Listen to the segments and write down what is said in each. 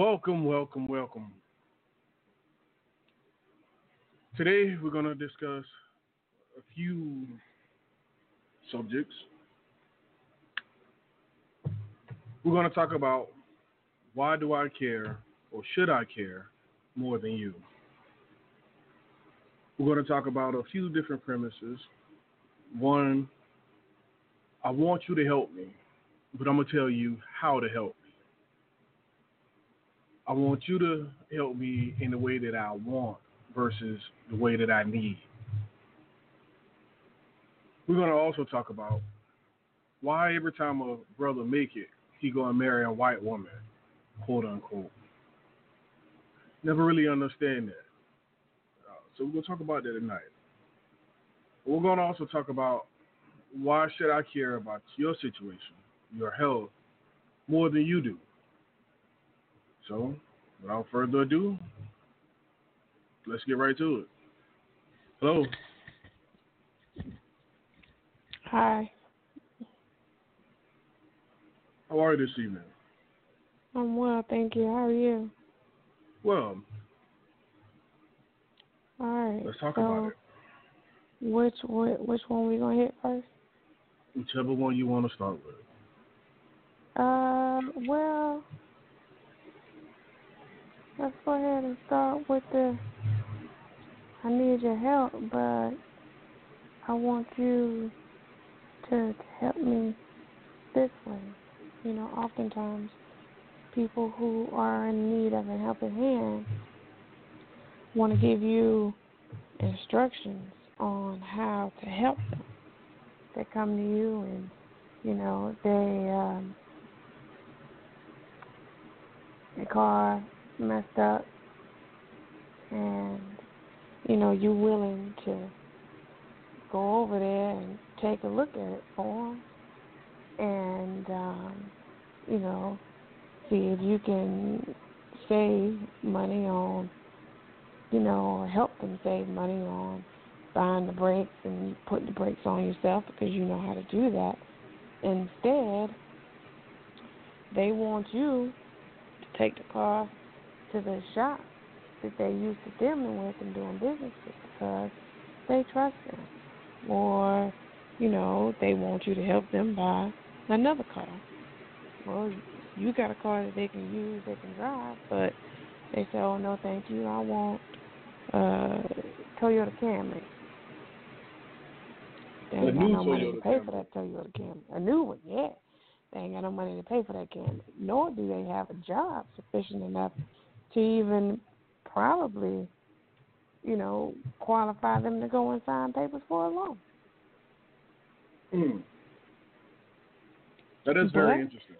Welcome, welcome, welcome. Today we're going to discuss a few subjects. We're going to talk about why do I care or should I care more than you? We're going to talk about a few different premises. One, I want you to help me, but I'm going to tell you how to help. I want you to help me in the way that I want versus the way that I need. We're going to also talk about why every time a brother make it, he going to marry a white woman, quote unquote. Never really understand that. Uh, so we're going to talk about that tonight. We're going to also talk about why should I care about your situation, your health, more than you do. So, without further ado, let's get right to it. Hello. Hi. How are you this evening? I'm well, thank you. How are you? Well. All right. Let's talk so about it. Which which one we gonna hit first? Whichever one you want to start with. Uh, well, let's go ahead and start with the. I need your help, but I want you to, to help me this way. You know, oftentimes people who are in need of a helping hand want to give you instructions on how to help them. They come to you and, you know, they um, their car messed up, and you know you're willing to go over there and take a look at it for them, and um, you know see if you can save money on, you know, help them save money on buying the brakes and putting the brakes on yourself because you know how to do that. Instead, they want you to take the car to the shop that they used to dealing with and doing business with because they trust them. Or, you know, they want you to help them buy another car. Well, you got a car that they can use, they can drive, but they say, oh, no, thank you. I want uh Toyota Camry. They ain't got no money to pay for that Toyota Camry. A new one, yeah. They ain't got no money to pay for that Camry. Nor do they have a job sufficient enough to even probably, you know, qualify them to go and sign papers for a loan. Hmm. That is very But- interesting.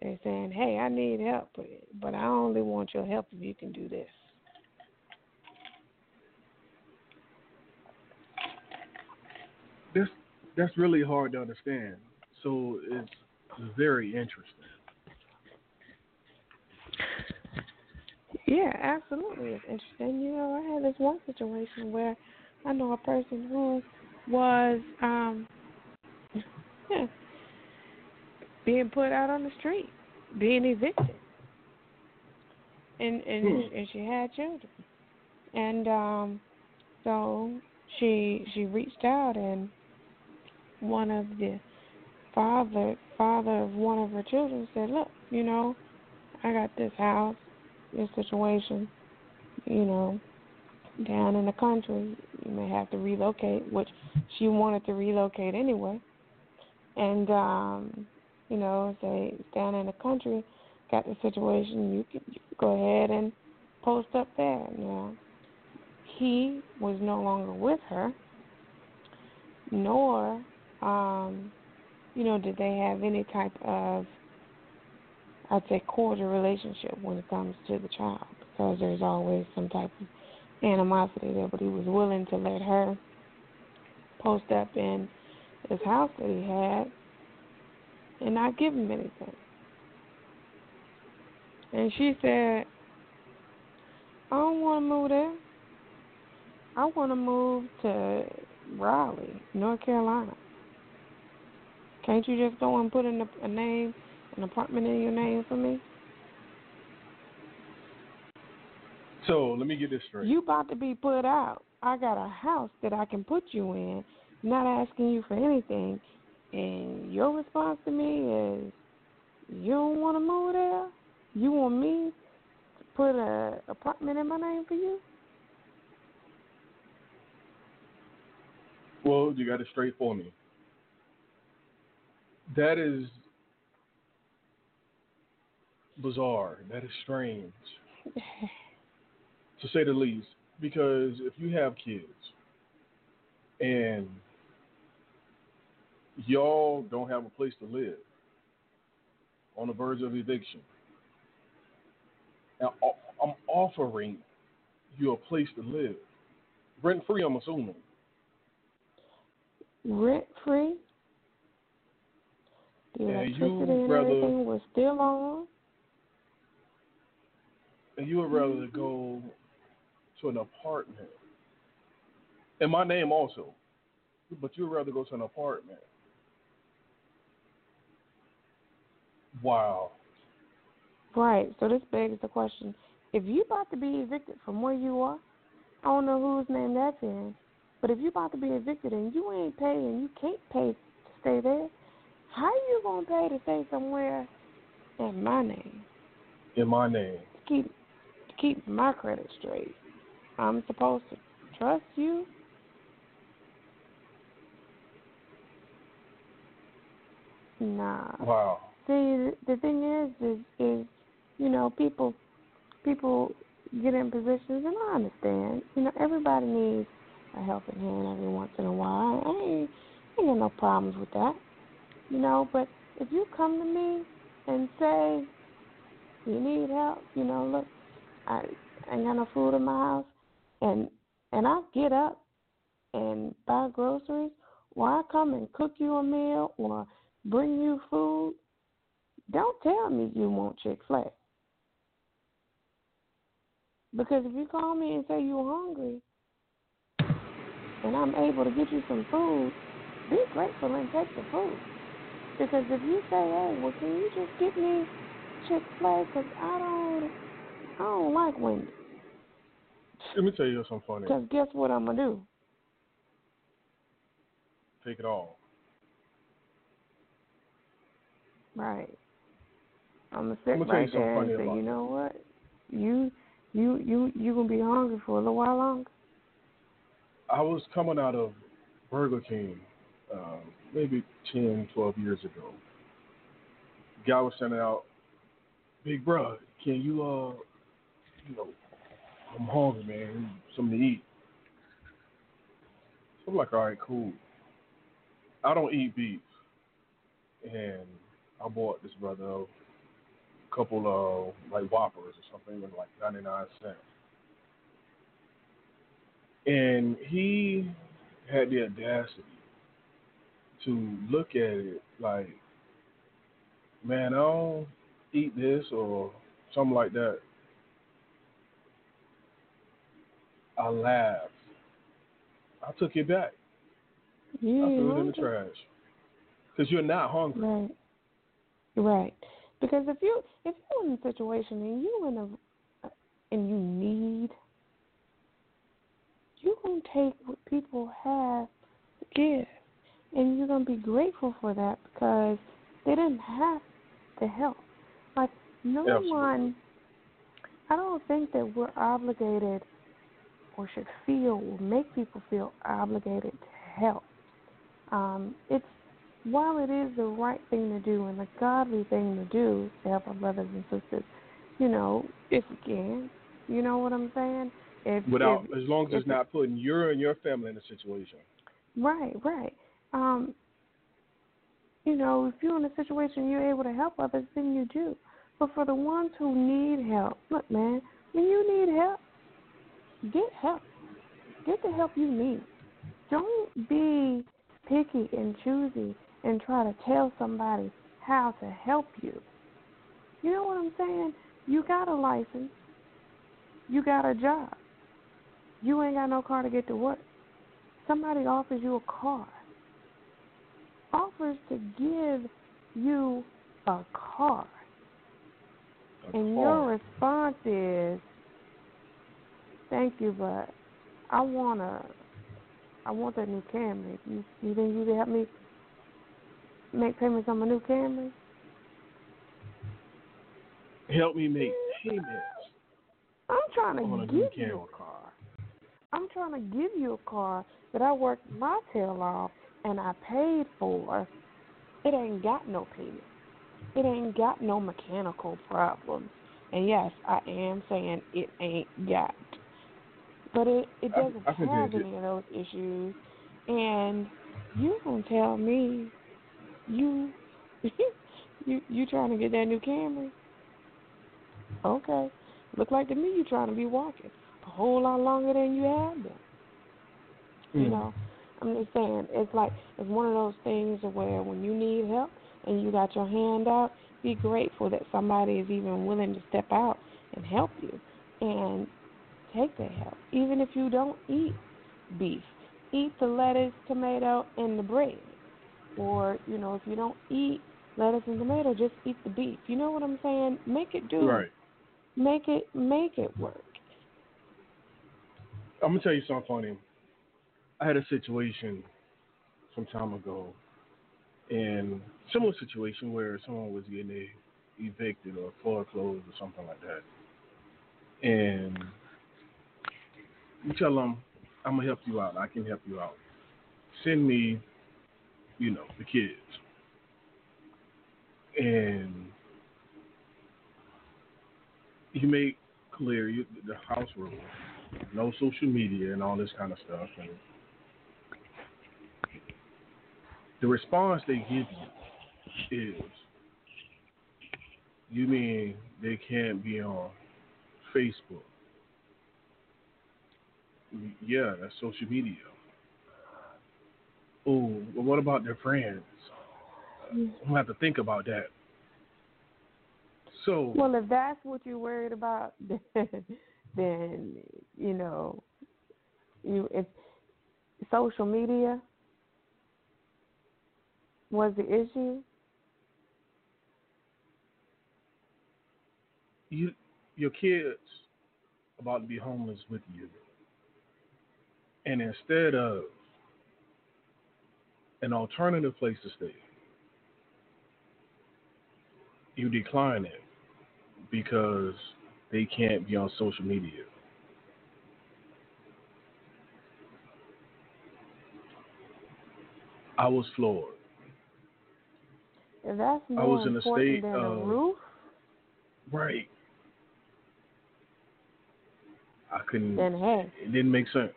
They're saying, "Hey, I need help, but but I only want your help if you can do this." This that's really hard to understand. So it's very interesting. Yeah, absolutely. It's interesting. You know, I had this one situation where I know a person who was um yeah, being put out on the street, being evicted. And and Hmm. and she had children. And um so she she reached out and one of the father father of one of her children said, Look, you know, I got this house your situation, you know, down in the country, you may have to relocate, which she wanted to relocate anyway. And um, you know, say down in the country, got the situation, you can, you can go ahead and post up there. Now, he was no longer with her, nor, um, you know, did they have any type of I'd say cordial relationship when it comes to the child because there's always some type of animosity there, but he was willing to let her post up in his house that he had and not give him anything. And she said, I don't want to move there. I want to move to Raleigh, North Carolina. Can't you just go and put in a, a name, an apartment in your name for me? So let me get this straight. You about to be put out. I got a house that I can put you in, not asking you for anything, and your response to me is, you don't want to move there. You want me to put an apartment in my name for you? Well, you got it straight for me. That is bizarre. That is strange, to say the least. Because if you have kids and y'all don't have a place to live on the verge of eviction, now I'm offering you a place to live, rent free. I'm assuming. Rent free. The electricity and everything was still on and you would rather go to an apartment, in my name also, but you would rather go to an apartment. Wow. Right. So this begs the question: If you about to be evicted from where you are, I don't know whose name that's in, but if you about to be evicted and you ain't paying, you can't pay to stay there. How are you gonna pay to stay somewhere in my name? In my name. Keep keep my credit straight. I'm supposed to trust you? Nah. Wow. See, the thing is, is, is, you know, people, people get in positions, and I understand. You know, everybody needs a helping hand every once in a while. I ain't, I ain't got no problems with that. You know, but if you come to me and say you need help, you know, look, I ain't got no food in my house, and and I get up and buy groceries, or I come and cook you a meal or bring you food, don't tell me you want Chick Fil A. Because if you call me and say you're hungry, and I'm able to get you some food, be grateful and take the food. Because if you say, hey, well, can you just get me Chick Fil A? Because I don't I don't like Wendy. Let me tell you something funny. Because guess what I'm going to do? Take it all. Right. I'm gonna sit right there and say, you know what? You you you you gonna be hungry for a little while longer. I was coming out of Burger King, um, maybe 10, 12 years ago. Guy was sending out, Big bro, can you uh you know, I'm hungry, man. Something to eat. So I'm like, all right, cool. I don't eat beef, and I bought this brother a couple of like Whoppers or something, with like 99 cents. And he had the audacity to look at it like, man, I don't eat this or something like that. I laughed. I took it back. Yeah, I threw it in the trash. Because you're not hungry. Right. Right. Because if you if you're in a situation and you in a and you need, you're gonna take what people have to give, and you're gonna be grateful for that because they didn't have to help. Like no Absolutely. one. I don't think that we're obligated or should feel or make people feel obligated to help. Um, it's while it is the right thing to do and the godly thing to do to help our brothers and sisters, you know, if we can, you know what I'm saying? If, Without, if, as long as it's not putting you and your family in a situation. Right, right. Um, you know, if you're in a situation you're able to help others, then you do. But for the ones who need help, look, man, when you need help, get help. Get the help you need. Don't be picky and choosy and try to tell somebody how to help you. You know what I'm saying? You got a license. You got a job. You ain't got no car to get to work. Somebody offers you a car. Offers to give you a car. A and car. your response is, Thank you, but I wanna. I want that new Camry. You, you think you can help me make payments on my new Camry? Help me make payments. I'm trying to On give you a car. I'm trying to give you a car that I worked my tail off and I paid for. It ain't got no payment. It ain't got no mechanical problems. And yes, I am saying it ain't got. But it, it doesn't I can have any of those issues. And you gonna tell me you you you trying to get that new Camry? Okay. Look like to me you trying to be walking a whole lot longer than you have been. You Mm. know, I'm just saying it's like it's one of those things where when you need help and you got your hand out, be grateful that somebody is even willing to step out and help you and take the help. Even if you don't eat beef, eat the lettuce, tomato, and the bread. Or you know, if you don't eat lettuce and tomato, just eat the beef. You know what I'm saying? Make it do. Right. Make it make it work. I'm gonna tell you something funny. I had a situation some time ago, in similar situation where someone was getting evicted or foreclosed or something like that, and you tell them, "I'm gonna help you out. I can help you out. Send me, you know, the kids." And you make clear you, the house rules no social media and all this kind of stuff. And the response they give you is, "You mean they can't be on Facebook?" Yeah, that's social media. Oh, well, what about their friends? Mm-hmm. I'm gonna have to think about that. So, Well, if that's what you're worried about, then, then you know, you if social media was the issue, you, your kids about to be homeless with you, and instead of an alternative place to stay, you decline it because they can't be on social media. I was floored. if that's I was in a state than of- a roof, Right. I couldn't. then hey, It didn't make sense.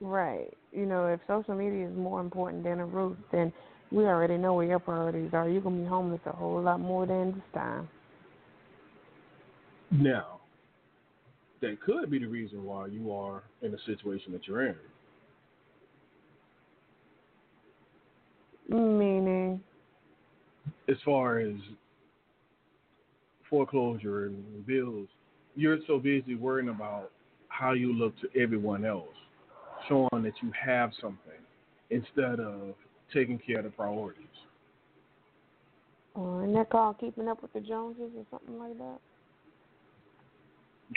Right. You know, if social media is more important than a roof, then we already know where your priorities are. You're gonna be homeless a whole lot more than this time. Now, that could be the reason why you are in the situation that you're in. Meaning, As far as foreclosure and bills, you're so busy worrying about how you look to everyone else, showing that you have something instead of taking care of the priorities. uh, isn't that called keeping up with the Joneses or something like that?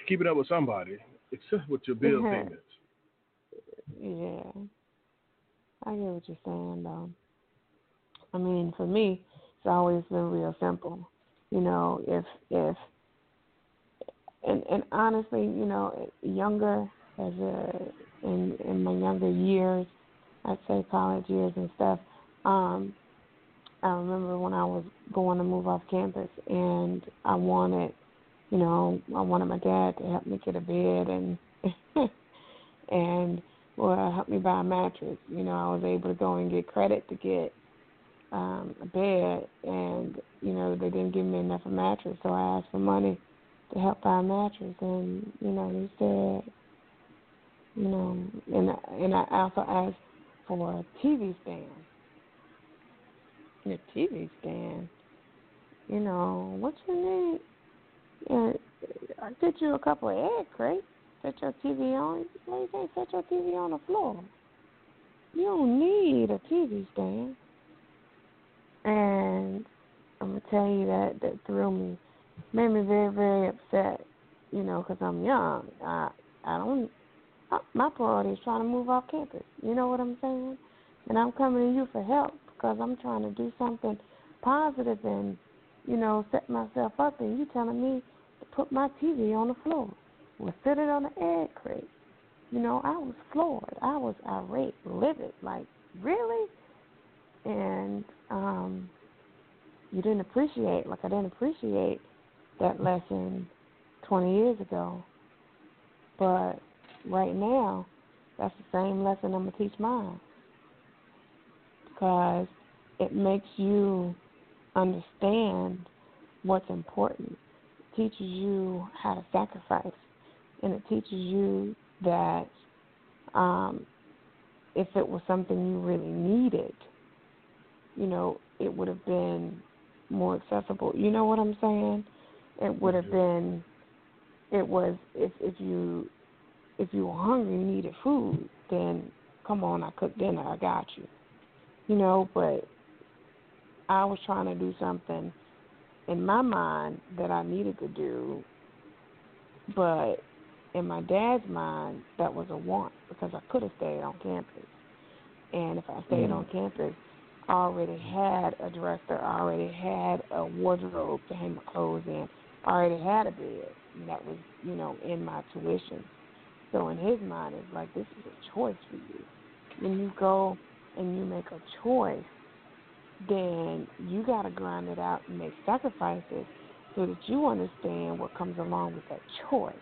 Keep it up with somebody, except with your bill payments. Yeah. I get what you're saying though. I mean, for me, it's always been real simple. You know, if if and and honestly, you know, younger as a in in my younger years, I'd say college years and stuff, um, I remember when I was going to move off campus and I wanted you know, I wanted my dad to help me get a bed and and well help me buy a mattress. You know, I was able to go and get credit to get um a bed and, you know, they didn't give me enough a mattress so I asked for money to help buy a mattress and, you know, they said you know, and and I also asked for a TV stand. And a TV stand. You know, what you need? Yeah, I get you a couple of egg crates. Set your TV on. Why you can't set your TV on the floor? You don't need a TV stand. And I'm gonna tell you that that threw me, made me very very upset. You know, because I'm young. I I don't. Uh, my priority is trying to move off campus. You know what I'm saying? And I'm coming to you for help because I'm trying to do something positive and, you know, set myself up. And you telling me to put my TV on the floor, or sit it on the egg crate. You know, I was floored. I was irate, livid. Like, really? And um, you didn't appreciate, like I didn't appreciate that lesson 20 years ago. But right now, that's the same lesson I'm going to teach mine. Because it makes you understand what's important. It teaches you how to sacrifice. And it teaches you that um, if it was something you really needed, you know, it would have been more accessible. You know what I'm saying? It would have been it was if if you if you were hungry you needed food, then come on, I cooked dinner, I got you. You know, but I was trying to do something in my mind that I needed to do, but in my dad's mind that was a want because I could have stayed on campus. And if I stayed mm. on campus, I already had a dresser, I already had a wardrobe to hang my clothes in, I already had a bed and that was, you know, in my tuition. So in his mind it's like this is a choice for you. When you go and you make a choice, then you gotta grind it out and make sacrifices so that you understand what comes along with that choice.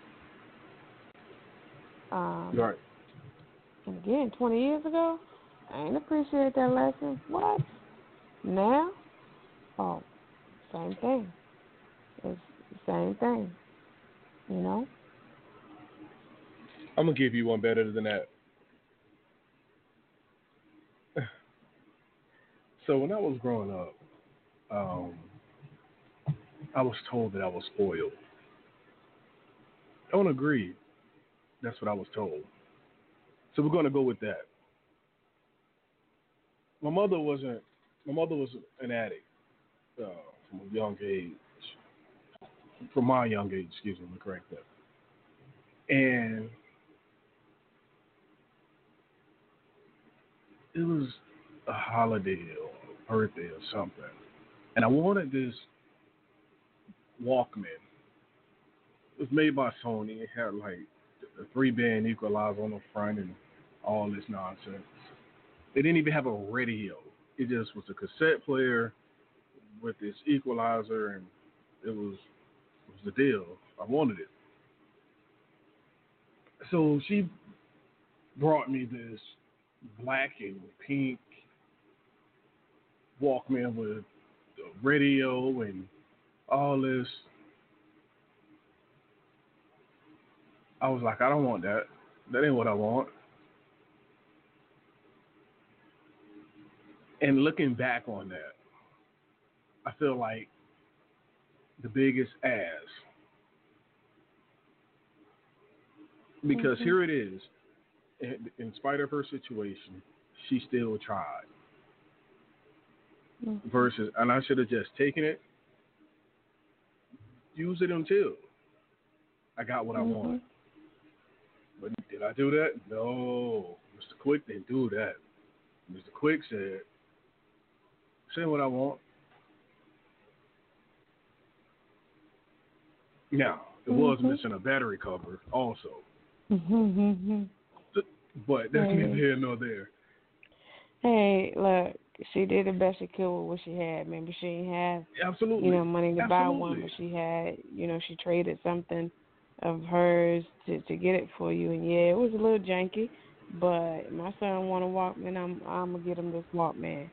Um, right. And again, 20 years ago, I didn't appreciate that lesson. What? Now? Oh, same thing. It's the same thing. You know? I'm to give you one better than that. so when I was growing up, um, I was told that I was spoiled. Don't agree. That's what I was told. So we're to go with that. My mother wasn't. My mother was an addict uh, from a young age. From my young age, excuse me, correct that. And it was a holiday or birthday or something, and I wanted this Walkman. It was made by Sony. It had like a three band equalizer on the front and all this nonsense. They didn't even have a radio. It just was a cassette player with this equalizer, and it was it was the deal. I wanted it. So she brought me this black and pink Walkman with the radio and all this I was like, I don't want that. That ain't what I want. And looking back on that, I feel like the biggest ass. Because mm-hmm. here it is, in, spite of her situation, she still tried. Mm-hmm. Versus, and I should have just taken it, use it until I got what mm-hmm. I wanted. But did I do that? No. Mr. Quick didn't do that. Mr. Quick said, say what I want. Now, it mm-hmm. was missing a battery cover also. Mm-hmm. But that's hey. neither here nor there. Hey, look, she did the best she could with what she had. Maybe she didn't have, Absolutely. you know, money to Absolutely. buy one, but she had, you know, she traded something of hers to to get it for you. And yeah, it was a little janky, but my son want a Walkman. I'm I'm gonna get him this Walkman.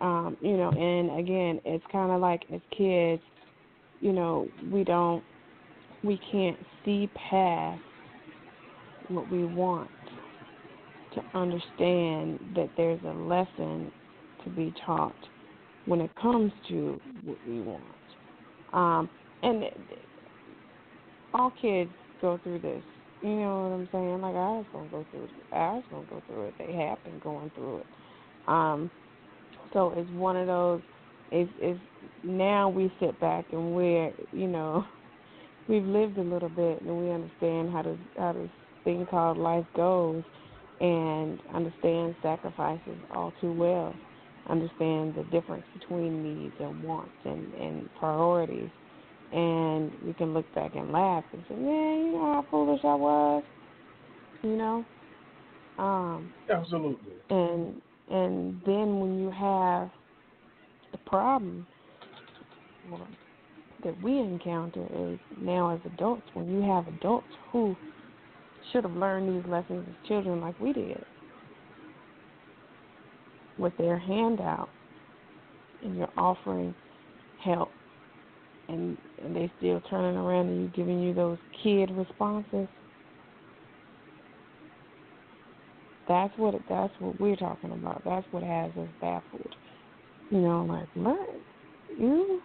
Um, you know, and again, it's kind of like as kids, you know, we don't, we can't see past what we want to understand that there's a lesson to be taught when it comes to what we want. Um, and all kids go through this. You know what I'm saying? Like I was gonna go through it. I was gonna go through it. They have been going through it. Um, so it's one of those. It's, it's now we sit back and we're you know we've lived a little bit and we understand how this how this thing called life goals and understand sacrifices all too well. Understand the difference between needs and wants and, and priorities. And we can look back and laugh and say, Man, you know how foolish I was you know? Um Absolutely. And and then when you have the problem that we encounter is now as adults, when you have adults who should have learned these lessons as children like we did. With their handout and you're offering help and and they still turning around and you giving you those kid responses that's what that's what we're talking about. That's what has us baffled. You know like what? You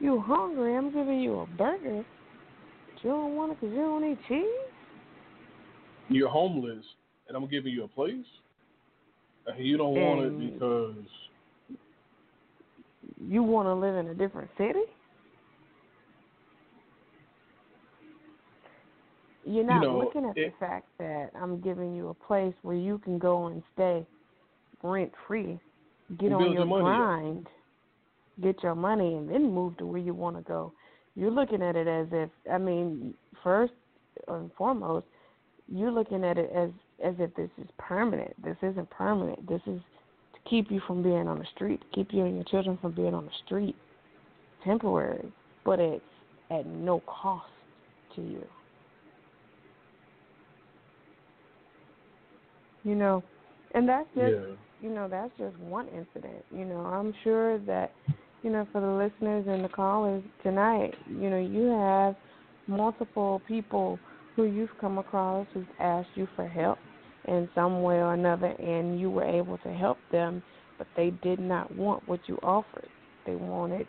you hungry? I'm giving you a burger. But you don't want it because you don't eat cheese you're homeless and I'm giving you a place, and you don't want it because you want to live in a different city. You're not you know, looking at it, the fact that I'm giving you a place where you can go and stay rent free, get on your, your grind, get your money, and then move to where you want to go. You're looking at it as if, I mean, first and foremost, you're looking at it as as if this is permanent. This isn't permanent. This is to keep you from being on the street, to keep you and your children from being on the street. Temporary, but it's at no cost to you. You know, and that's just yeah. you know that's just one incident. You know, I'm sure that you know for the listeners and the callers tonight, you know, you have multiple people who you've come across who's asked you for help in some way or another and you were able to help them, but they did not want what you offered. They wanted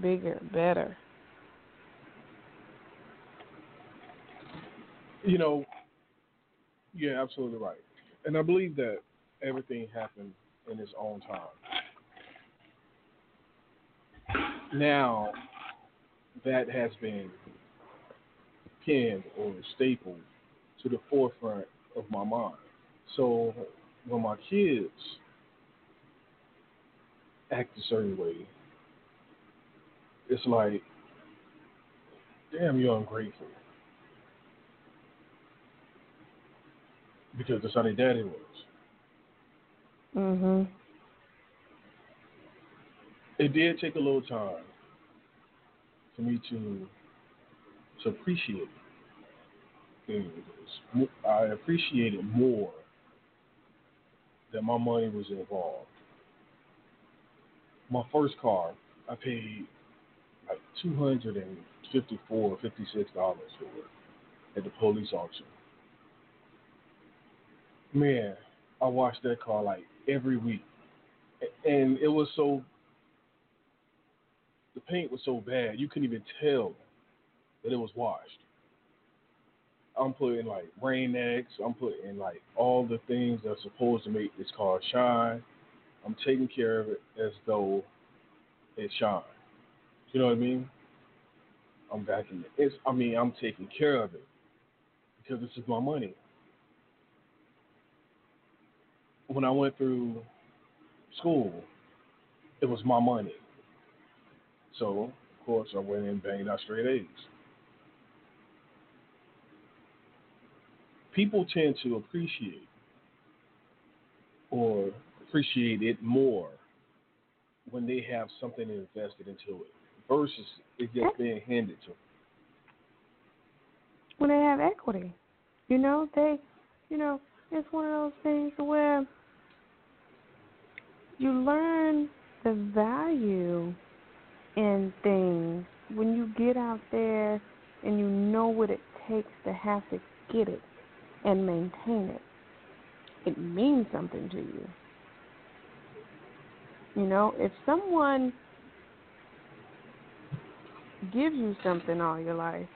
bigger, better. You know, you're absolutely right. And I believe that everything happened in its own time. Now, that has been or stapled to the forefront of my mind. So when my kids act a certain way, it's like, damn, you're ungrateful. Because that's how their daddy was. Mhm. It did take a little time for me to to appreciate I appreciated more that my money was involved. My first car, I paid like two hundred and fifty-four, fifty-six dollars for it at the police auction. Man, I washed that car like every week, and it was so. The paint was so bad you couldn't even tell that it was washed. I'm putting like Rain-X. I'm putting like all the things that's supposed to make this car shine. I'm taking care of it as though it shines. You know what I mean? I'm backing it. It's, I mean, I'm taking care of it because this is my money. When I went through school, it was my money. So, of course, I went and banged out straight A's. People tend to appreciate or appreciate it more when they have something invested into it versus it just being handed to them. When they have equity, you know, they, you know, it's one of those things where you learn the value in things when you get out there and you know what it takes to have to get it and maintain it. It means something to you. You know, if someone gives you something all your life,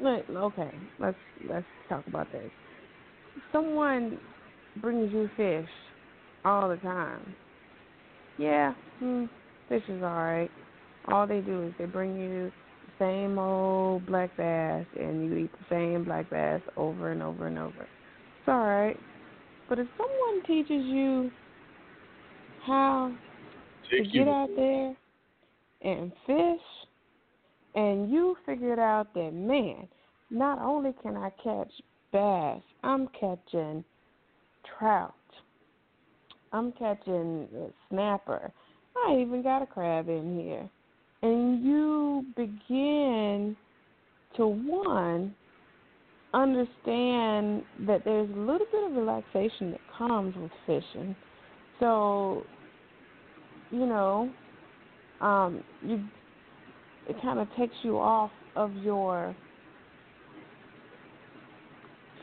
let, okay, let's let's talk about this. Someone brings you fish all the time. Yeah, hmm, fish is all right. All they do is they bring you same old black bass and you eat the same black bass over and over and over. It's all right. But if someone teaches you how Take to you get out there and fish, and you figured out that, man, not only can I catch bass, I'm catching trout. I'm catching snapper. I even got a crab in here. And you begin to, one, understand that there's a little bit of relaxation that comes with fishing. So, you know, um, you it kind of takes you off of your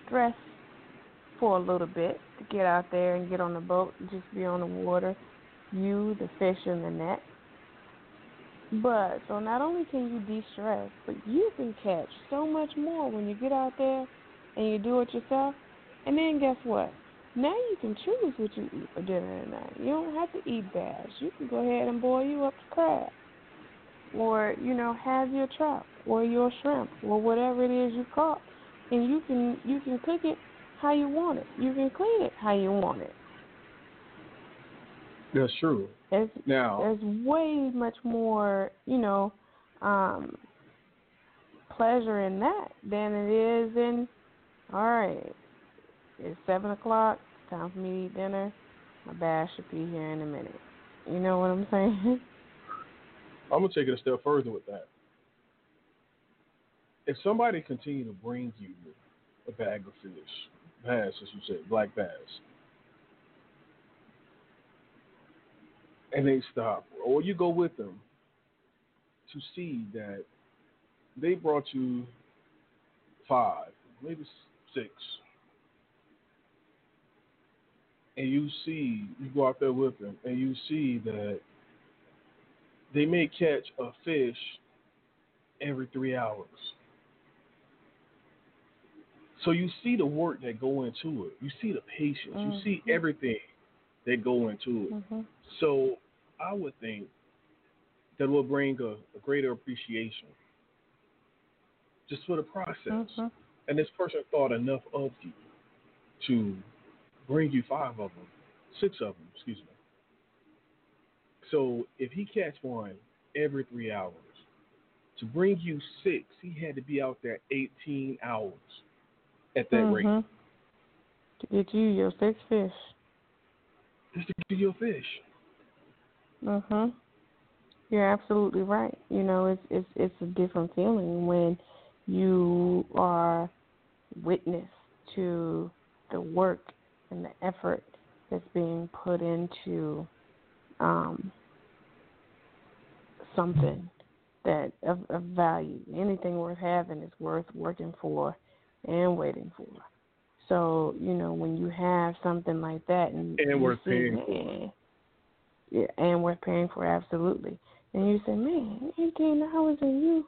stress for a little bit to get out there and get on the boat and just be on the water, you, the fish, and the net. But so not only can you de-stress, but you can catch so much more when you get out there and you do it yourself. And then guess what? Now you can choose what you eat for dinner tonight. You don't have to eat bass. You can go ahead and boil you up a crab, or you know have your trout or your shrimp or whatever it is you caught, and you can you can cook it how you want it. You can clean it how you want it. That's true. It's, Now, there's way much more, you know, um, pleasure in that than it is in. All right, it's seven o'clock. Time for me to eat dinner. My bass should be here in a minute. You know what I'm saying? I'm gonna take it a step further with that. If somebody continue to bring you a bag of fish, bass, as you said, black bass, and they stop, or you go with them to see that they brought you five, maybe six, and you see, you go out there with them, and you see that they may catch a fish every three hours. So you see the work that go into it. You see the patience. You mm-hmm. see everything that go into it. hmm So I would think that will bring a, a greater appreciation just for the process. hmm And this person thought enough of you to bring you five of them, six of them, excuse me. So if he catch one every three hours, to bring you six, he had to be out there 18 hours at that rate hmm To get you your six fish. Just to get your fish. Mhm. You're absolutely right. You know, it's it's it's a different feeling when you are witness to the work and the effort that's being put into um something that of, of value. Anything worth having is worth working for and waiting for. So, you know, when you have something like that and, And worth see, paying for. yeah, and worth paying for absolutely. And you say, man, eighteen hours and you,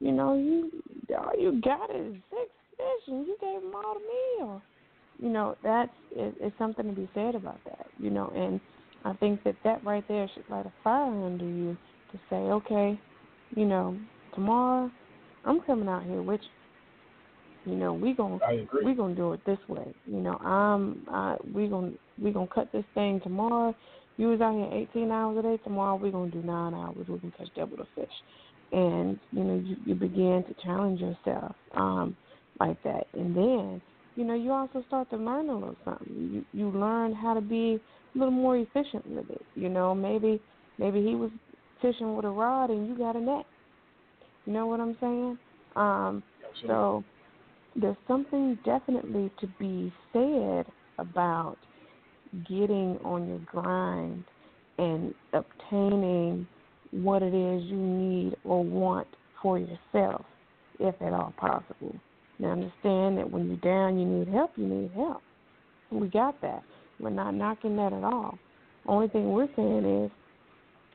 you know, you all you got is six fish and you gave them all the meal. You know, that's it, it's something to be said about that. You know, and I think that that right there should light a fire under you to say, okay, you know, tomorrow I'm coming out here with you. You know, we gonna we gonna do it this way. You know, I'm I we gonna we gonna cut this thing tomorrow. You was out here 18 hours a day. Tomorrow we're gonna do nine hours. We can catch double the fish, and you know you you begin to challenge yourself um like that, and then you know you also start to learn a little something. You you learn how to be a little more efficient with it. You know, maybe maybe he was fishing with a rod and you got a net. You know what I'm saying? Um, so there's something definitely to be said about getting on your grind and obtaining what it is you need or want for yourself, if at all possible. Now, understand that when you're down, you need help, you need help. We got that. We're not knocking that at all. Only thing we're saying is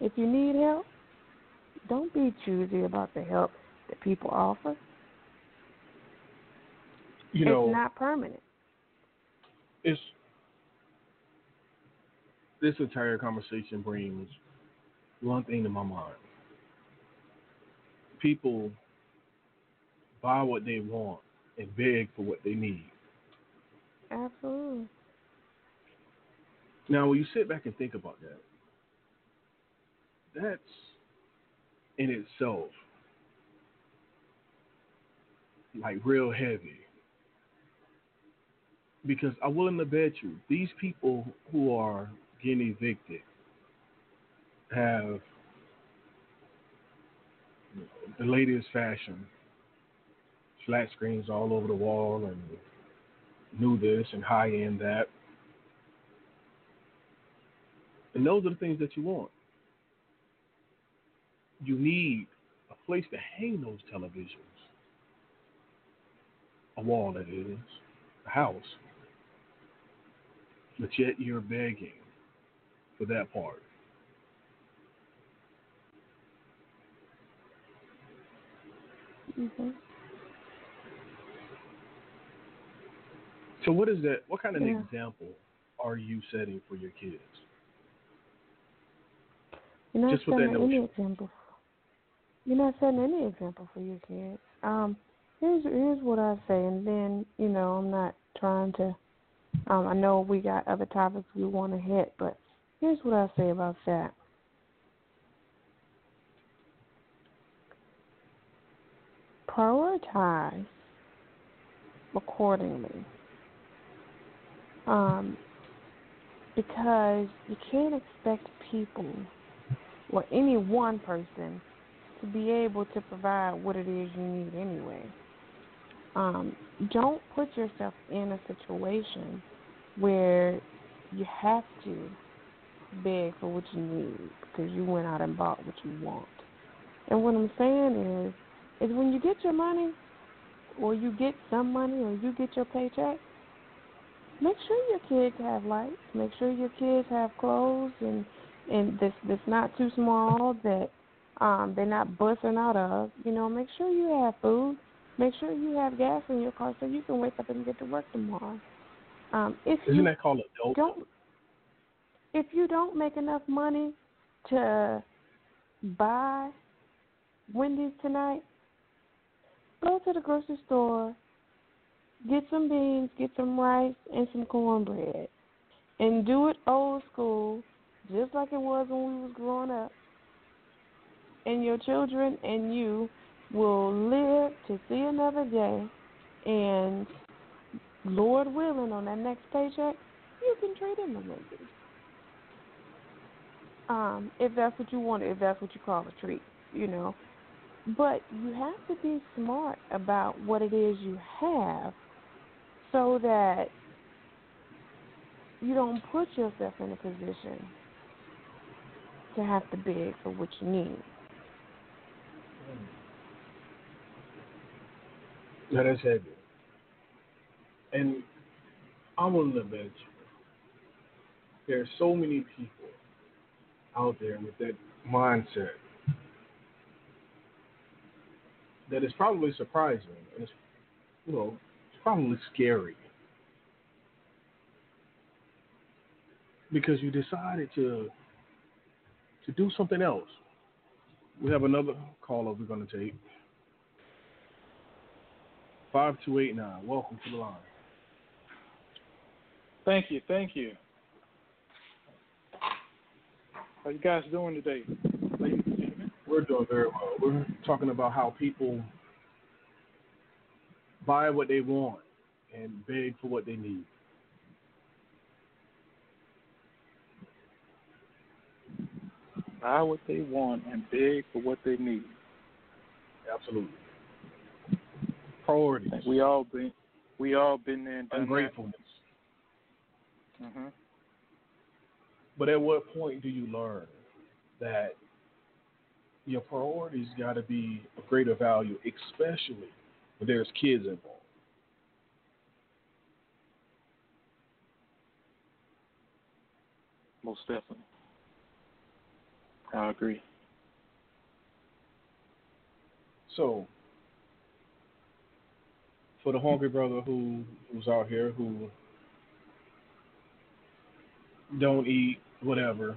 if you need help, don't be choosy about the help that people offer. You know, it's not permanent. it's this entire conversation brings one thing to my mind. People buy what they want and beg for what they need. Absolutely. Now, when you sit back and think about that, that's in itself like real heavy. Because I'm willing to bet you these people who are getting evicted have the latest fashion, flat screens all over the wall, and new this and high end that. And those are the things that you want. You need a place to hang those televisions, a wall that is, a house. But yet you're begging for that part. Mm-hmm. So what is that? What kind of Yeah. example are you setting for your kids? You're not Just setting any example. You're not setting any example for your kids. Um, here's here's what I say, and then you know I'm not trying to. Um, I know we got other topics we want to hit, but here's what I say about that. Prioritize accordingly. Um, because you can't expect people or any one person to be able to provide what it is you need anyway. Um, don't put yourself in a situation where you have to beg for what you need because you went out and bought what you want. And what I'm saying is, is when you get your money, or you get some money, or you get your paycheck, make sure your kids have lights. Make sure your kids have clothes and and that's that's not too small that um they're not busting out of. You know, make sure you have food. Make sure you have gas in your car so you can wake up and get to work tomorrow. Um, if Isn't you that called adult? don't, if you don't make enough money to buy Wendy's tonight, go to the grocery store, get some beans, get some rice, and some cornbread, and do it old school, just like it was when we was growing up. And your children and you will live to see another day, and Lord willing, on that next paycheck, you can trade in the Wendy's. Um, if that's what you want, if that's what you call a treat, you know. But you have to be smart about what it is you have so that you don't put yourself in a position to have to beg for what you need. That is heavy. And I'm willing to bet you there are so many people out there with that mindset that is probably surprising and it's you know, it's probably scary. Because you decided to to do something else. We have another caller we're gonna take. 5289. Welcome to the line. Thank you, thank you. How you guys doing today, ladies and gentlemen? We're doing very well. We're talking about how people buy what they want and beg for what they need. Buy what they want and beg for what they need. Absolutely. Priorities. We all been we all been there and done Ungratefulness. that. Hmm But at what point do you learn that your priorities got to be of greater value, especially when there's kids involved? Most definitely. I agree. So, for the hungry brother who who's out here who don't eat whatever,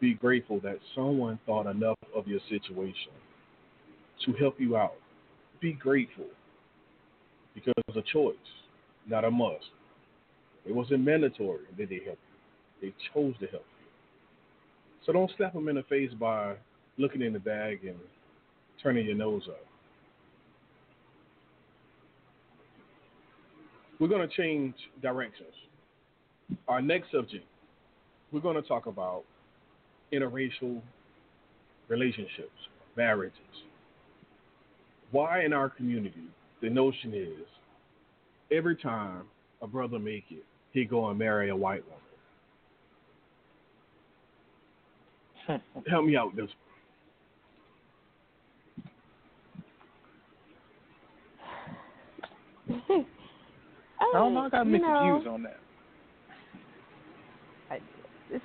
be grateful that someone thought enough of your situation to help you out. be grateful because it's a choice, not a must. It wasn't mandatory that they help you. They chose to help you. So don't slap them in the face by looking in the bag and turning your nose up. We're going to change directions. Our next subject, we're going to talk about interracial relationships, marriages. Why in our community the notion is every time a brother make it, he go and marry a white woman. Help me out this I oh don't know. I got mixed know, views on that. I, it's,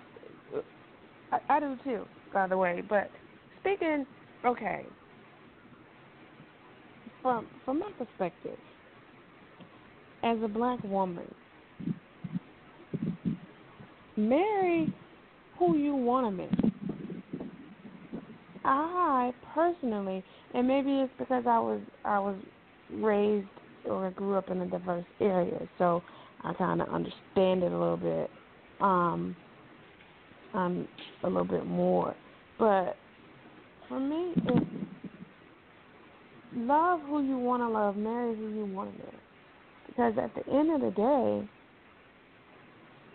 I, I do too, by the way. But speaking, okay, from from my perspective, as a black woman, marry who you want to marry. I personally, and maybe it's because I was I was raised or grew up in a diverse area, so I kind of understand it a little bit, um, um, a little bit more. But for me, it's love who you want to love, marry who you want to marry. Because at the end of the day,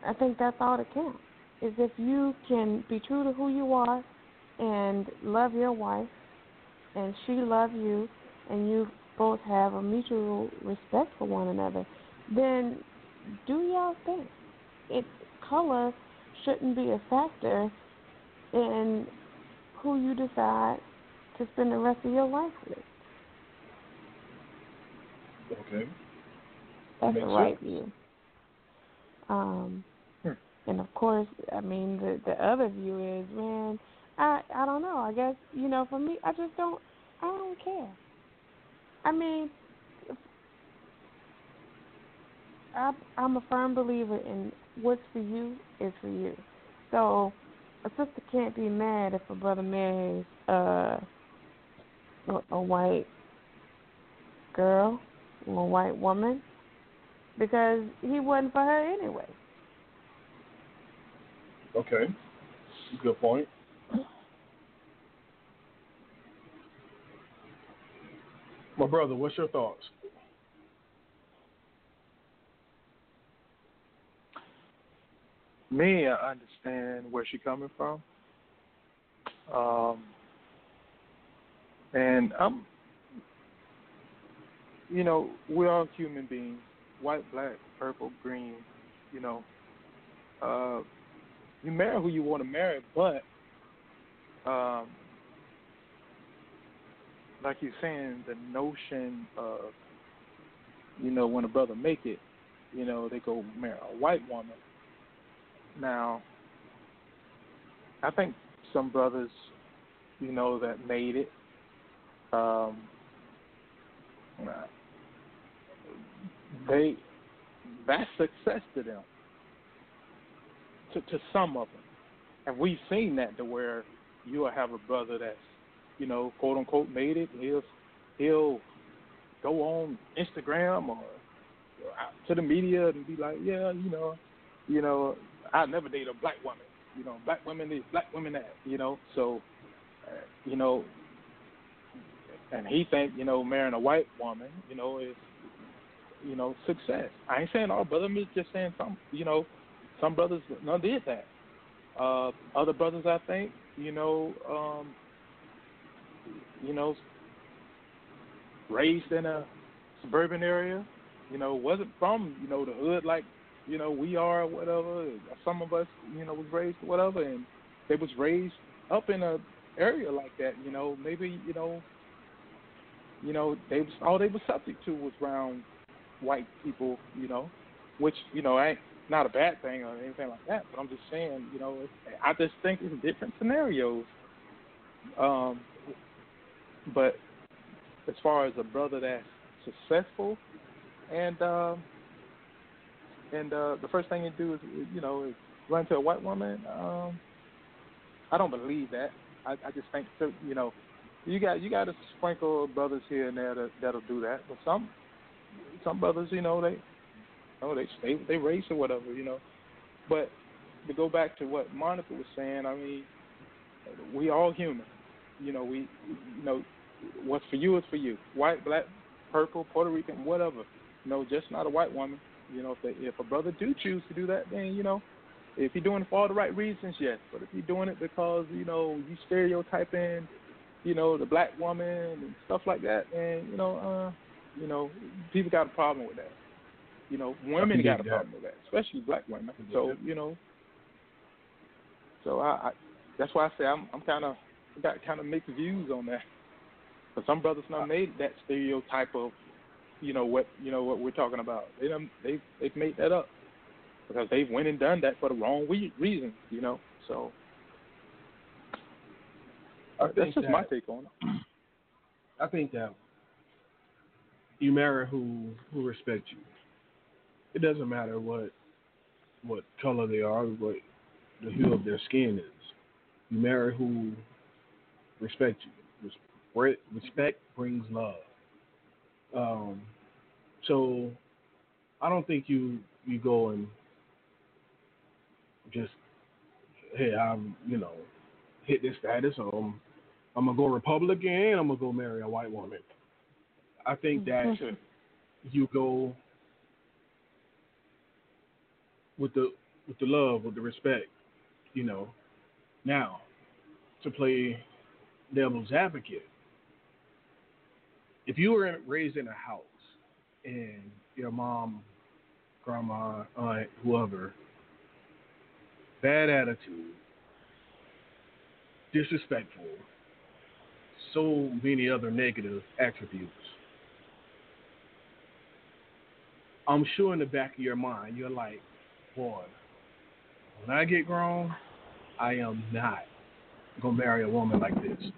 I think that's all that counts. Is if you can be true to who you are and love your wife, and she love you, and you both have a mutual respect for one another, then do y'all thing. It color shouldn't be a factor in who you decide to spend the rest of your life with. Okay. That's Makes the right sense. view. Um, Hmm. and of course, I mean the the other view is, man, I I don't know. I guess you know, for me, I just don't I don't care. I mean, if- I I'm a firm believer in what's for you is for you. So a sister can't be mad if a brother marries uh, a, a white girl or a white woman because he wasn't for her anyway. Okay. Good point. My brother, what's your thoughts? Me, I understand where she's coming from. Um, and I'm, you know, we're all human beings, white, black, purple, green, you know. Uh, you marry who you want to marry, but, um, like you're saying, the notion of, you know, when a brother make it, you know, they go marry a white woman. Now, I think some brothers, you know, that made it, um, they that's success to them. To to some of them, and we've seen that to where you'll have a brother that's, you know, quote unquote made it. He'll he'll go on Instagram or to the media and be like, yeah, you know, you know, I never date a black woman. You know, black women is black women that. You know, so uh, you know, and he think you know marrying a white woman, you know, is you know success. I ain't saying all brothers, I'm just saying some. You know, some brothers none did that. Uh, other brothers, I think, you know, um, you know, raised in a suburban area, you know, wasn't from you know the hood like you know we are whatever. Some of us, you know, was raised whatever, and they was raised up in a area like that. You know, maybe you know, you know, they was all they were subject to was around white people. You know, which you know ain't not a bad thing or anything like that. But I'm just saying, you know, I just think it's different scenarios. Um, but as far as a brother that's successful, and um, and uh, the first thing you do is you know is run to a white woman. Um, I don't believe that. I, I just think so, you know you got you got a sprinkle of brothers here and there that that'll do that, but some some brothers, you know, they you know, they they they race or whatever, you know. But to go back to what Monica was saying, I mean, we all human. You know, we you know what's for you is for you. White, black, purple, Puerto Rican, whatever. Know, just not a white woman. You know, if they, if a brother do choose to do that, then you know, if you're doing it for all the right reasons, yes. But if you're doing it because you know you stereotyping, you know, the black woman and stuff like that, then you know, uh, you know, people got a problem with that. You know, women got a problem with that, especially black women. So you know, so I, I that's why I say I'm I'm kind of got kind of mixed views on that. But some brothers not made that stereotype of, you know what you know what we're talking about. They done, they they've made that up because they've went and done that for the wrong we- reasons. You know, so that's just that, my take on it. I think that you marry who who respects you. It doesn't matter what what color they are, what the hue of their skin is. You marry who respects you. Respect brings love. Um, so I don't think you you go and just hey I'm you know hit this status or I'm, I'm gonna go Republican and I'm gonna go marry a white woman. I think that Mm-hmm. you go with the with the love, with the respect, you know. Now, to play devil's advocate, if you were raised in a house and your mom, grandma, aunt, whoever, bad attitude, disrespectful, so many other negative attributes. I'm sure in the back of your mind, you're like, boy, when I get grown, I am not gonna marry a woman like this.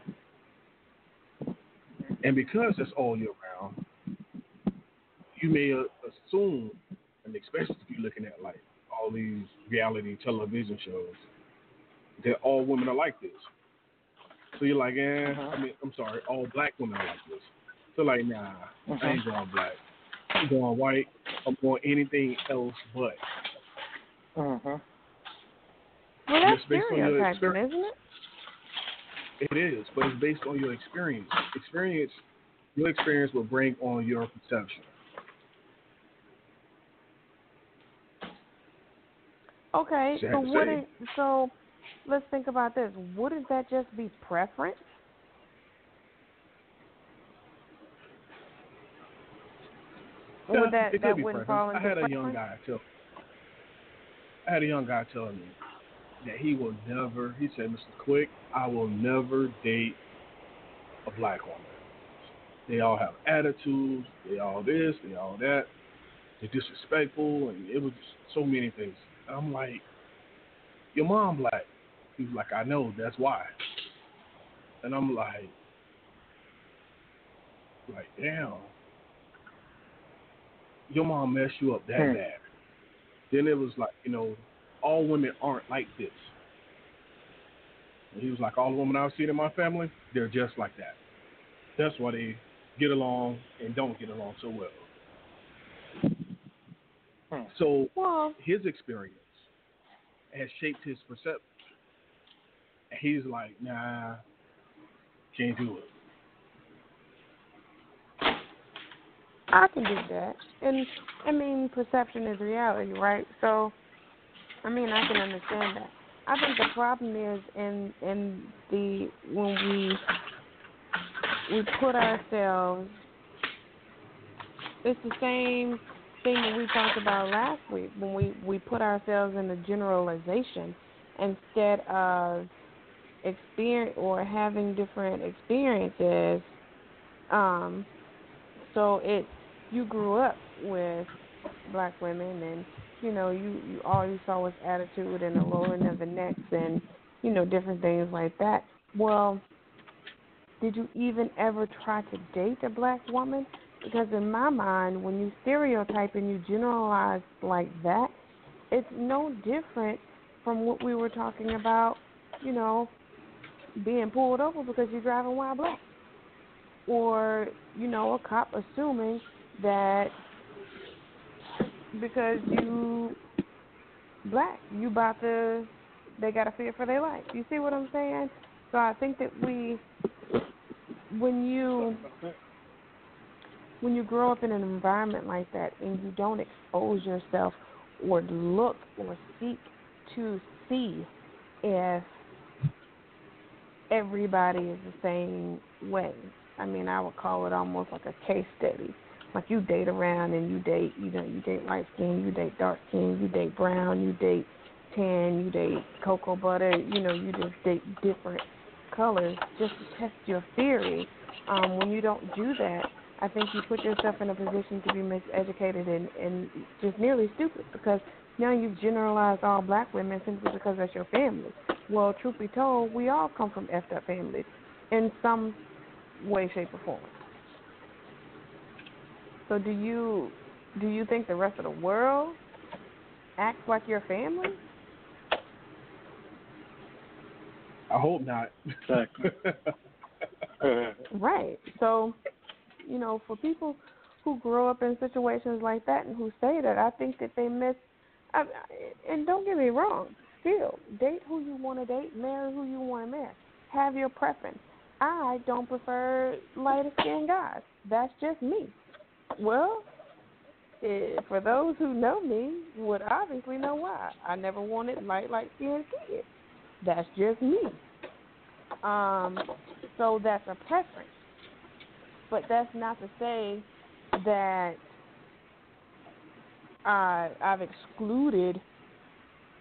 And because it's all year round, you may uh, assume, and especially if you're looking at like all these reality television shows, that all women are like this. So you're like, eh, I mean, I'm sorry, all black women are like this. So like, nah, I ain't going black. I'm going white. I'm going anything else but. Uh-huh. Well, that's stereotyping, isn't it? It is, but it's based on your experience. Experience, your experience will bring on your perception. Okay, so to what? say. Is, so let's think about this. Wouldn't that just be preference? Or would that it could that be wouldn't preference. fall I had a preference? young guy tell. I had a young guy telling me that he will never. He said, "Mr. Quick, I will never date a black woman. They all have attitudes. They all this. They all that. They're disrespectful, and it was just so many things." I'm like, "Your mom black." He was like, "I know. That's why." And I'm like, like, damn. Your mom messed you up that Hmm. bad. Then it was like, you know, all women aren't like this. And he was like, all the women I've seen in my family, they're just like that. That's why they get along and don't get along so well. Hmm. So Well, his experience has shaped his perception. And he's like, nah, can't do it. I can do that. And I mean, perception is reality, right? So, I mean, I can understand that. I think the problem is in in the when we we put ourselves. It's the same thing that we talked about last week when we we put ourselves in a generalization instead of experience or having different experiences. Um, so it you grew up with black women and you know you you all you saw was attitude and the lowering of the necks and you know different things like that. Well did you even ever try to date a black woman? Because in my mind when you stereotype and you generalize like that it's no different from what we were talking about you know being pulled over because you're driving while black. Or you know a cop assuming that because you black, you about to they got to fear for their life. You see what I'm saying? So I think that we when you when you grow up in an environment like that and you don't expose yourself or look or seek to see if everybody is the same way. I mean, I would call it almost like a case study. Like you date around and you date, you know, you date light skin, you date dark skin, you date brown, you date tan, you date cocoa butter, you know, you just date different colors just to test your theory. Um, when you don't do that, I think you put yourself in a position to be miseducated and, and just nearly stupid because now you've generalized all black women simply because that's your family. Well, truth be told, we all come from effed up families in some way, shape, or form. So do you do you think the rest of the world acts like your family? I hope not. Exactly. right. So, you know, for people who grow up in situations like that and who say that, I think that they miss. I, and don't get me wrong. Still, date who you want to date, marry who you want to marry. Have your preference. I don't prefer lighter skinned guys. That's just me. Well, it, for those who know me, would obviously know why. I never wanted light, light skinned kids. That's just me. Um, so that's a preference. But that's not to say that I I've excluded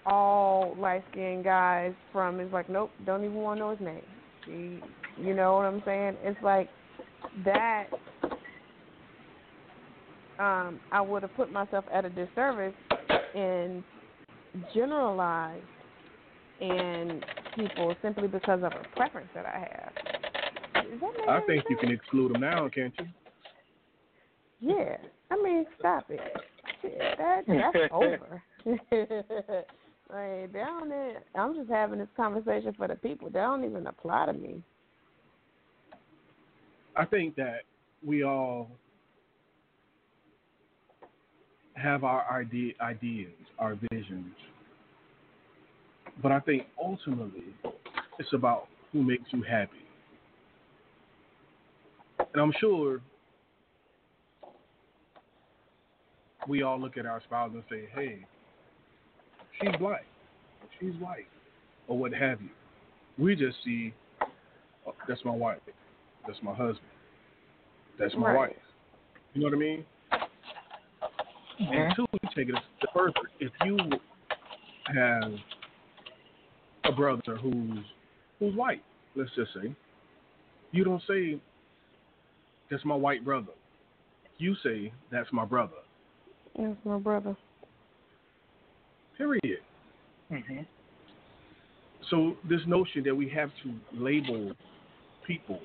all light skinned guys from it's like, nope, don't even want to know his name. You know what I'm saying? It's like that um, I would have put myself at a disservice and generalized in people simply because of a preference that I have. I think you can exclude them now, can't you? Yeah, I mean, stop it. That that's over. like, they don't. Even, I'm just having this conversation for the people. They don't even apply to me. I think that we all have our idea, ideas, our visions, but I think ultimately it's about who makes you happy. And I'm sure we all look at our spouse and say, hey, she's black, she's white, or what have you. We just see, oh, that's my wife, that's my husband, that's my right. wife. You know what I mean? Mm-hmm. And two, you take it a step further. If you have a brother who's who's white, let's just say, you don't say that's my white brother. You say that's my brother. That's my brother. Period. hmm So this notion that we have to label people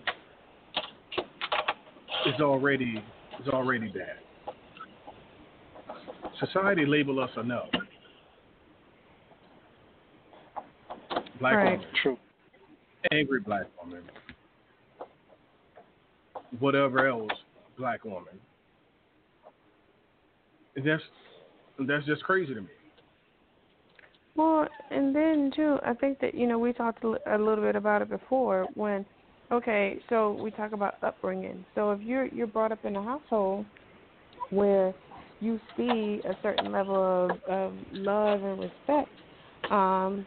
is already is already bad. Society label us enough. Black Right. woman, True. angry black woman, whatever else, black woman. That's that's just crazy to me. Well, and then too, I think that you know we talked a little bit about it before. When, okay, so we talk about upbringing. So if you're you're brought up in a household where you see a certain level of, of love and respect um,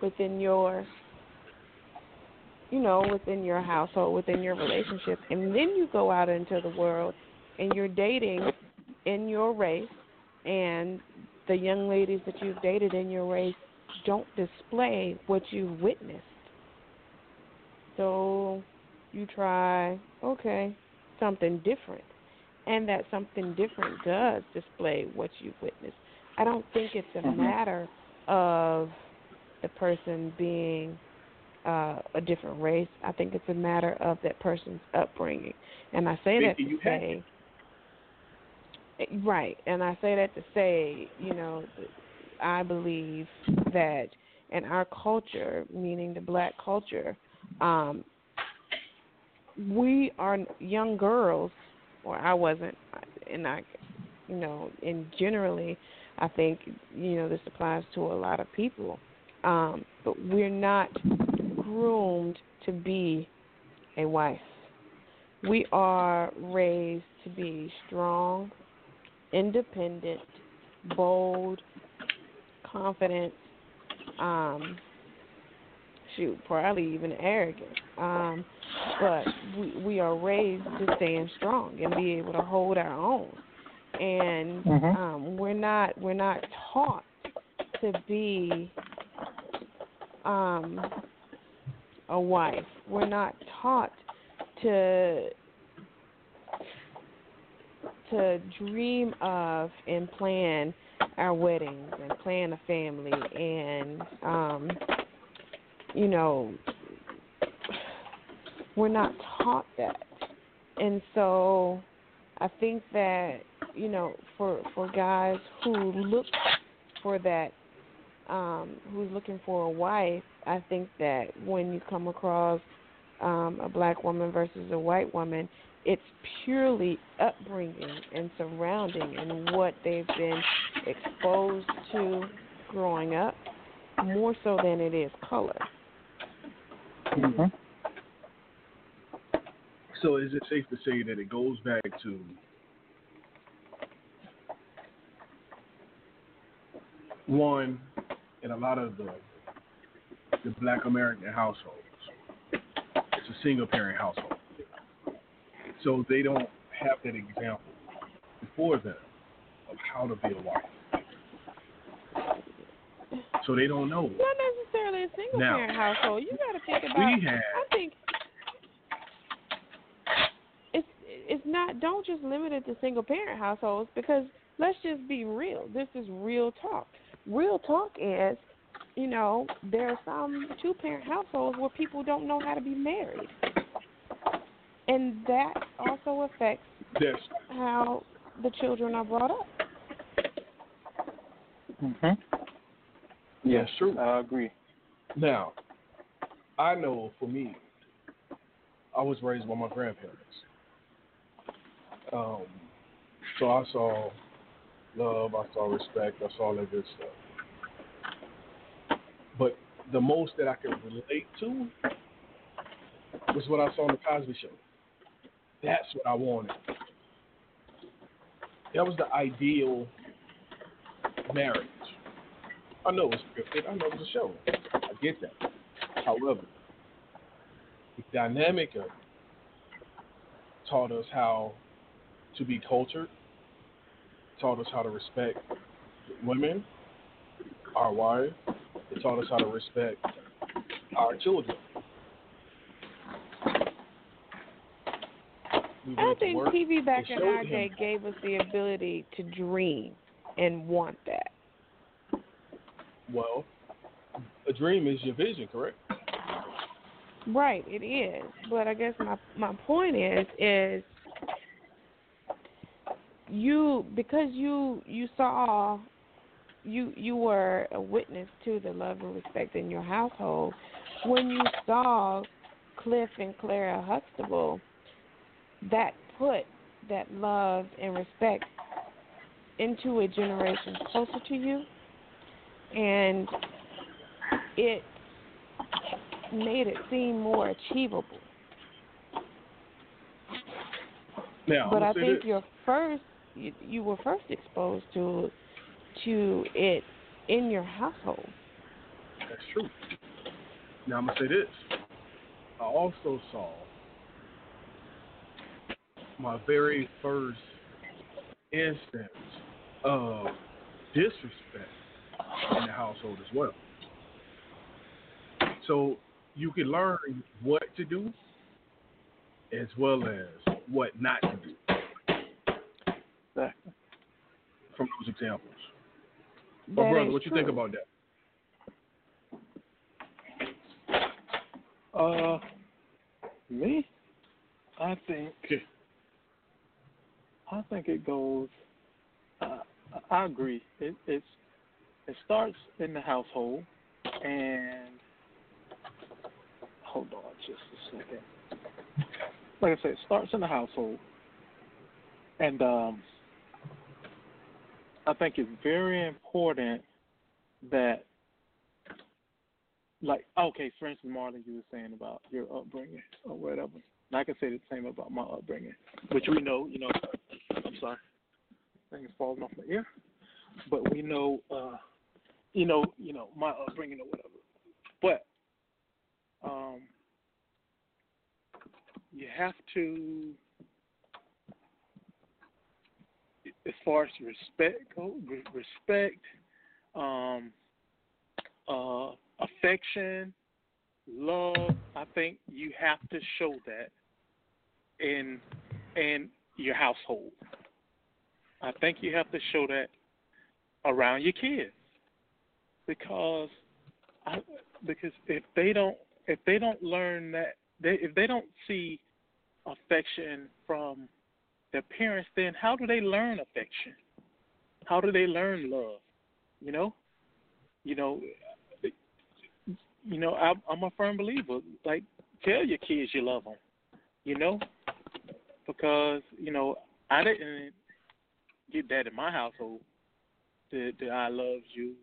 within your, you know, within your household, within your relationship, and then you go out into the world and you're dating in your race, and the young ladies that you've dated in your race don't display what you've witnessed. So you try, okay, something different. And that something different does display what you've witnessed. I don't think it's a Mhm. matter of the person being uh, a different race. I think it's a matter of that person's upbringing. And I say that to say, Right, and I say that to say, you know, I believe that in our culture, meaning the black culture, um, we are young girls, or I wasn't, and I, you know, and generally, I think you know this applies to a lot of people. Um, but we're not groomed to be a wife. We are raised to be strong, independent, bold, confident, um, shoot, probably even arrogant. Um, but we we are raised to stand strong and be able to hold our own. And Mhm. um, we're not we're not taught to be um, a wife. We're not taught to to dream of and plan our weddings and plan a family and um you know we're not taught that and so i think that you know for for guys who look for that um who's looking for a wife i think that when you come across um a black woman versus a white woman it's purely upbringing and surrounding and what they've been exposed to growing up more so than it is color. Mhm. So is it safe to say that it goes back to one in a lot of the the black American households, it's a single parent household. So they don't have that example before them of how to be a wife. So they don't know. Not necessarily a single Now, parent household. You got to think about. We have I think it's it's not. Don't just limit it to single parent households because let's just be real. This is real talk. Real talk is, you know, there are some two parent households where people don't know how to be married, and that also affects this. how the children are brought up. Mhm. Yes, true. I agree. Now, I know for me, I was raised by my grandparents. Um, so I saw love, I saw respect, I saw all that good stuff. But the most that I could relate to was what I saw on the Cosby Show. That's what I wanted. That was the ideal marriage. I know it's scripted. I know it's a show. I get that. However, the dynamic of taught us how to be cultured, taught us how to respect women, our wives. It taught us how to respect our children. We I think. TV back in our day gave us the ability to dream and want that. Well, a dream is your vision, correct? Right, it is. But I guess my my point is is you because you you saw you you were a witness to the love and respect in your household when you saw Cliff and Clara Huxtable that put that love and respect into a generation closer to you and it made it seem more achievable. Now, but I think your first you, you were first exposed to to it in your household. That's true. Now I'm gonna say this. I also saw my very first instance of disrespect in the household as well. So you can learn what to do as well as what not to do Exactly. from those examples. That But brother, what you true. think about that? Uh, me, I think Okay. I think it goes. Uh, I agree. It it's it starts in the household, and hold on just a second. like I said, it starts in the household, and um, I think it's very important that, like, okay, for instance, Marlon, you were saying about your upbringing or whatever. And I can say the same about my upbringing, which we know, you know. I'm sorry, things falling off my ear, but we know, uh, you know, you know, my upbringing or whatever. But um, you have to, as far as respect go, respect, um, uh, affection, love. I think you have to show that in in your household. I think you have to show that around your kids because I, because if they don't if they don't learn that they if they don't see affection from their parents, then how do they learn affection? How do they learn love? You know, you know, you know. I'm, I'm a firm believer. Like, tell your kids you love them. You know, because you know I didn't get that in my household. That, that I love you,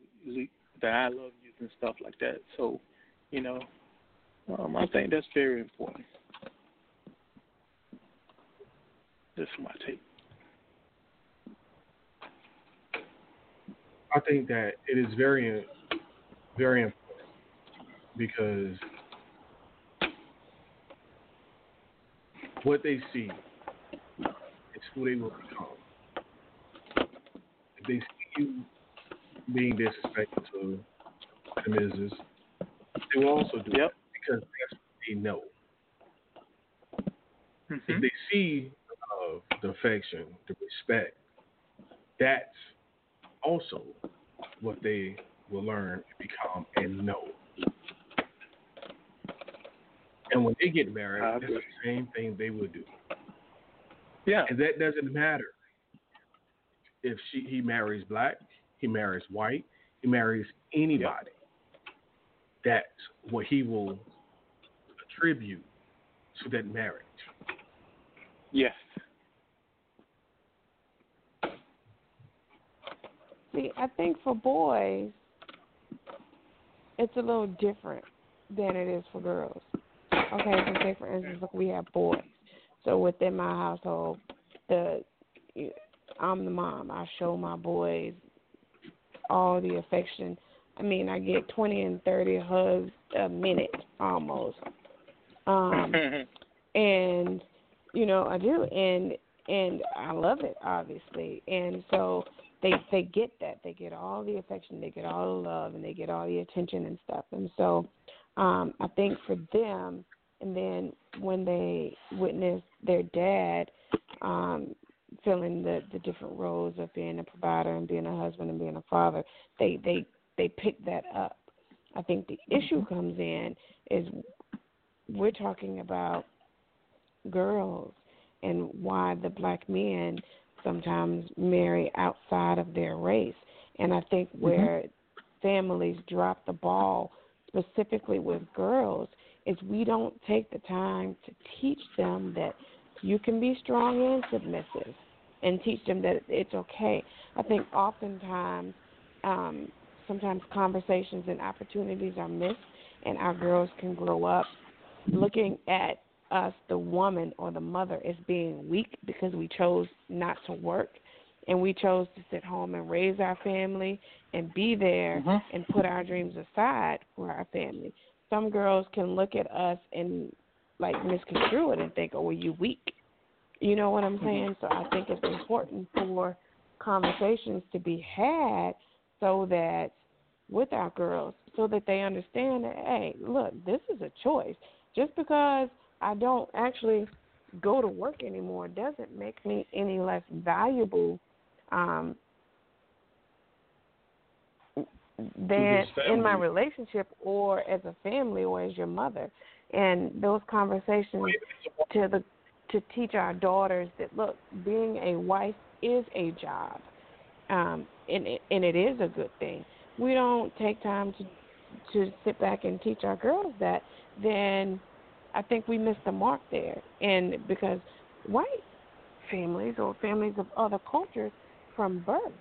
that I love you, and stuff like that. So, you know, um, I think that's very important. This is my take. I think that it is very, very important because what they see is who they will become. If they see you being disrespectful to the missus, they will also do yep. it because that's what they know. Mm-hmm. If they see uh, the affection, the respect, that's also what they will learn and become and know. And when they get married, I that's the same thing they will do. Yeah. And that doesn't matter if she he marries black, he marries white, he marries anybody. That's what he will attribute to that marriage. Yes. See, I think for boys, it's a little different than it is for girls. Okay, so say for instance, look, we have boys. So within my household, the I'm the mom. I show my boys all the affection. I mean, I get 20 and 30 hugs a minute almost. Um, and you know, I do, and and I love it obviously. And so they they get that. They get all the affection, they get all the love, and they get all the attention and stuff. And so um, I think for them, and then when they witness their dad um, filling the the different roles of being a provider and being a husband and being a father, they they they pick that up. I think the issue comes in is we're talking about girls and why the black men sometimes marry outside of their race. And I think where mm-hmm. families drop the ball specifically with girls is we don't take the time to teach them that you can be strong and submissive and teach them that it's okay. I think oftentimes um sometimes conversations and opportunities are missed and our girls can grow up looking at us, the woman or the mother, as being weak because we chose not to work and we chose to sit home and raise our family and be there mm-hmm. and put our dreams aside for our family. Some girls can look at us and like misconstrue it and think, "Oh, well, you weak." You know what I'm mm-hmm. saying? So I think it's important for conversations to be had so that with our girls, so that they understand that, hey, look, this is a choice. Just because I don't actually go to work anymore doesn't make me any less valuable um, than in my relationship or as a family or as your mother. And those conversations to the to teach our daughters that look, being a wife is a job, um, and it, and it is a good thing. We don't take time to to sit back and teach our girls that, then I think we missed the mark there, and because white families or families of other cultures from birth,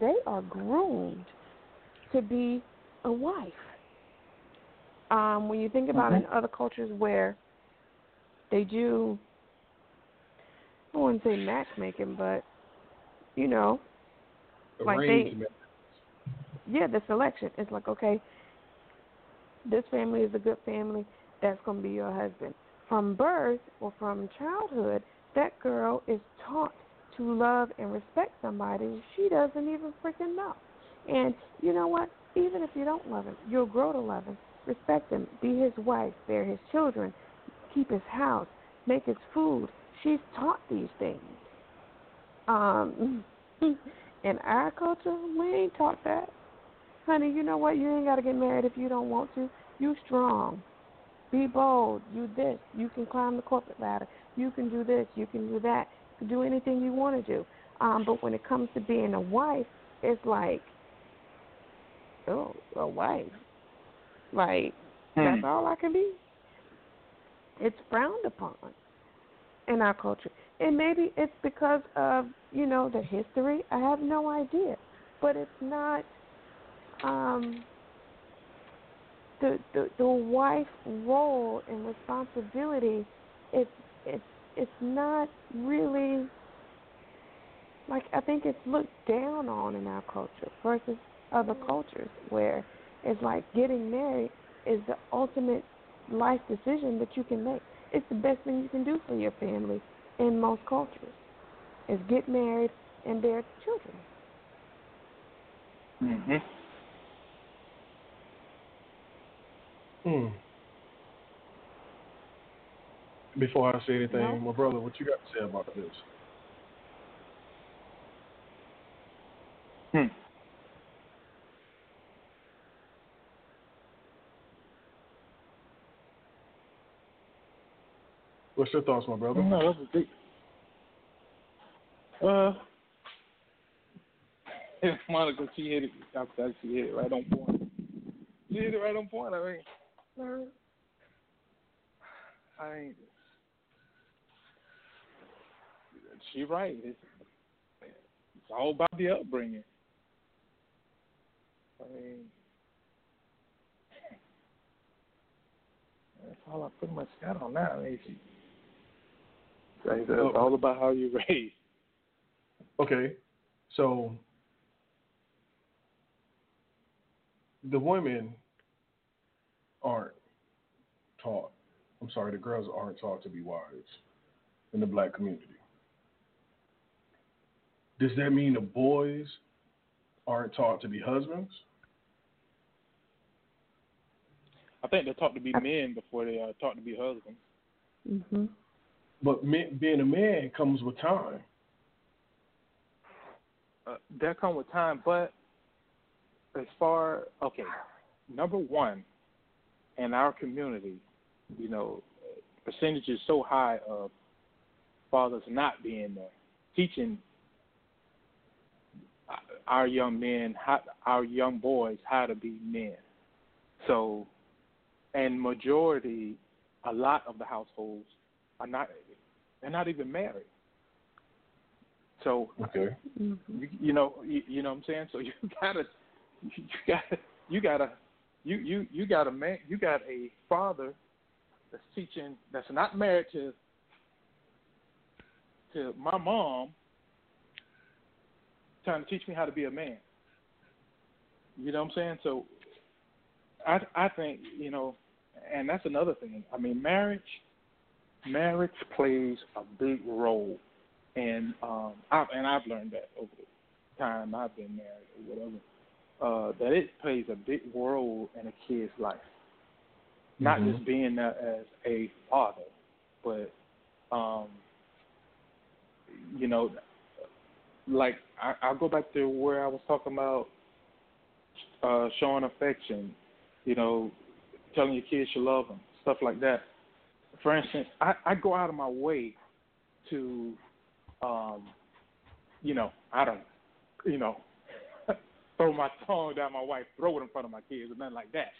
they are groomed to be a wife. Um, when you think about mm-hmm. in other cultures where they do, I wouldn't say matchmaking, but you know, like they, yeah, the selection. It's like okay, this family is a good family. That's going to be your husband. From birth or from childhood, that girl is taught to love and respect somebody she doesn't even freaking know. And you know what? Even if you don't love him, you'll grow to love him, respect him, be his wife, bear his children, keep his house, make his food. She's taught these things. Um, in our culture, we ain't taught that. Honey, you know what? You ain't got to get married if you don't want to. You strong. Be bold. You this. You can climb the corporate ladder. You can do this. You can do that. You can do anything you want to do. Um, but when it comes to being a wife, it's like, oh, a wife. Like, hmm. that's all I can be. It's frowned upon in our culture. And maybe it's because of, you know, the history. I have no idea. But it's not um the, the the wife role and responsibility it's it's it's not really like I think it's looked down on in our culture versus other cultures where it's like getting married is the ultimate life decision that you can make. It's the best thing you can do for your family in most cultures. Is get married and bear children. Mhm. Hmm. Before I say anything, no. my brother, what you got to say about this? Hmm. What's your thoughts, my brother? No, that was big. Uh, Monica, she hit it. I She hit it right on point. She hit it right on point. I mean, I ain't. She right. It's, it's all about the upbringing. I mean, that's all I pretty much got on that. I mean, she, it's all about how you raised. Okay, so the women aren't taught. I'm sorry, the girls aren't taught to be wives in the black community. Does that mean the boys aren't taught to be husbands? I think they're taught to be men before they are taught to be husbands. Mhm. But men, being a man comes with time. Uh, that comes with time, but as far okay, number one, in our community, you know, percentage is so high of fathers not being there, teaching our young men, how, our young boys, how to be men. So, and majority, a lot of the households are not, they're not even married. So, okay, you, you know, you, you know what I'm saying. So you gotta, you gotta, you gotta you you you got a man you got a father that's teaching that's not married to to my mom trying to teach me how to be a man. You know what I'm saying? So I I think, you know, and that's another thing. I mean marriage marriage plays a big role and um I've and I've learned that over the time I've been married or whatever uh, that it plays a big role in a kid's life. Not mm-hmm. just being there as a father, but um, you know, like I, I'll go back to where I was talking about uh, showing affection. You know, telling your kids you love them, stuff like that. For instance, I, I go out of my way to, um, you know, I don't, you know, throw my tongue down my wife's throat in front of my kids or nothing like that.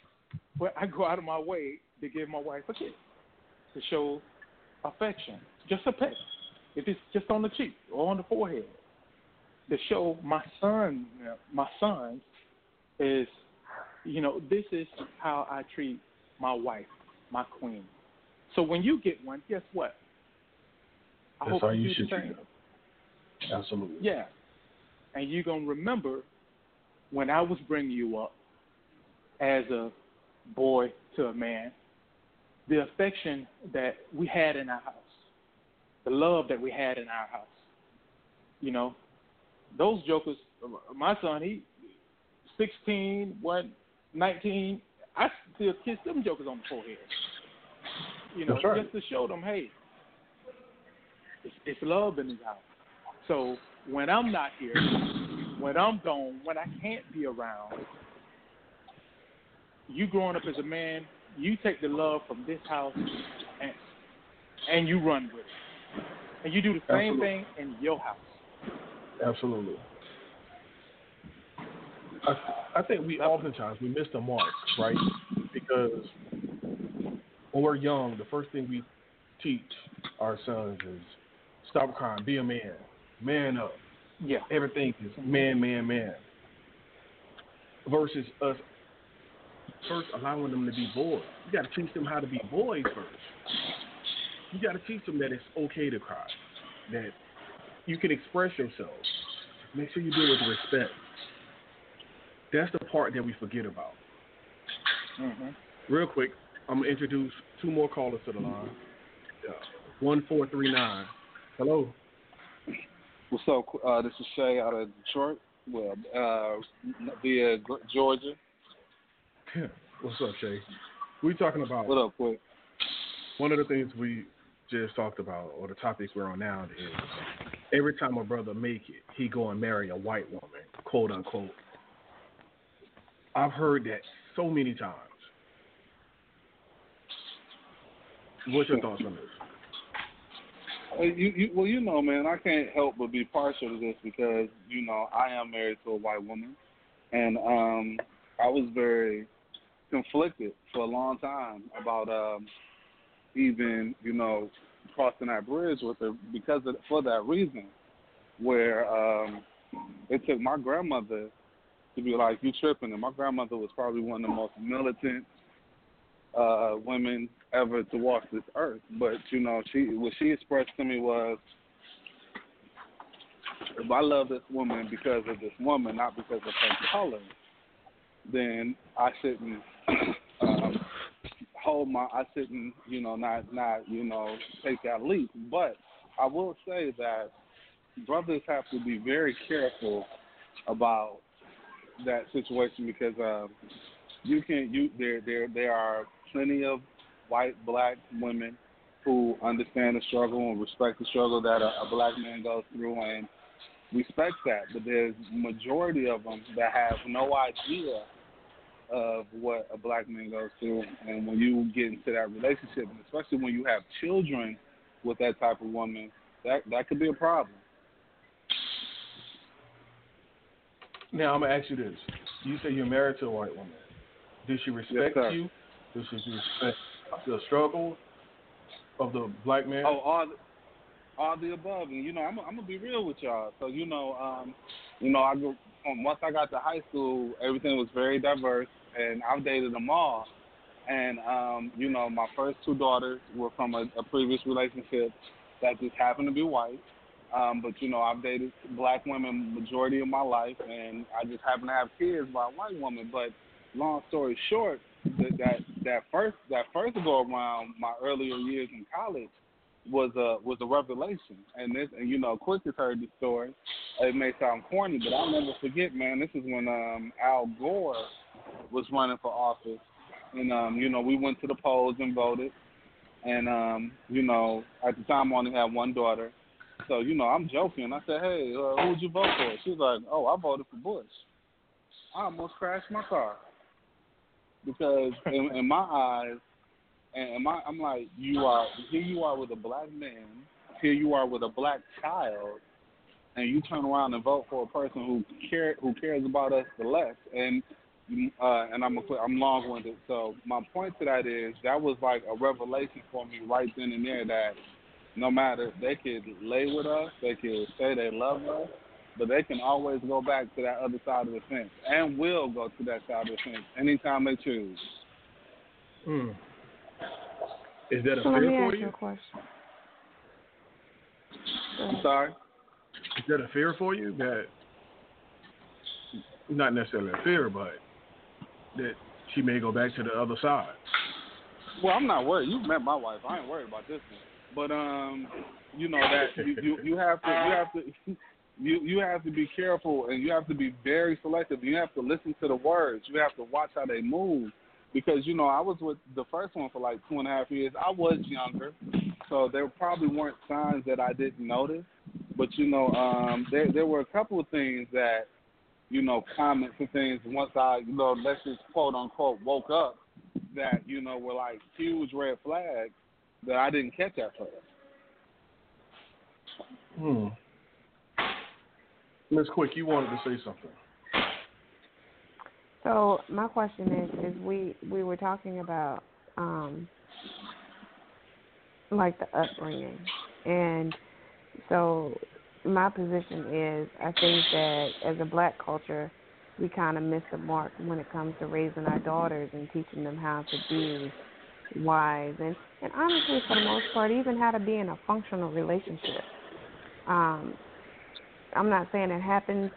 But I go out of my way to give my wife a kiss. to show affection, just a pet, if it's just on the cheek or on the forehead, to show my son, my son is, you know, this is how I treat my wife, my queen. So when you get one, guess what? I That's hope how you do should treat them. Absolutely. Yeah. And you're going to remember when I was bringing you up as a boy to a man, the affection that we had in our house, the love that we had in our house. You know, those jokers, my son, he 16, what, 19, I still kiss them jokers on the forehead. You know, right. just to show them, hey, it's, it's love in this house. So when I'm not here, when I'm gone, when I can't be around, you growing up as a man, you take the love from this house and and you run with it, and you do the same Absolutely. thing in your house. Absolutely. I, I think we oftentimes we miss the mark, right? Because when we're young, the first thing we teach our sons is stop crying, be a man, man up. Yeah. Everything is man, man, man. Versus us first allowing them to be boys. You got to teach them how to be boys first. You got to teach them that it's okay to cry, that you can express yourself. Make sure you do it with respect. That's the part that we forget about. hmm Real quick, I'm gonna introduce two more callers to the line. One four three nine. Hello. What's up? Uh, this is Shay out of Detroit. Well, uh, via Georgia. What's up, Shay? We talking about What up, quick? one of the things we just talked about, or the topic we're on now is every time a brother make it, he go and marry a white woman, quote unquote. I've heard that so many times. What's your thoughts on this? Uh, you, you, well, you know, man, I can't help but be partial to this because you know I am married to a white woman, and um, I was very conflicted for a long time about um, even you know crossing that bridge with her because of for that reason, where um, it took my grandmother to be like, "You tripping?" And my grandmother was probably one of the most militant uh, women ever to walk this earth. But you know, she what she expressed to me was, if I love this woman because of this woman, not because of her color, then I shouldn't um, hold my. I shouldn't, you know, not not you know take that leap. But I will say that brothers have to be very careful about that situation because um, you can you there there there are plenty of white black women who understand the struggle and respect the struggle that a, a black man goes through and respect that. But there's majority of them that have no idea of what a black man goes through, and when you get into that relationship, especially when you have children with that type of woman, that that could be a problem. Now I'm gonna ask you this: You say you're married to a white woman. Does she respect sir. you? Does she respect the struggle of the black man? Oh, all all the above, and you know, I'm I'm gonna be real with y'all. So you know, um, you know, I um, once I got to high school, everything was very diverse, and I've dated them all. And um, you know, my first two daughters were from a, a previous relationship that just happened to be white. Um, but you know, I've dated black women majority of my life, and I just happen to have kids by a white woman. But long story short, that that, that first that first go around my earlier years in college was a was a revelation. And this and you know, quick has heard the story. It may sound corny, but I'll never forget, man. This is when um Al Gore was running for office, and um you know we went to the polls and voted, and um you know at the time I only had one daughter, so you know I'm joking. I said, hey, uh, who would you vote for? She was like, oh, I voted for Bush. I almost crashed my car because in, in my eyes, and my, I'm like, you are here. You are with a black man. Here you are with a black child, and you turn around and vote for a person who care who cares about us the less. And uh, and I'm a, I'm long-winded. So my point to that is that was like a revelation for me right then and there that no matter they could lay with us, they could say they love us, but they can always go back to that other side of the fence and will go to that side of the fence anytime they choose. Hmm. Is that a so let fear me for ask you? you a question. I'm sorry. Is that a fear for you? That not necessarily a fear, but that she may go back to the other side. Well, I'm not worried. You've met my wife. I ain't worried about this one. But um, you know that you, you you have to you have to you you have to be careful and you have to be very selective. You have to listen to the words. You have to watch how they move because you know I was with the first one for like two and a half years. I was younger, so there probably weren't signs that I didn't notice. But you know, um, there there were a couple of things that you know comments and things once I you know let's just quote unquote woke up that you know were like huge red flags that I didn't catch at first. Hmm. Miss Quick, you wanted to say something. So my question is, is we we were talking about um like the upbringing, and so my position is, I think that as a black culture, we kind of miss the mark when it comes to raising our daughters and teaching them how to be wise and and honestly, for the most part, even how to be in a functional relationship. Um, I'm not saying it happens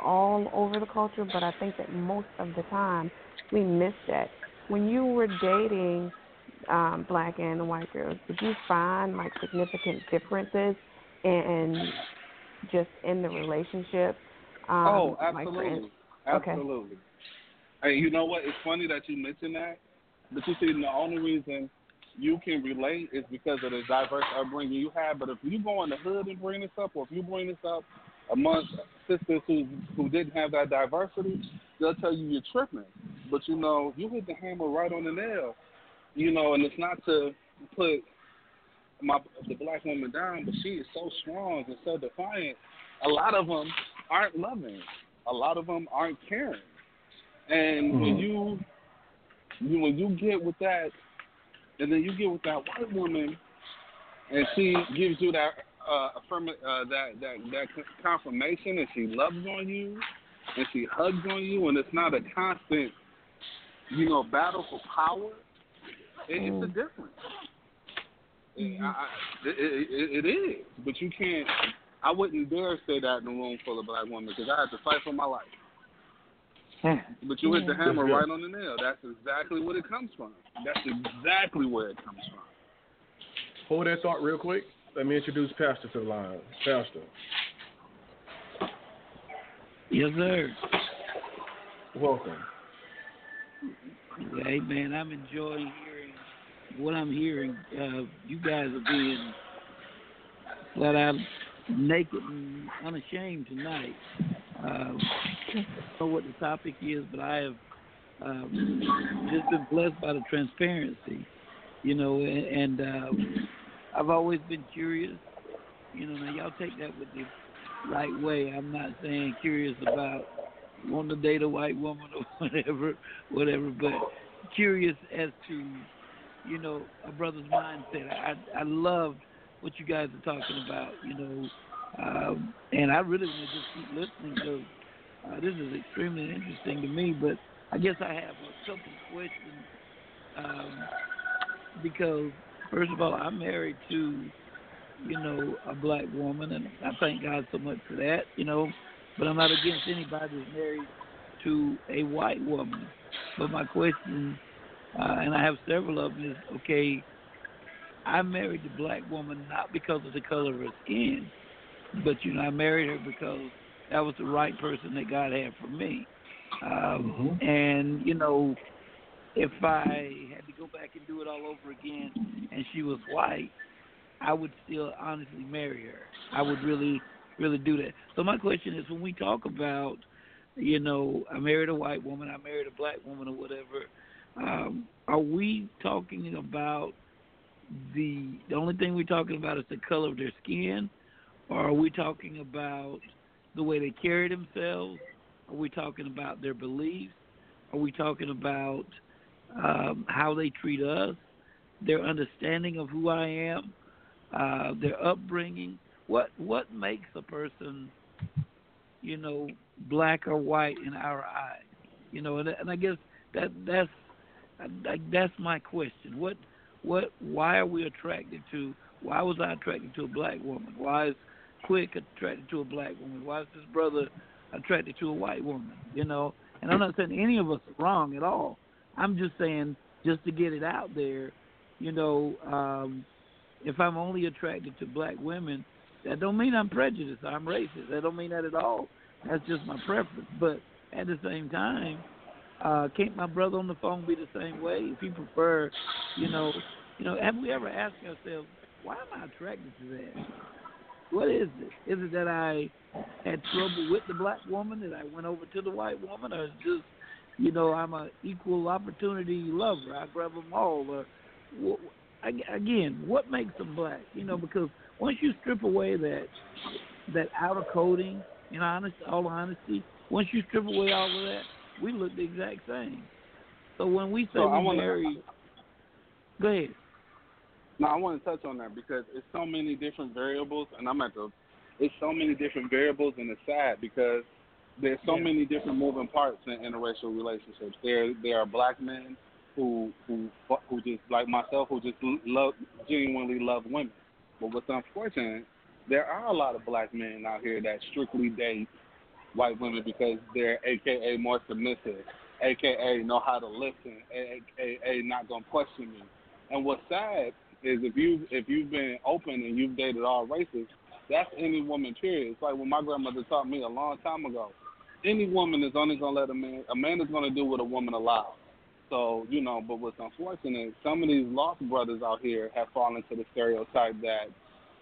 all over the culture, but I think that most of the time we miss that. When you were dating um, black and white girls, did you find like significant differences in just in the relationship? Um, oh, like, absolutely, Okay. absolutely. Hey, you know what? It's funny that you mentioned that, but you see, the only reason you can relate is because of the diverse upbringing you had. But if you go in the hood and bring this up, or if you bring this up amongst sisters who who didn't have that diversity, they'll tell you you're tripping. But you know, you hit the hammer right on the nail. You know, and it's not to put my the black woman down, but she is so strong and so defiant. A lot of them aren't loving. A lot of them aren't caring. And when Mhm. you, you when you get with that, and then you get with that white woman, and she gives you that uh, affirm uh, that that that confirmation, and she loves on you, and she hugs on you, and it's not a constant, you know, battle for power. It, It's a Mm. difference. It, I, I, it, it, it is, but you can't. I wouldn't dare say that in a room full of black women because I had to fight for my life. But you hit the hammer right on the nail. That's exactly what it comes from. That's exactly where it comes from. Hold that thought real quick. Let me introduce Pastor to the line. Pastor, Yes, sir. welcome. Hey, man, I'm enjoying hearing what I'm hearing. Uh, you guys are being flat out naked and unashamed tonight. Uh, I don't know what the topic is, but I have um, just been blessed by the transparency, you know, and, and uh, I've always been curious. You know, now y'all take that with the right way. I'm not saying curious about wanting to date a white woman or whatever, whatever, but curious as to, you know, a brother's mindset. I I love what you guys are talking about, you know, um, and I really want to just keep listening because uh, this is extremely interesting to me. But I guess I have a couple questions um, because, first of all, I'm married to, you know, a black woman, and I thank God so much for that, you know. But I'm not against anybody who's married to a white woman. But my question, uh, and I have several of them, is okay. I married the black woman not because of the color of her skin, but you know I married her because that was the right person that God had for me. Um, Mhm. And you know, if I had to go back and do it all over again, and she was white, I would still honestly marry her. I would really, really do that. So my question is, when we talk about, you know, I married a white woman, I married a black woman, or whatever, um, are we talking about the the only thing we're talking about is the color of their skin, or are we talking about the way they carry themselves? Are we talking about their beliefs? Are we talking about um, how they treat us, their understanding of who I am, uh, their upbringing? What what makes a person, you know, black or white in our eyes? You know, and, and I guess that that's like that's my question. What what why are we attracted to? Why was I attracted to a black woman? Why is Quick attracted to a black woman? Why is this brother attracted to a white woman? You know, and I'm not saying any of us are wrong at all. I'm just saying just to get it out there, you know, um, if I'm only attracted to black women, that don't mean I'm prejudiced. I'm racist. That don't mean that at all. That's just my preference. But at the same time, uh, can't my brother on the phone be the same way? If he prefer, you know, you know, have we ever asked ourselves, why am I attracted to that? What is it? Is it that I had trouble with the black woman that I went over to the white woman, or just, you know, I'm a equal opportunity lover. I grab them all. Uh, or again, what makes them black? You know, because once you strip away that that outer coating, in honest, all honesty, once you strip away all of that, we look the exact same. So when we say so we wanna, marry, go ahead. No, I want to touch on that because it's so many different variables, and I'm at the. It's so many different variables, and it's sad because there's so yeah. many different moving parts in interracial relationships. There, there are black men who who who just like myself who just love genuinely love women. But what's unfortunate, there are a lot of black men out here that strictly date white women because they're AKA more submissive, AKA know how to listen, AKA not gonna question me. And what's sad is if you if you've been open and you've dated all races, that's any woman. Period. It's like when my grandmother taught me a long time ago. Any woman is only gonna let a man. A man is gonna do what a woman allows. So you know, but what's unfortunate, some of these lost brothers out here have fallen to the stereotype that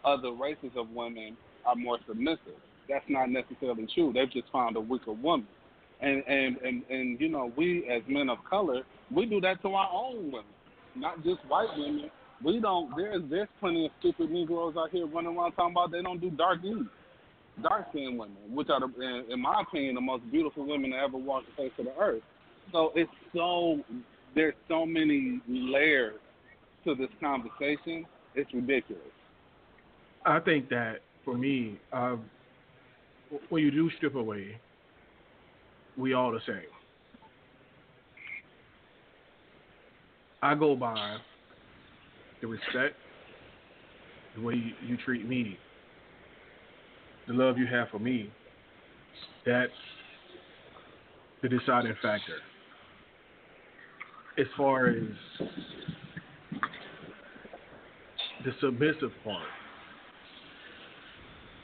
other races of women are more submissive. That's not necessarily true. They've just found a weaker woman. And and and and you know, we as men of color, we do that to our own women, not just white women we don't. There's there's plenty of stupid Negroes out here running around talking about they don't do dark eat, dark skinned women, which are, the, in, my opinion, the most beautiful women to ever walk the face of the earth. So it's so there's so many layers to this conversation. It's ridiculous. I think that for me, uh, when you do strip away, we all the same. I go by the respect, the way you, you treat me, the love you have for me, that's the deciding factor. As far as the submissive part,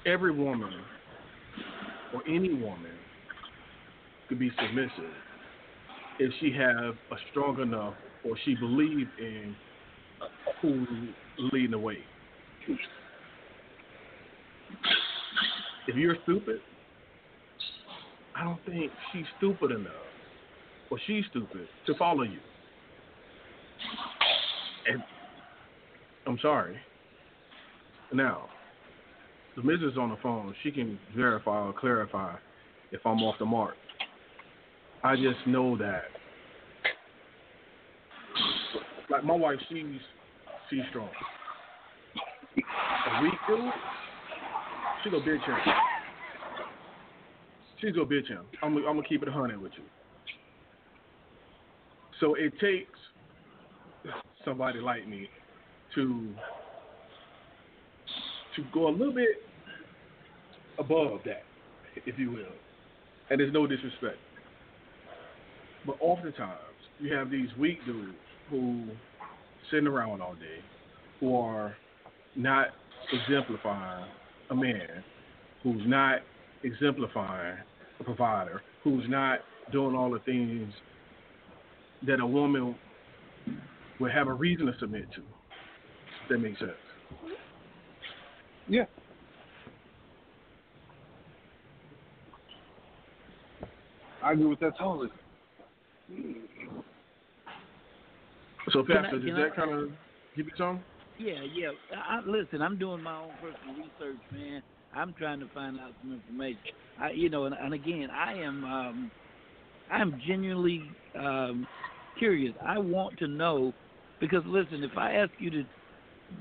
every woman or any woman could be submissive if she have a strong enough or she believe in who's leading the way. If you're stupid, I don't think she's stupid enough, or she's stupid to follow you. And I'm sorry. Now, the missus on the phone, she can verify or clarify if I'm off the mark. I just know that, like my wife, she's she's strong. A weak dude, she go bitch him. She's go bitch him. I'm, I'm gonna keep it hundred with you. So it takes somebody like me to to go a little bit above that, if you will. And there's no disrespect. But oftentimes you have these weak dudes who sitting around all day who are not exemplifying a man, who's not exemplifying a provider, who's not doing all the things that a woman would have a reason to submit to. If that makes sense. Yeah. I agree with that totally. So, Pastor, does that kind of give you some? Yeah, yeah. I, listen, I'm doing my own personal research, man. I'm trying to find out some information. I, you know, and, and again, I am, um, I'm genuinely um, curious. I want to know because listen, if I ask you to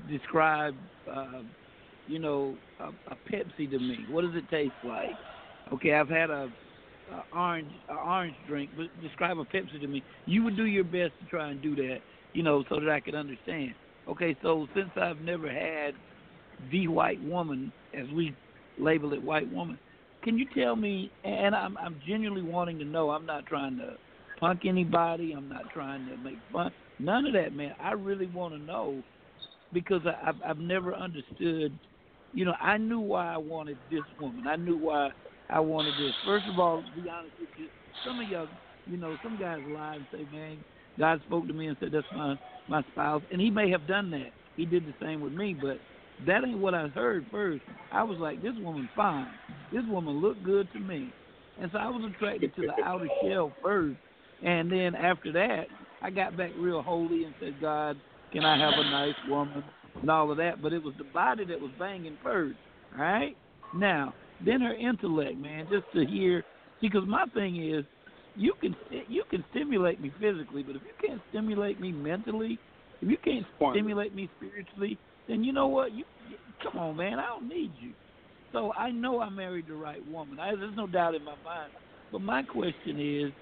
describe, uh, you know, a, a Pepsi to me, what does it taste like? Okay, I've had a, a orange a orange drink, but describe a Pepsi to me. You would do your best to try and do that, you know, so that I could understand. Okay, so since I've never had the white woman, as we label it, white woman, can you tell me? And I'm I'm genuinely wanting to know. I'm not trying to punk anybody. I'm not trying to make fun. None of that, man. I really want to know because I, I've I've never understood. You know, I knew why I wanted this woman. I knew why I wanted this. First of all, to be honest with you, some of y'all, you know, some guys lie and say, "Man, God spoke to me and said that's my my spouse," and He may have done that. He did the same with me, but that ain't what I heard first. I was like, "This woman fine. This woman looked good to me," and so I was attracted to the outer shell first, and then after that, I got back real holy and said, "God, can I have a nice woman?" and all of that. But it was the body that was banging first. Right. Now, then her intellect, man, just to hear. Because my thing is, you can you can stimulate me physically, but if you can't stimulate me mentally, if you can't stimulate me spiritually, then you know what? You come on, man. I don't need you. So I know I married the right woman. I, there's no doubt in my mind. But my question is,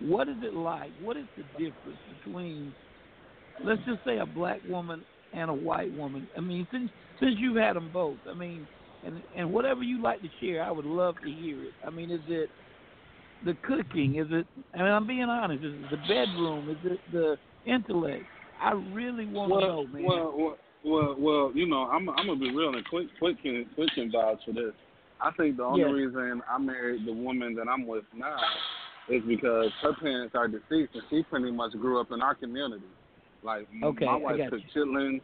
what is it like? What is the difference between, let's just say, a black woman and a white woman? I mean, since since you've had them both, I mean, and and whatever you like to share, I would love to hear it. I mean, is it the cooking? Is it? I mean, I'm being honest. Is it the bedroom? Is it the intellect? I really want well, to know, man. Well, well, well, well, you know, I'm I'm gonna be real and quick, quick quick can vouch for this. I think the only Yeah. reason I married the woman that I'm with now is because her parents are deceased and she pretty much grew up in our community. Like Okay, my wife took you. chitlins.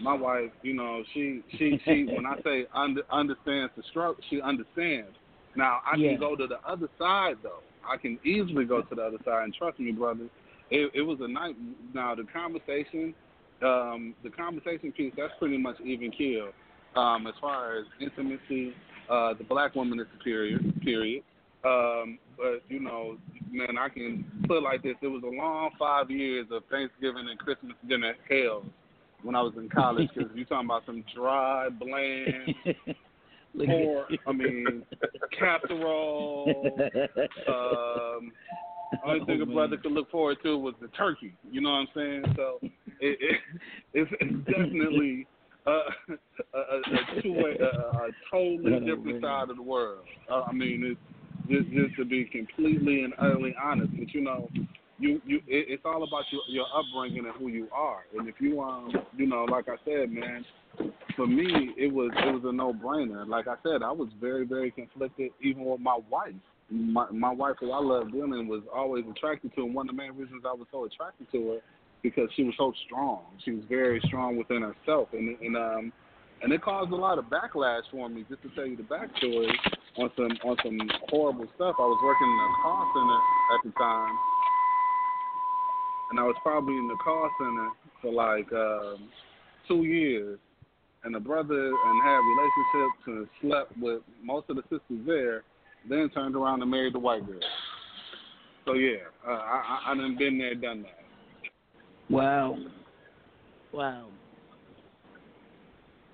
My wife, you know, she she she when I say under, understands the struggle, she understands. Now I Yeah. can go to the other side though. I can easily go to the other side and trust me, brother. It, it was a night. Now the conversation, um, the conversation piece, that's pretty much even keel. Um, as far as intimacy, uh, the black woman is superior. Period. Um, but you know, man, I can put it like this: it was a long five years of Thanksgiving and Christmas dinner hell when I was in college because you talking about some dry, bland, Look at pork. you. I mean, casserole. Um, only thing Oh, a brother could look forward to was the turkey. You know what I'm saying? So it, it it's, it's definitely uh, a, a, a two way, a, a totally Oh, different side of the world. Uh, I mean, it's just just to be completely and utterly honest. But you know, you you it, it's all about your your upbringing and who you are. And if you um you know, like I said, man, for me it was it was a no brainer. Like I said, I was very very conflicted even with my wife. My my wife, who I love dealing, was always attracted to, and one of the main reasons I was so attracted to her because she was so strong. She was very strong within herself, and and um and it caused a lot of backlash for me. Just to tell you the backstory on some on some horrible stuff. I was working in a call center at the time, and I was probably in the call center for like um, two years. And a brother and had relationships and slept with most of the sisters there. Then turned around and married the white girl. So yeah, uh, I I I done been there, done that. Wow. Wow.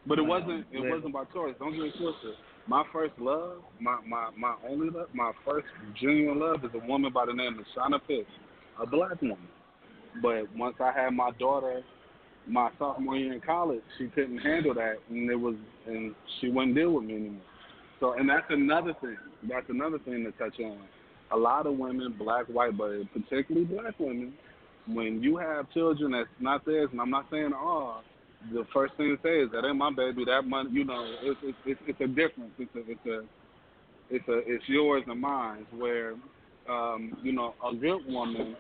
But it Wow. wasn't it Yeah. wasn't by choice. Don't get it twisted. My first love, my, my, my only love, my first genuine love is a woman by the name of Shauna Pitts, a black woman. But once I had my daughter, my sophomore year in college, she couldn't handle that, and it was, and she wouldn't deal with me anymore. So, and that's another thing. That's another thing to touch on. A lot of women, black, white, but particularly black women, when you have children that's not theirs, and I'm not saying all, the first thing to say is that ain't my baby. That money, you know, it's it's it's, it's a difference. It's a it's a it's a it's yours and mine. Where, um, you know, a good woman,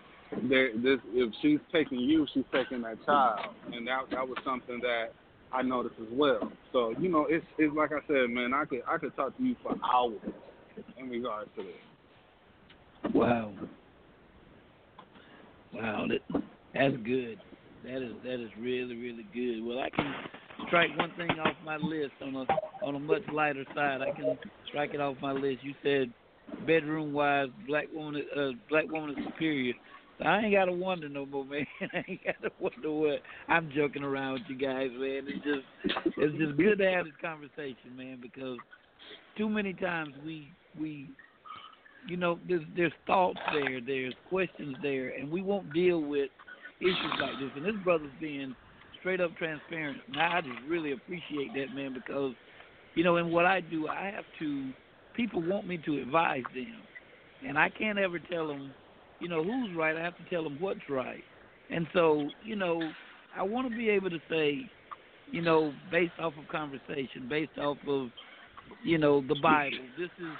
there this if she's taking you, she's taking that child, and that that was something that I noticed as well. So you know, it's it's like I said, man. I could I could talk to you for hours in regards to this. Wow. Wow, that that's good. That is that is really really good. Well, I can strike one thing off my list on a on a much lighter side. I can strike it off my list. You said bedroom wives, black woman, uh, black woman is superior. I ain't gotta wonder no more, man. I ain't gotta wonder what. I'm joking around with you guys, man. It's just, it's just good to have this conversation, man, because too many times we we you know, there's there's thoughts there, there's questions there, and we won't deal with issues like this. And this brother's being straight up transparent. Now I just really appreciate that, man, because you know, in what I do, I have to. People want me to advise them, and I can't ever tell them, you know, who's right. I have to tell them what's right. And so, you know, I want to be able to say, you know, based off of conversation, based off of, you know, the Bible. This is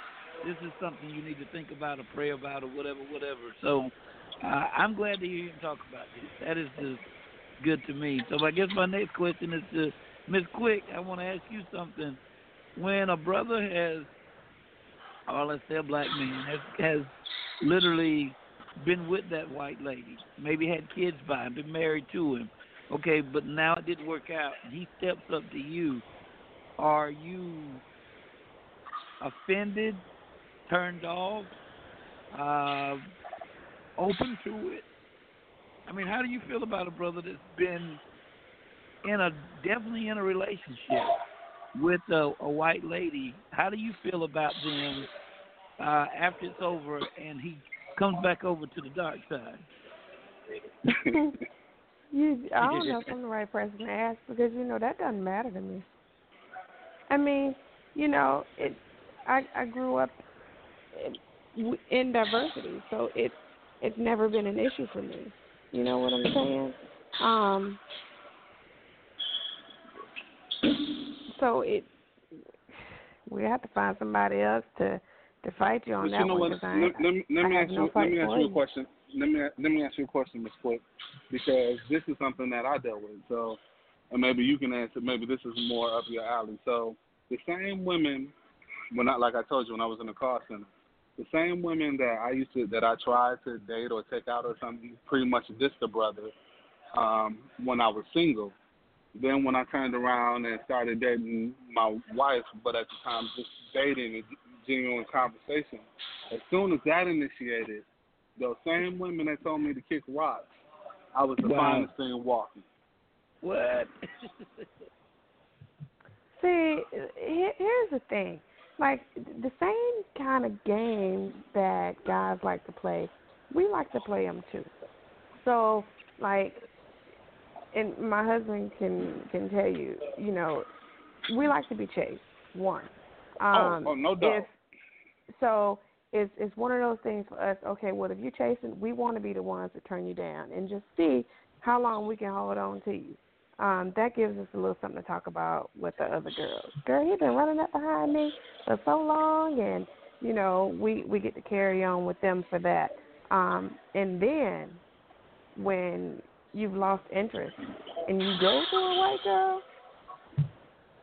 this is something you need to think about or pray about or whatever, whatever. So uh, I'm glad to hear you talk about this. That is just good to me. So I guess my next question is to Miss Quick. I want to ask you something. When a brother has, or let's say a black man has, has literally been with that white lady, maybe had kids by him, been married to him, okay, but now it didn't work out. He steps up to you. Are you offended turned off, uh, open to it. I mean, how do you feel about a brother that's been in a definitely in a relationship with a, a white lady? How do you feel about them uh, after it's over and he comes back over to the dark side? you, I don't know if I'm the right person to ask because you know that doesn't matter to me. I mean, you know, it. I I grew up in diversity. So it it's never been an issue for me. You know what I'm saying? Um, so it we have to find somebody else to to fight you on but that you know one. What? I, let, let, let me ask no you. Let me ask you a question. Let me let me ask you a question, Ms. Quick, because this is something that I dealt with. So, and maybe you can answer. Maybe this is more up your alley. So, the same women when I like I told you when I was in the car center, the same women that I used to that I tried to date or take out or something, pretty much dissed the brother um, when I was single. Then when I turned around and started dating my wife, but at the time just dating genuine conversation, as soon as that initiated, those same women that told me to kick rocks, I was the wow. finest thing walking. What? See, here's the thing like the same kind of games that guys like to play, we like to play them too. So, like, and my husband can can tell you, you know, we like to be chased. One. Oh, Um, oh, oh no doubt. If, so it's it's one of those things for us. Okay, well, if you're chasing, we want to be the ones that turn you down and just see how long we can hold on to you um, that gives us a little something to talk about with the other girls. Girl, he been running up behind me for so long, and you know we we get to carry on with them for that. Um, and then when you've lost interest and you go to a white girl,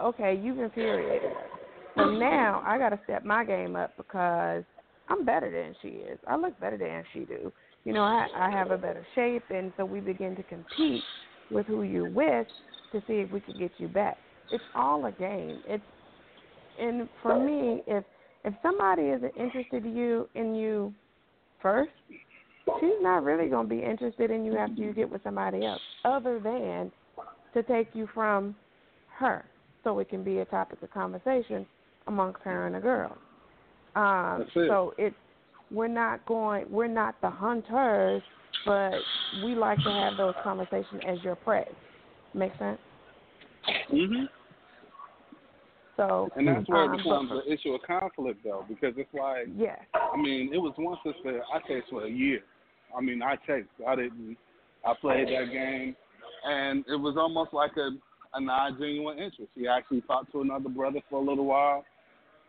okay, you've infuriated her. So now I got to step my game up because I'm better than she is. I look better than she do. You know, I I have a better shape, and so we begin to compete with who you're with to see if we can get you back. It's all a game. It's and for me, if if somebody isn't interested in you in you first, she's not really gonna be interested in you after you get with somebody else, other than to take you from her, so it can be a topic of conversation amongst her and a girl. Um, it. So it's we're not going, we're not the hunters but we like to have those conversations as your prey. Make sense? Mhm. So And that's where um, it becomes but, an issue of conflict, though, because it's like, yeah, I mean, it was one sister I chased for a year. I mean, I chased. I didn't. I played that game, and it was almost like a a non-genuine interest. He actually talked to another brother for a little while.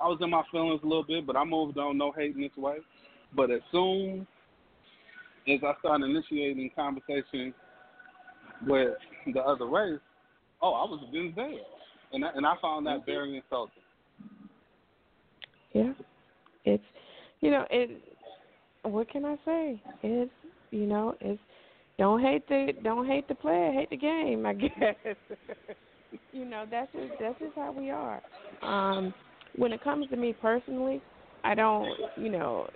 I was in my feelings a little bit, but I moved on. No hating this way. But as soon as I started initiating conversation with the other race, oh, I was then there, and I, and I found that very insulting. yeah. It's you know it. What can I say? It's you know it's don't hate the don't hate the player, hate the game. I guess you know that's just that's just how we are. Um, when it comes to me personally, I don't, you know,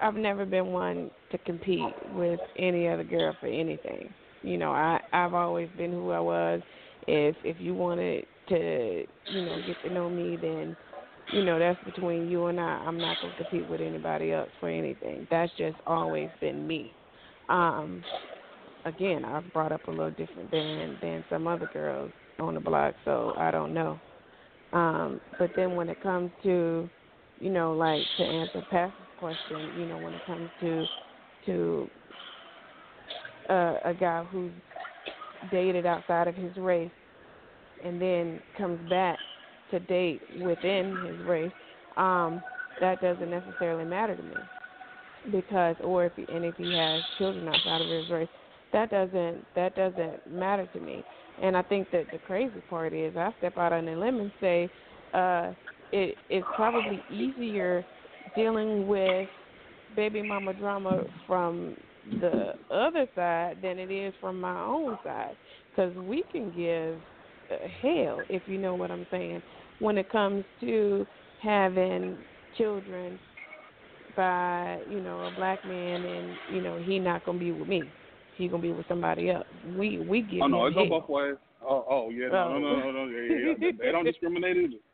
I've never been one to compete with any other girl for anything. You know, I I've always been who I was. If if you wanted to, you know, get to know me, then you know that's between you and I. I'm not gonna compete with anybody else for anything. That's just always been me. Um, again, I've brought up a little different than than some other girls on the block, so I don't know. Um, but then when it comes to, you know, like to answer Pastor's question, you know, when it comes to to uh, a guy who's dated outside of his race and then comes back to date within his race, um, that doesn't necessarily matter to me because, or if he, and if he has children outside of his race, that doesn't that doesn't matter to me. And I think that the crazy part is I step out on a limb and say uh, it it's probably easier dealing with baby mama drama from the other side than it is from my own side. Because we can give hell if you know what I'm saying when it comes to having children by you know a black man and you know he not gonna be with me he gonna be with somebody else we we get. oh no it go both ways oh oh yeah no Oh. no no no, no yeah, yeah, they don't discriminate either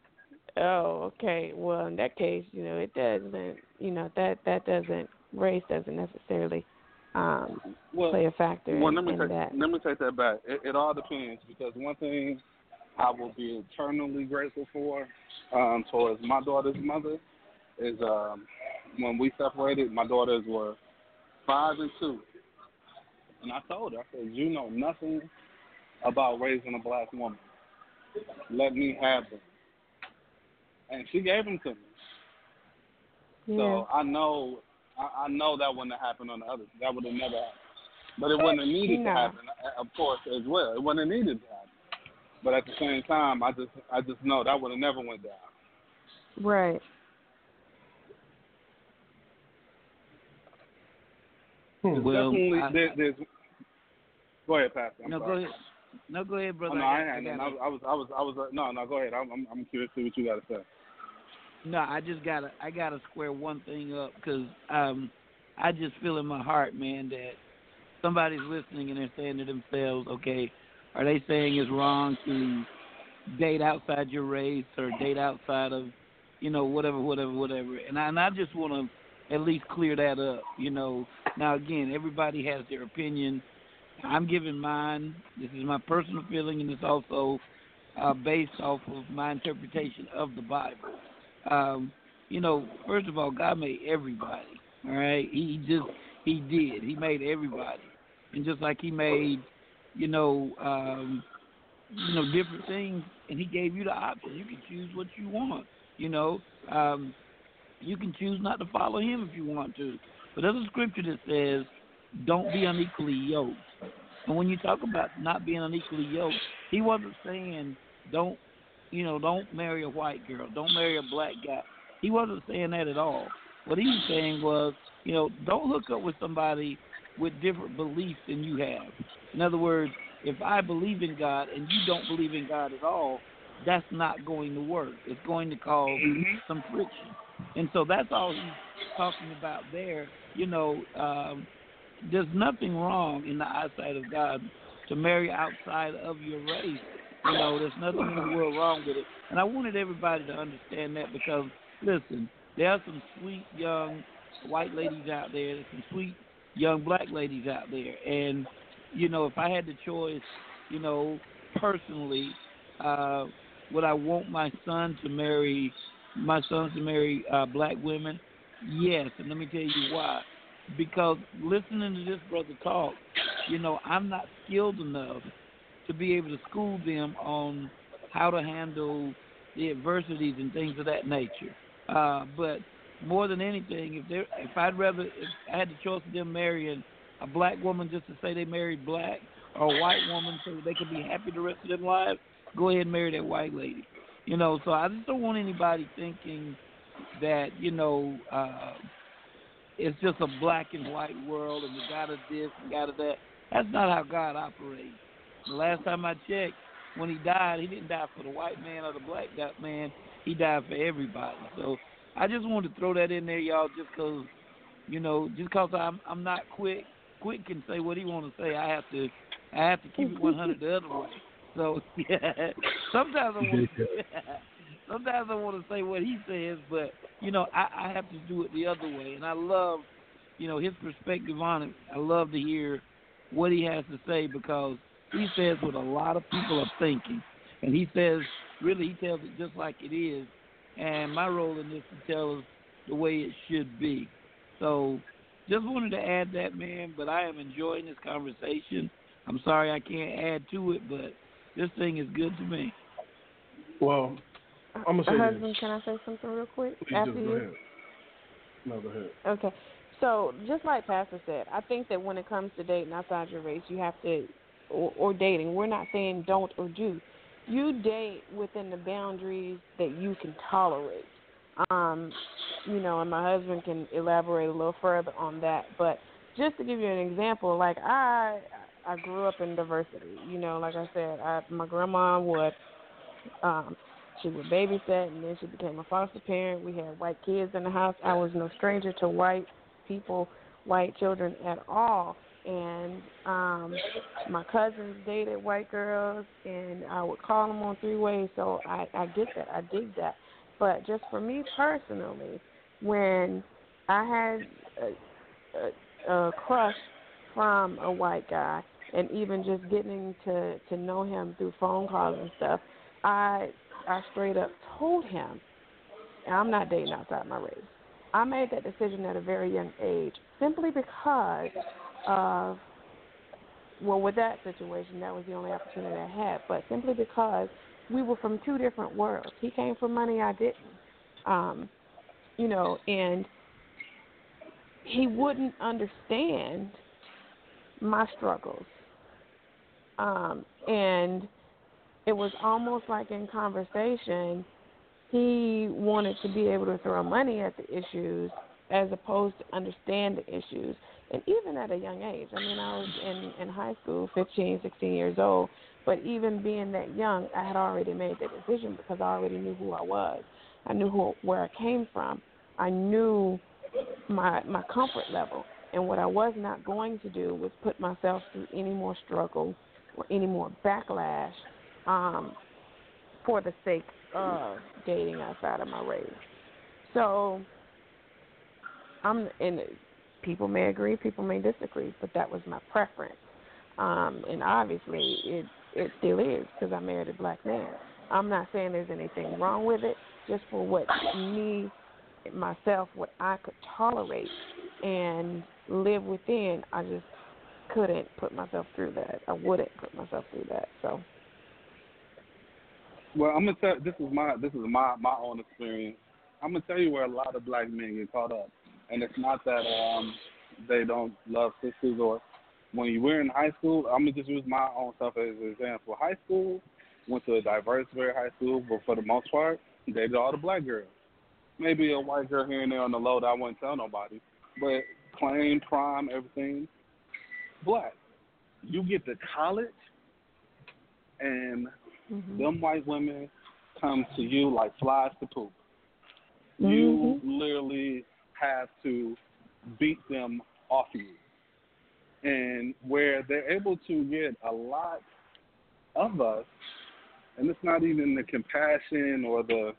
Oh, okay. Well, in that case, you know, it doesn't, you know, that that doesn't race doesn't necessarily um well play a factor Well, let me take that. let me take that back. It, it all depends because one thing I will be eternally grateful for um, towards my daughter's mother is um, when we separated. My daughters were five and two, and I told her, I said, "You know nothing about raising a black woman. Let me have them." And she gave them to me. yeah. So I know, I, I know that wouldn't have happened on the other. That would have never happened. But it wouldn't have needed No. to happen, uh, of course, as well. It wouldn't have needed to happen. But at the same time, I just, I just know that would have never went down. Right. Well, I- there, there's. Go ahead, Pastor. I'm no, sorry. go ahead. No, go ahead, Oh, brother. no, I I, I ain't. got I, a- I was, I was, I was. Uh, no, no, go ahead. I'm, I'm, I'm curious to see what you got to say. No, I just gotta I gotta square one thing up because um, I just feel in my heart, man, that somebody's listening and they're saying to themselves, okay, are they saying it's wrong to date outside your race or date outside of, you know, whatever, whatever, whatever? And I, and I just want to at least clear that up, you know. Now again, everybody has their opinion. I'm giving mine. This is my personal feeling, and it's also uh, based off of my interpretation of the Bible um, you know, first of all, God made everybody. All right, He just He did. He made everybody, and just like He made, you know, um, you know, different things, and He gave you the option. You can choose what you want. You know, um, you can choose not to follow Him if you want to. But there's a scripture that says, "Don't be unequally yoked." And when you talk about not being unequally yoked, He wasn't saying don't you know, don't marry a white girl, don't marry a black guy. He wasn't saying that at all. What he was saying was, you know, don't hook up with somebody with different beliefs than you have. In other words, if I believe in God and you don't believe in God at all, that's not going to work. It's going to cause some friction. And so that's all he's talking about there. You know, um, there's nothing wrong in the eyesight of God to marry outside of your race. You know, there's nothing in the world wrong with it. And I wanted everybody to understand that because, listen, there are some sweet young white ladies out there, there's some sweet young black ladies out there. And, you know, if I had the choice, you know, personally, uh, would I want my son to marry, my sons to marry uh, black women? Yes. And let me tell you why. Because listening to this brother talk, you know, I'm not skilled enough to be able to school them on how to handle the adversities and things of that nature. Uh, but more than anything, if they if I'd rather if I had the choice of them marrying a black woman just to say they married black, or a white woman so they could be happy the rest of their lives, go ahead and marry that white lady. You know, so I just don't want anybody thinking that you know uh, it's just a black and white world and we got to this and got to that. That's not how God operates. The last time I checked, when he died, he didn't die for the white man or the black guy- man. He died for everybody. So I just wanted to throw that in there, y'all, just 'cause you know, just 'cause I'm I'm not quick. Quick can say what he want to say. I have to I have to keep it 100 the other way. So yeah, sometimes I want to sometimes I want to say what he says, but you know I, I have to do it the other way. And I love you know his perspective on it. I love to hear what he has to say because he says what a lot of people are thinking, and he says really he tells it just like it is. And my role in this is to tell us the way it should be. So just wanted to add that, man. But I am enjoying this conversation. I'm sorry I can't add to it, but this thing is good to me. Well, I'm gonna say husband, this. can I say something real quick Please after do. you? Go ahead. No, go ahead. Okay. So just like Pastor said, I think that when it comes to dating outside your race, you have to, or, or dating. We're not saying don't or do. You date within the boundaries that you can tolerate. Um, you know, and my husband can elaborate a little further on that. But just to give you an example, like I, I grew up in diversity. You know, like I said, I, my grandma would, um, she would babysit, and then she became a foster parent. We had white kids in the house. I was no stranger to white people, white children at all. And um my cousins dated white girls, and I would call them on three ways. So I I get that, I dig that. But just for me personally, when I had a, a, a crush from a white guy, and even just getting to to know him through phone calls and stuff, I I straight up told him, I'm not dating outside my race. I made that decision at a very young age simply because of well with that situation that was the only opportunity I had, but simply because we were from two different worlds. He came from money, I didn't. Um, you know, and he wouldn't understand my struggles. Um, and it was almost like in conversation, he wanted to be able to throw money at the issues as opposed to understand the issues. And even at a young age, I mean, I was in, in high school, 15, 16 years old, but even being that young, I had already made that decision because I already knew who I was. I knew who, where I came from. I knew my my comfort level, and what I was not going to do was put myself through any more struggle or any more backlash um, for the sake of dating outside of my race. So I'm and people may agree, people may disagree, but that was my preference. Um, and obviously, it it still is because I married a black man. I'm not saying there's anything wrong with it, just for what me myself, what I could tolerate and live within. I just couldn't put myself through that. I wouldn't put myself through that. So. Well, I'm gonna tell. This is my this is my my own experience. I'm gonna tell you where a lot of black men get caught up, and it's not that um they don't love sisters or when you were in high school. I'm gonna just use my own stuff as an example. High school, went to a diverse very high school, but for the most part, dated all the black girls. Maybe a white girl here and there on the low that I wouldn't tell nobody, but claim prime everything black. You get to college, and Mm-hmm. them white women come to you like flies to poop. Mm-hmm. You literally have to beat them off you. And where they're able to get a lot of us, and it's not even the compassion or the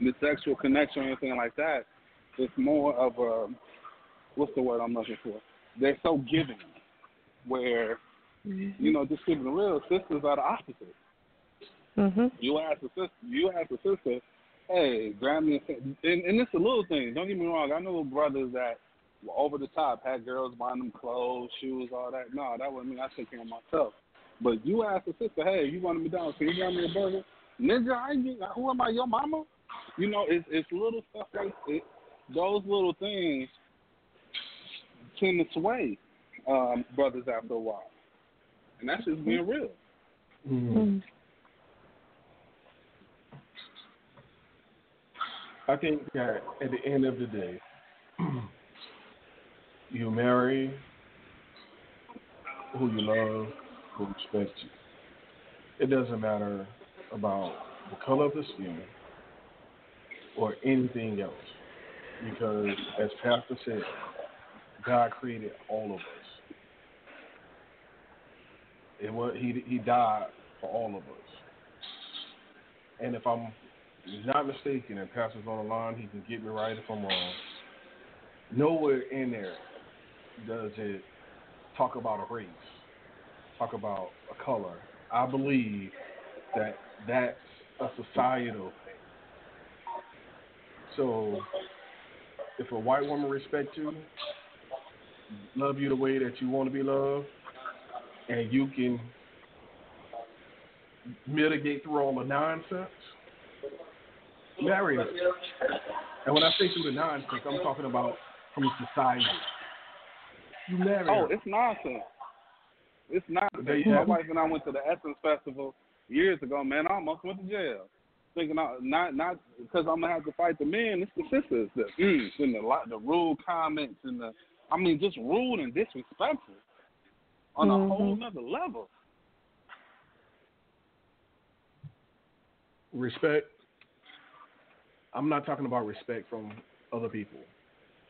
the sexual connection or anything like that. It's more of a what's the word I'm looking for? They're so giving, where Mm-hmm. you know, just keeping it real, sisters are the opposite. Mhm. You ask a sister, you ask a sister, hey, grab me, a, and, and it's a little thing. Don't get me wrong. I know brothers that were over the top, had girls buying them clothes, shoes, all that. No, that wasn't me. I took care of myself. But you ask a sister, hey, you want me down? Can you grab me a burger? Nigga, I ain't, who am I? Your mama? You know, it's it's little stuff like it, those little things tend to sway um, brothers after a while, and that's just being real. Mm-hmm. Mhm. I think that at the end of the day, you marry who you love, who respects you. It doesn't matter about the color of the skin. or anything else. Because as Pastor said, God created all of us. And what he he died for all of us. And if I'm not mistaken, and Pastor's on the line, he can get me right if I'm wrong. Nowhere in there does it talk about a race, talk about a color. I believe that that's a societal thing. So, if a white woman respects you, love you the way that you want to be loved, and you can mitigate through all the nonsense, marry. And when I say through the nonsense, I'm talking about from society. You marry Oh, her. it's nonsense. It's nonsense. My wife and I went to the Essence Festival years ago. Man, I almost went to jail. Thinking I, not not because I'm gonna have to fight the men. It's the sisters, the mm, and the lot, the rude comments and the I mean just rude and disrespectful on a whole nother level. respect. I'm not talking about respect from other people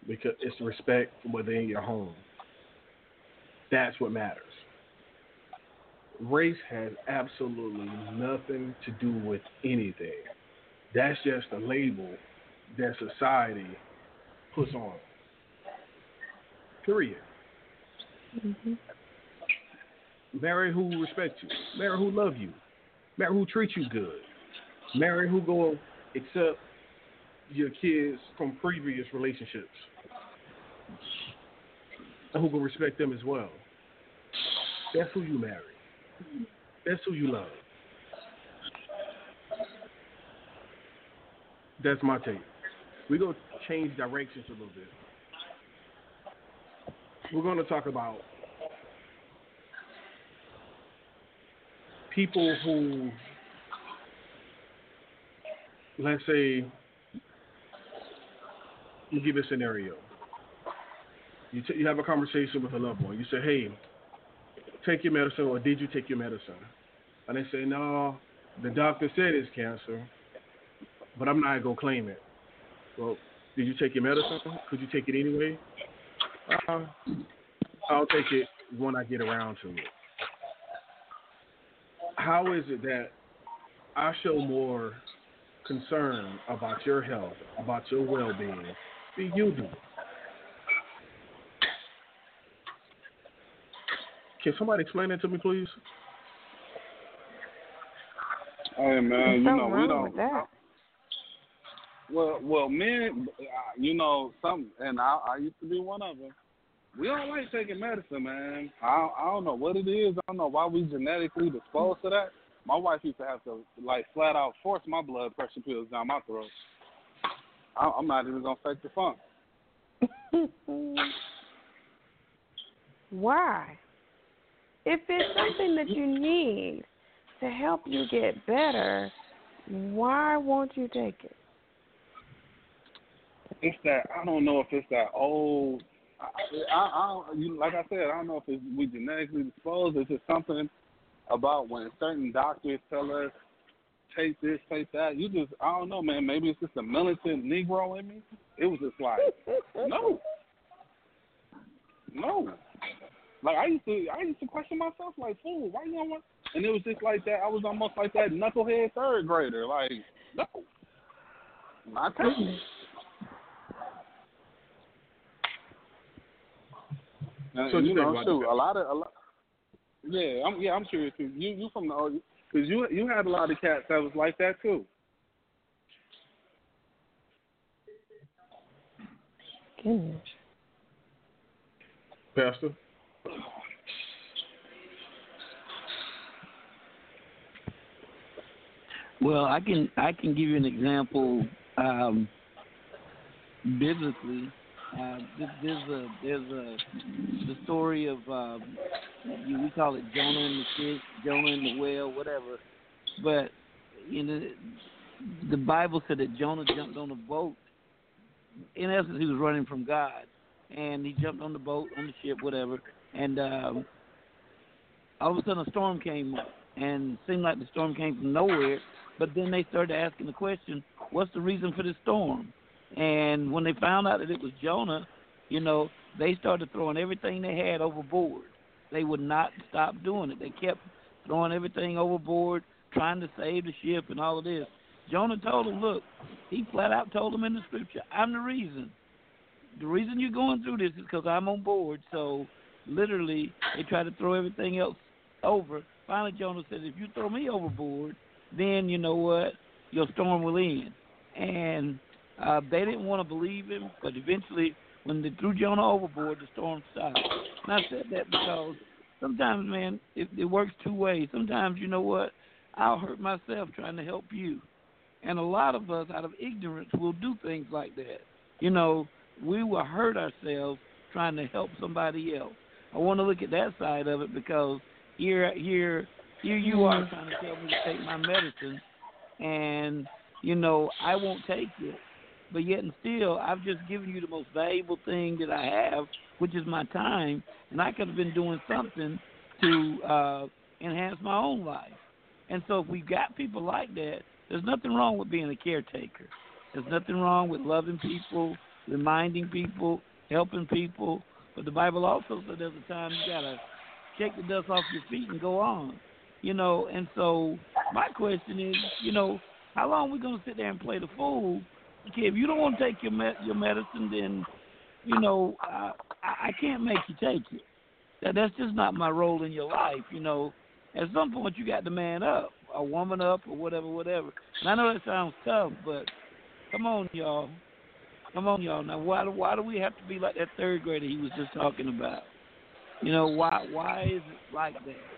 because it's respect from within your home. That's what matters. Race has absolutely nothing to do with anything. That's just a label that society puts on. Period. hmm Marry who respect you. Marry who love you. Marry who treats you good. Marry who go accept your kids from previous relationships. And who will respect them as well. That's who you marry. That's who you love. That's my take. We're going to change directions a little bit. We're going to talk about people who, let's say, you give a scenario. You, t- you have a conversation with a loved one. You say, hey, take your medicine, or did you take your medicine? And they say, no, the doctor said it's cancer, but I'm not going to claim it. Well, did you take your medicine? Could you take it anyway? Uh, I'll take it when I get around to it how is it that I show more concern about your health, about your well being, than you do? Can somebody explain that to me, please? Hey man, you know we wrong don't. with that. Well, well, men, uh, you know, some, and I, I used to be one of them. We don't like taking medicine, man. I, I don't know what it is. I don't know why we genetically disposed to that. My wife used to have to like flat out force my blood pressure pills down my throat. I, I'm not even gonna fake the funk. Why? If it's something that you need to help you get better, why won't you take it? It's that I don't know if it's that old. I, I, I don't- you, like I said, I don't know if it's we genetically disposed. It's just something about when certain doctors tell us take this, take that. You just I don't know, man. Maybe it's just a militant Negro in me. It was just like no, no. Like I used to, I used to question myself, like, fool, why you don't want? And it was just like that. I was almost like that knucklehead third grader, like, no, not taking Uh, So you you know, about shoot, a lot of, a lot. Yeah, I'm yeah, I'm sure too. You you from the old, because you you had a lot of cats that was like that too. Goodness. Pastor? Well, I can I can give you an example um, biblically. Uh, there's a there's a the story of um, we call it Jonah and the fish, Jonah and the whale, whatever. But you know, the Bible said that Jonah jumped on the boat. In essence, he was running from God, and he jumped on the boat, on the ship, whatever. And um, all of a sudden, a storm came up, and it seemed like the storm came from nowhere. But then they started asking the question, what's the reason for the storm? And when they found out that it was Jonah, you know, they started throwing everything they had overboard. They would not stop doing it. They kept throwing everything overboard, trying to save the ship and all of this. Jonah told them, look, he flat out told them in the scripture, I'm the reason. The reason you're going through this is because I'm on board. So literally, they tried to throw everything else over. Finally, Jonah said, if you throw me overboard, then you know what? Your storm will end. And uh, they didn't want to believe him, but eventually, when they threw Jonah overboard, the storm stopped. And I said that because sometimes, man, it, it works two ways. Sometimes, you know what? I'll hurt myself trying to help you. And a lot of us, out of ignorance, will do things like that. You know, we will hurt ourselves trying to help somebody else. I want to look at that side of it because here, here, here you are mm-hmm. trying to tell me to take my medicine, and you know I won't take it. But yet and still, I've just given you the most valuable thing that I have, which is my time, and I could have been doing something to uh, enhance my own life. And so, if we've got people like that, there's nothing wrong with being a caretaker. There's nothing wrong with loving people, reminding people, helping people. But the Bible also says there's a time you gotta shake the dust off your feet and go on. You know, and so my question is, you know, how long are we gonna sit there and play the fool? If you don't want to take your med- your medicine, then you know I I can't make you take it. That that's just not my role in your life. You know, at some point you got to man up, a woman up, or whatever, whatever. And I know that sounds tough, but come on, y'all. Come on, y'all. Now, why do why do we have to be like that third grader he was just talking about? You know, why why is it like that?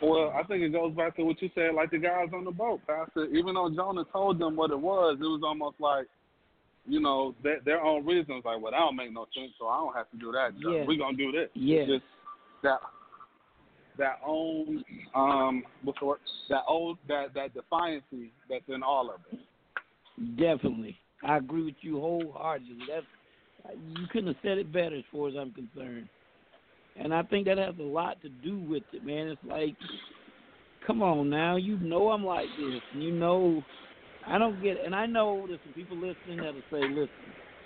Well, I think it goes back to what you said, like the guys on the boat, Pastor. Even though Jonah told them what it was, it was almost like, you know, their, their own reasons. Like, well, that don't make no sense, so I don't have to do that. Yeah. We're gonna do this. Yeah. Just that that own um what's the word? That old that that defiancy that's in all of it. Definitely, I agree with you wholeheartedly. That's you couldn't have said it better as far as I'm concerned. And I think that has a lot to do with it, man. It's like, come on now, you know I'm like this, you know I don't get. It. And I know there's some people listening that'll say, "Listen,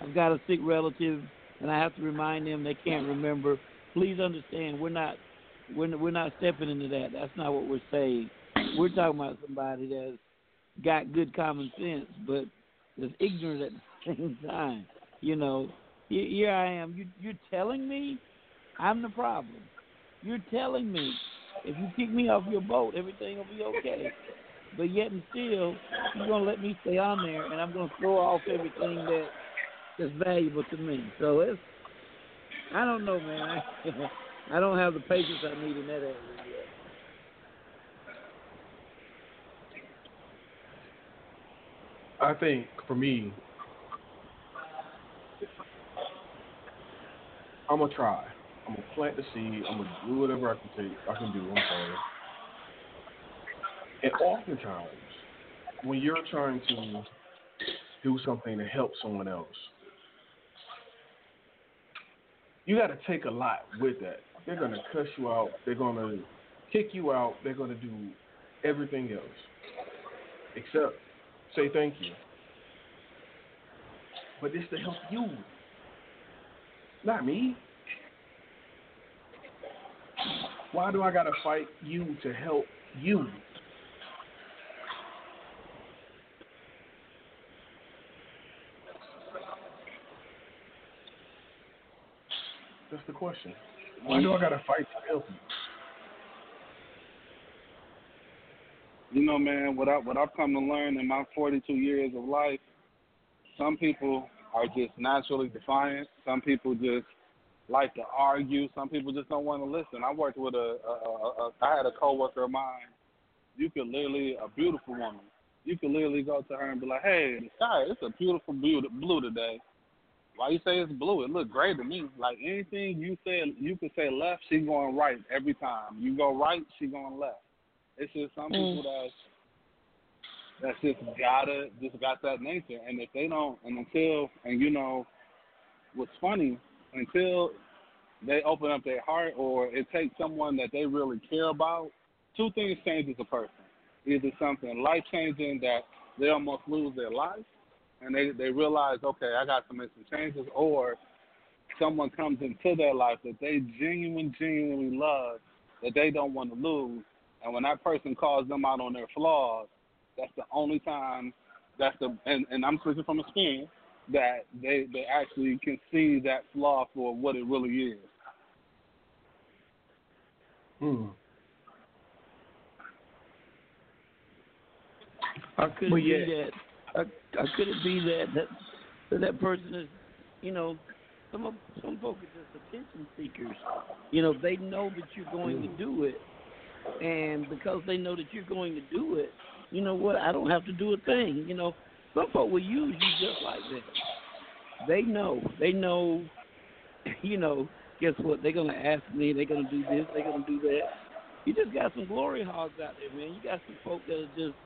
I've got a sick relative, and I have to remind them they can't remember." Please understand, we're not we're we're not stepping into that. That's not what we're saying. We're talking about somebody that's got good common sense, but is ignorant at the same time. You know, here I am. You you're telling me I'm the problem. You're telling me if you kick me off your boat, everything will be okay. But yet and still, you're gonna let me stay on there, and I'm gonna throw off everything that that's valuable to me. So it's I don't know, man. I, I don't have the patience I need in that area yet. I think for me, I'm gonna try. I'm gonna plant the seed. I'm gonna do whatever I can take. I can do. I'm sorry. And oftentimes, when you're trying to do something to help someone else, you got to take a lot with that. They're gonna cuss you out. They're gonna kick you out. They're gonna do everything else except say thank you. But it's to help you, not me. Why do I gotta fight you to help you? That's the question. Why do I gotta fight to help you? You know, man, what I what I've come to learn in my 42 years of life, some people are just naturally defiant. Some people just like to argue. Some people just don't want to listen. I worked with a, a, a, a I had a coworker of mine. You could literally a beautiful woman. You could literally go to her and be like, "Hey, the sky, it's a beautiful blue, blue today. Why you say it's blue? It look great to me. Like anything you say, you could say left, she going right every time. You go right, she going left. It's just some mm. people that that's just gotta just got that nature. And if they don't, and until and you know, what's funny until they open up their heart or it takes someone that they really care about, two things changes a person. either something life changing that they almost lose their life, and they they realize, okay, I got to make some changes, or someone comes into their life that they genuinely, genuinely love, that they don't want to lose, and when that person calls them out on their flaws, that's the only time. That's the and, and I'm speaking from experience that they they actually can see that flaw for what it really is. Hmm. Or could Well, yeah. be that? Or, or could it be that that that, that person is, you know, some of some folks are just attention seekers. You know, they know that you're going to do it, and because they know that you're going to do it, you know what? I don't have to do a thing. You know, some folk will use you just like that. They know. They know. You know. Guess what? They're gonna ask me. They're gonna do this. They're gonna do that. You just got some glory hogs out there, man. You got some folk that are just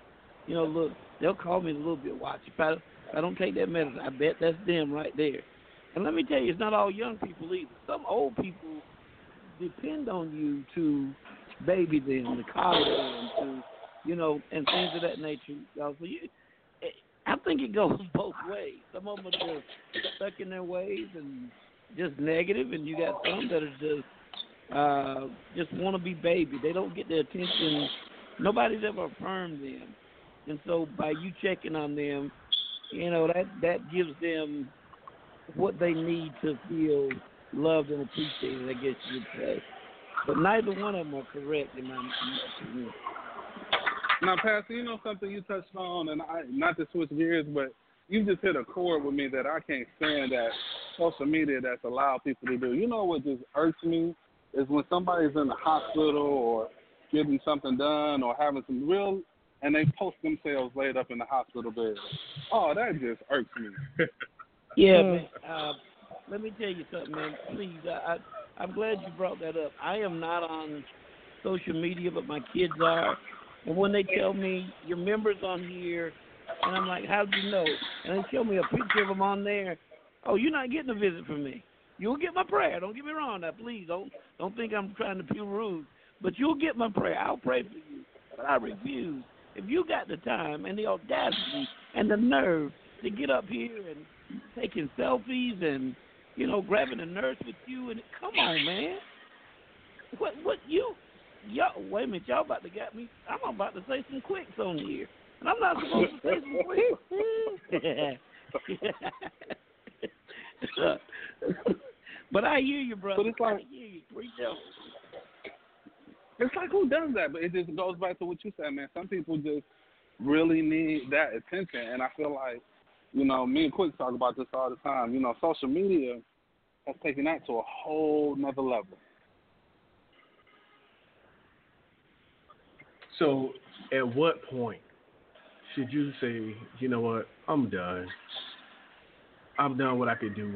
you know, look, they'll call me a little bit. Watch if I if I don't take that medicine, I bet that's them right there. And let me tell you, it's not all young people either. Some old people depend on you to baby them, to coddle them, to you know, and things of that nature. So you, I think it goes both ways. Some of them are just stuck in their ways and just negative, and you got some that are just uh just want to be baby. They don't get the attention. Nobody's ever affirmed them. And so by you checking on them, you know that that gives them what they need to feel loved and appreciated. I guess you would say. But neither one of them are correct in my, opinion. Now, Pastor, you know something you touched on, and I not to switch gears, but you just hit a chord with me that I can't stand that social media that's allowed people to do. You know what just irks me is when somebody's in the hospital or getting something done or having some real, and they post themselves laid up in the hospital bed. Oh, that just irks me. Yeah, man. Uh, let me tell you something, man. Please, I, I I'm glad you brought that up. I am not on social media, but my kids are. And when they tell me your members on here, and I'm like, how'd you know? And they show me a picture of them on there. Oh, you're not getting a visit from me. You'll get my prayer. Don't get me wrong. Now, please don't don't think I'm trying to be rude, but you'll get my prayer. I'll pray for you. But I refuse. If you got the time and the audacity and the nerve to get up here and taking selfies and you know grabbing a nurse with you and come on man what what you y'all wait a minute y'all about to get me i'm about to say some quicks on here and i'm not supposed to say some quicks but i hear you brother But it's like- i hear you Preach on. It's like who does that? But it just goes back to what you said, man. Some people just really need that attention, and I feel like, you know, me and Quick talk about this all the time. You know, social media has taken that to a whole nother level. So, at what point should you say, you know what, I'm done. I'm done what I could do,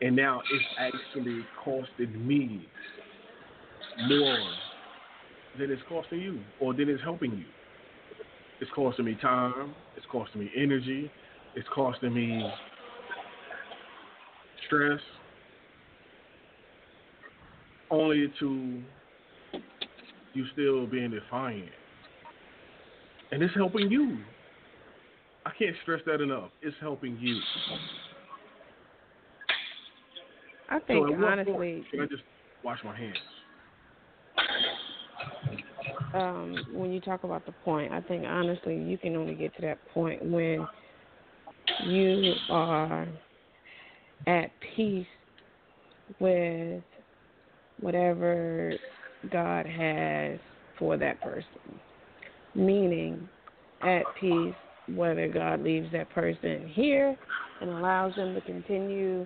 and now it's actually costing me more than it's costing you, or than it's helping you. It's costing me time. It's costing me energy. It's costing me stress. Only to you still being defiant. And it's helping you. I can't stress that enough. It's helping you. I think so honestly, point should I just wash my hands? um, when you talk about the point, I think honestly you can only get to that point when you are at peace with whatever God has for that person. Meaning, at peace whether God leaves that person here and allows them to continue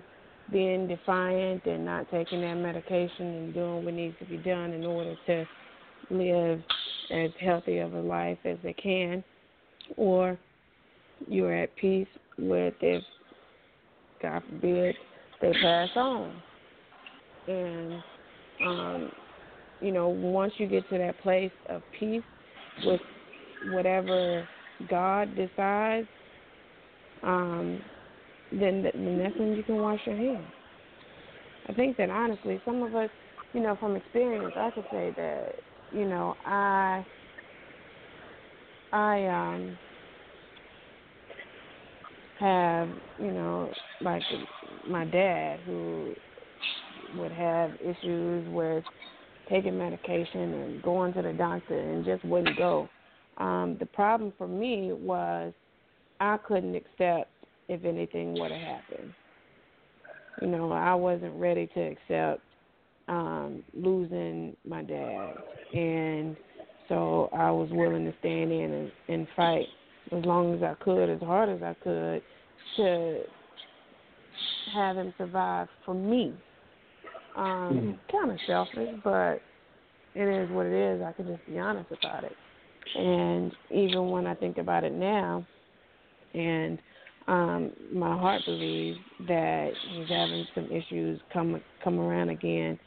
being defiant and not taking that medication and doing what needs to be done in order to live as healthy of a life as they can, or you're at peace with if, God forbid, they pass on. And, um, you know, once you get to that place of peace with whatever God decides, um, then, then that's when you can wash your hands. I think that honestly, some of us, you know, from experience, I could say that, you know, I I um have, you know, like my dad who would have issues with taking medication and going to the doctor and just wouldn't go. Um, the problem for me was I couldn't accept if anything would have happened. You know, I wasn't ready to accept um, losing my dad, and so I was willing to stand in and, and fight as long as I could, as hard as I could, to have him survive for me. Um, Mm-hmm. Kind of selfish, but it is what it is. I can just be honest about it. And even when I think about it now, and um, my heart believes that he's having some issues come come around again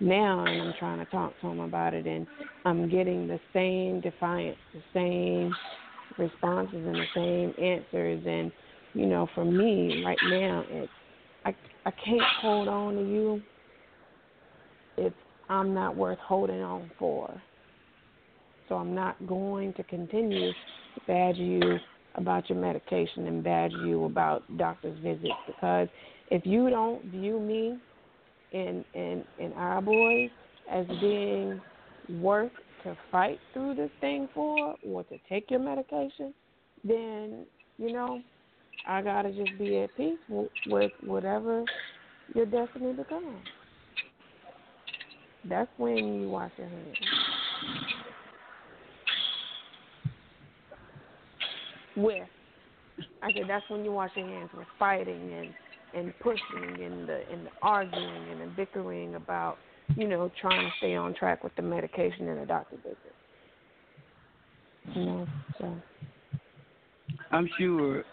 now, and I'm trying to talk to him about it, and I'm getting the same defiance, the same responses, and the same answers. And you know, for me right now, it's I I can't hold on to you if I'm not worth holding on for. So I'm not going to continue to badger you about your medication and badger you about doctor's visits because if you don't view me and and and our boys as being worth to fight through this thing for or to take your medication, then you know I gotta just be at peace with, with whatever your destiny becomes. That's when you wash your hands. With, I said that's when you wash your hands with fighting and and pushing and the and the arguing and the bickering about you know trying to stay on track with the medication and the doctor visit. You know, so I'm sure,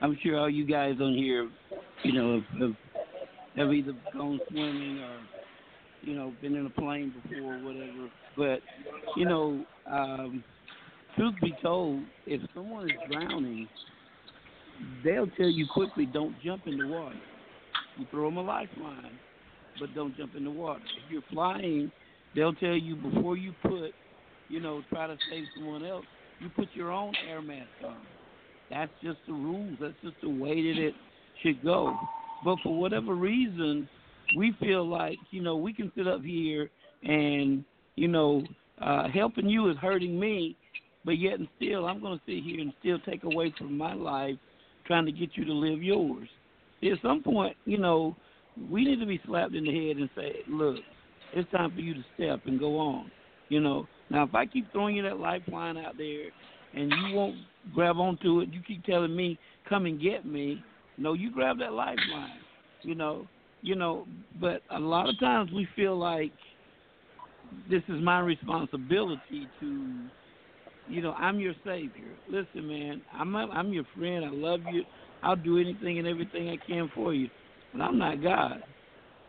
I'm sure all you guys on here, you know, have, have, have either gone swimming or, you know, been in a plane before or whatever. But, you know, um, truth be told, if someone is drowning, they'll tell you quickly, don't jump in the water. You throw them a lifeline, but don't jump in the water. If you're flying, they'll tell you before you put, you know, try to save someone else, you put your own air mask on. That's just the rules. That's just the way that it should go. But for whatever reason, we feel like, you know, we can sit up here and, you know, uh, helping you is hurting me, but yet and still, I'm going to sit here and still take away from my life trying to get you to live yours. At some point, you know, we need to be slapped in the head and say, look, it's time for you to step and go on. You know, now if I keep throwing you that lifeline out there and you won't grab onto it, you keep telling me, come and get me. No, you grab that lifeline. You know, you know, but a lot of times we feel like this is my responsibility to you know, I'm your savior. Listen, man, I'm I'm your friend. I love you. I'll do anything and everything I can for you, but I'm not God.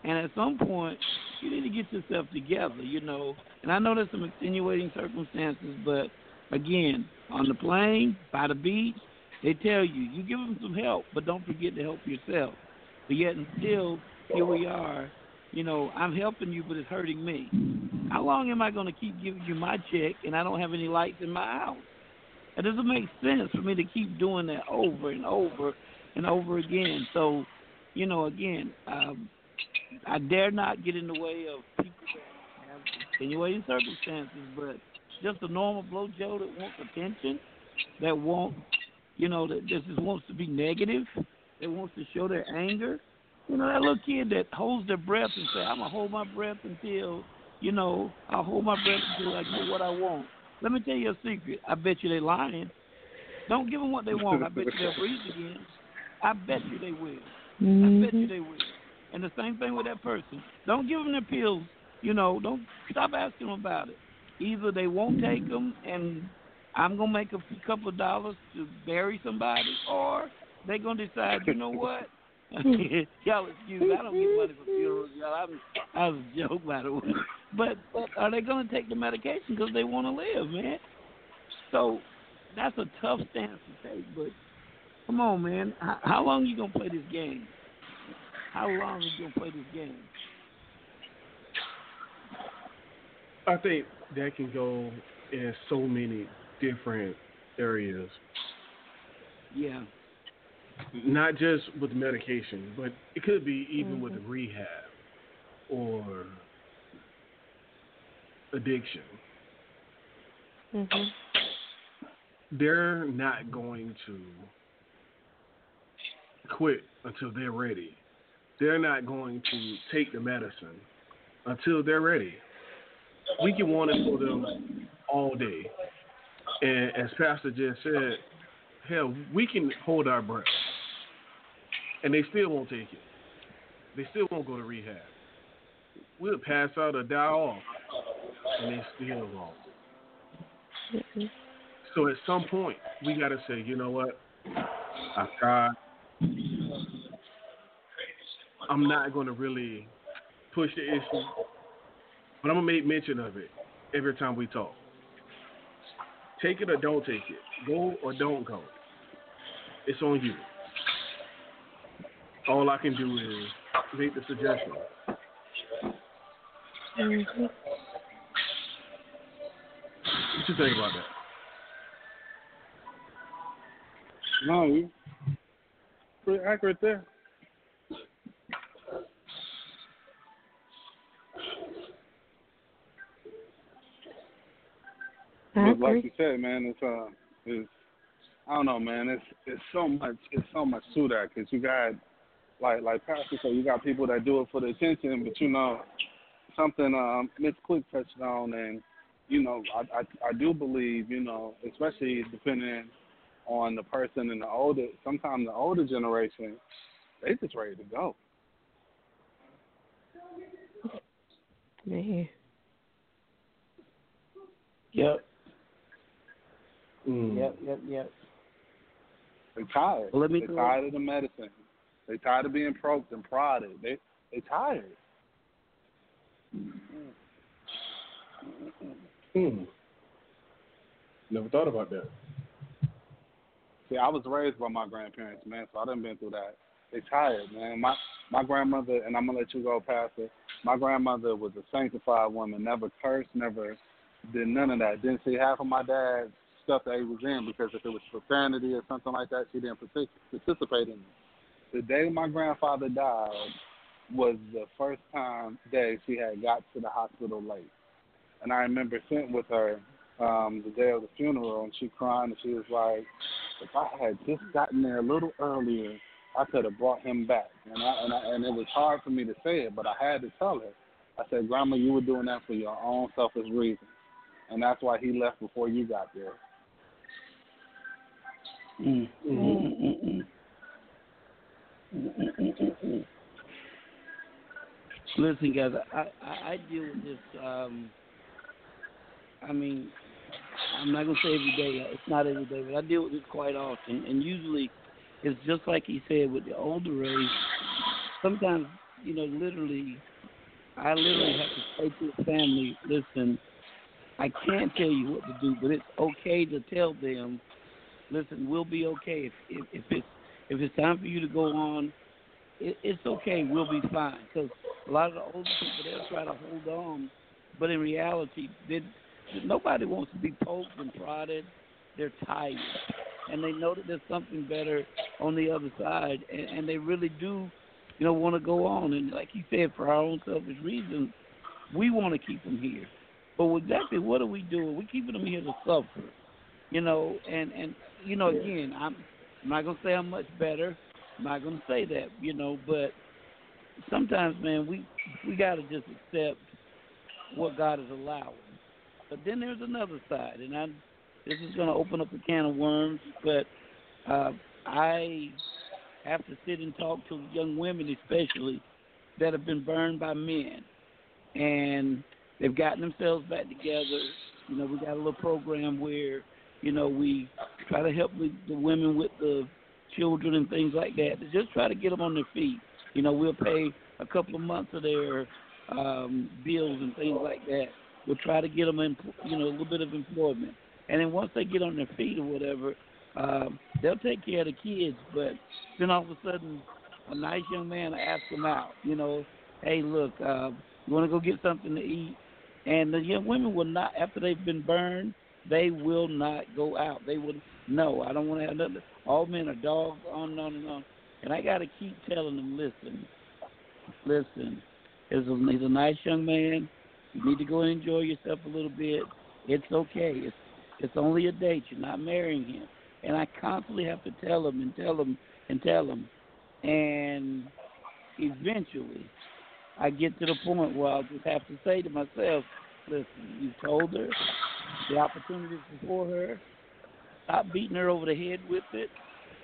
And at some point, you need to get yourself together, you know. And I know there's some extenuating circumstances, but again, on the plane, by the beach, they tell you you give them some help, but don't forget to help yourself. But yet and still, here we are. You know, I'm helping you, but it's hurting me. How long am I going to keep giving you my check and I don't have any lights in my house? It doesn't make sense for me to keep doing that over and over and over again. So, you know, again, um, I dare not get in the way of people that have extenuating circumstances, but just a normal blow Joe that wants attention, that wants, you know, that just wants to be negative, that wants to show their anger. You know, that little kid that holds their breath and say, I'm going to hold my breath until, you know, I'll hold my breath until I get what I want. Let me tell you a secret. I bet you they're lying. Don't give them what they want. I bet you they'll breathe again. I bet you they will. I bet you mm-hmm. they will. And the same thing with that person. Don't give them their pills. You know, don't stop asking them about it. Either they won't take them, and I'm gonna make a couple of dollars to bury somebody, or they're gonna decide, you know what? y'all excuse me, I don't get money for funerals, y'all. I'm, I was a joke, by the way. But, but are they gonna take the medication because they want to live, man? So that's a tough stance to take. But come on, man. How, how long you gonna play this game? How long are you gonna play this game? I think that can go in so many different areas. Yeah. Not just with medication, but it could be even with Mhm. rehab or addiction. Mhm. They're not going to quit until they're ready. They're not going to take the medicine until they're ready. We can want it for them all day. And as Pastor just said, hell, we can hold our breath. And they still won't take it. They still won't go to rehab. We'll pass out or die off. And they still won't. So at some point, we got to say, you know what? I've tried. I'm not going to really push the issue, but I'm going to make mention of it every time we talk. Take it or don't take it. Go or don't go. It's on you. All I can do is make the suggestion. Mhm. What you think about that? No, you pretty accurate there. I like you said, man, it's uh, it's I don't know, man. It's it's so much, it's so much to that because you got like like Pastor said, you got people that do it for the attention, but you know something um Miss Quick touched on, and you know I, I I do believe you know especially depending on the person and the older sometimes the older generation they just ready to go. Man. Yep. Mm. Yep. Yep. Yep. They tired. Well, let me they throw- tired of the medicine. They tired of being poked and prodded. They they tired. Hmm. Never thought about that. See, I was raised by my grandparents, man, so I done been through that. They tired, man. My my grandmother, and I'm gonna let you go, Pastor. My grandmother was a sanctified woman, never cursed, never did none of that. Didn't see half of my dad's stuff that he was in because if it was profanity or something like that, she didn't participate in it. The day my grandfather died was the first time day she had got to the hospital late, and I remember sitting with her um, the day of the funeral, and she crying, and she was like, "If I had just gotten there a little earlier, I could have brought him back." And I, and I, and it was hard for me to say it, but I had to tell her. I said, "Grandma, you were doing that for your own selfish reasons, and that's why he left before you got there." Mm. Mhm. Mm, mm, mm. Mm, mm, mm, mm, mm. Listen, guys, I, I I deal with this. Um, I mean, I'm not gonna say every day. It's not every day, but I deal with this quite often. And usually, it's just like he said with the older race. Sometimes, you know, literally, I literally have to say to the family, "Listen, I can't tell you what to do, but it's okay to tell them." Listen, we'll be okay if if, if it's if it's time for you to go on. It, it's okay. We'll be fine. Because a lot of the older people they'll try to hold on, but in reality, they, nobody wants to be poked and prodded. They're tired, and they know that there's something better on the other side, and, and they really do, you know, want to go on. And like you said, for our own selfish reasons, we want to keep them here. But exactly what are we doing? We're keeping them here to suffer you know, and and you know, again, I'm I'm not gonna say I'm much better. I'm not gonna say that, you know, but sometimes, man, we we gotta just accept what God is allowing. But then there's another side, and I this is gonna open up a can of worms, but uh, I have to sit and talk to young women, especially that have been burned by men, and they've gotten themselves back together. You know, we got a little program where you know, we try to help the, the women with the children and things like that. To just try to get them on their feet. You know, we'll pay a couple of months of their um, bills and things like that. We'll try to get them in, you know, a little bit of employment. And then once they get on their feet or whatever, um, they'll take care of the kids. But then all of a sudden, a nice young man will ask them out. You know, hey, look, uh, you want to go get something to eat? And the young women will not, after they've been burned, They will not go out. They would no. I don't want to have nothing. All men are dogs. On and on and on. And I got to keep telling them, listen, listen. He's a, he's a nice young man. You need to go and enjoy yourself a little bit. It's okay. It's it's only a date. You're not marrying him. And I constantly have to tell him and tell him and tell him. And eventually, I get to the point where I'll just have to say to myself, listen, you told her the opportunities before her. Stop beating her over the head with it.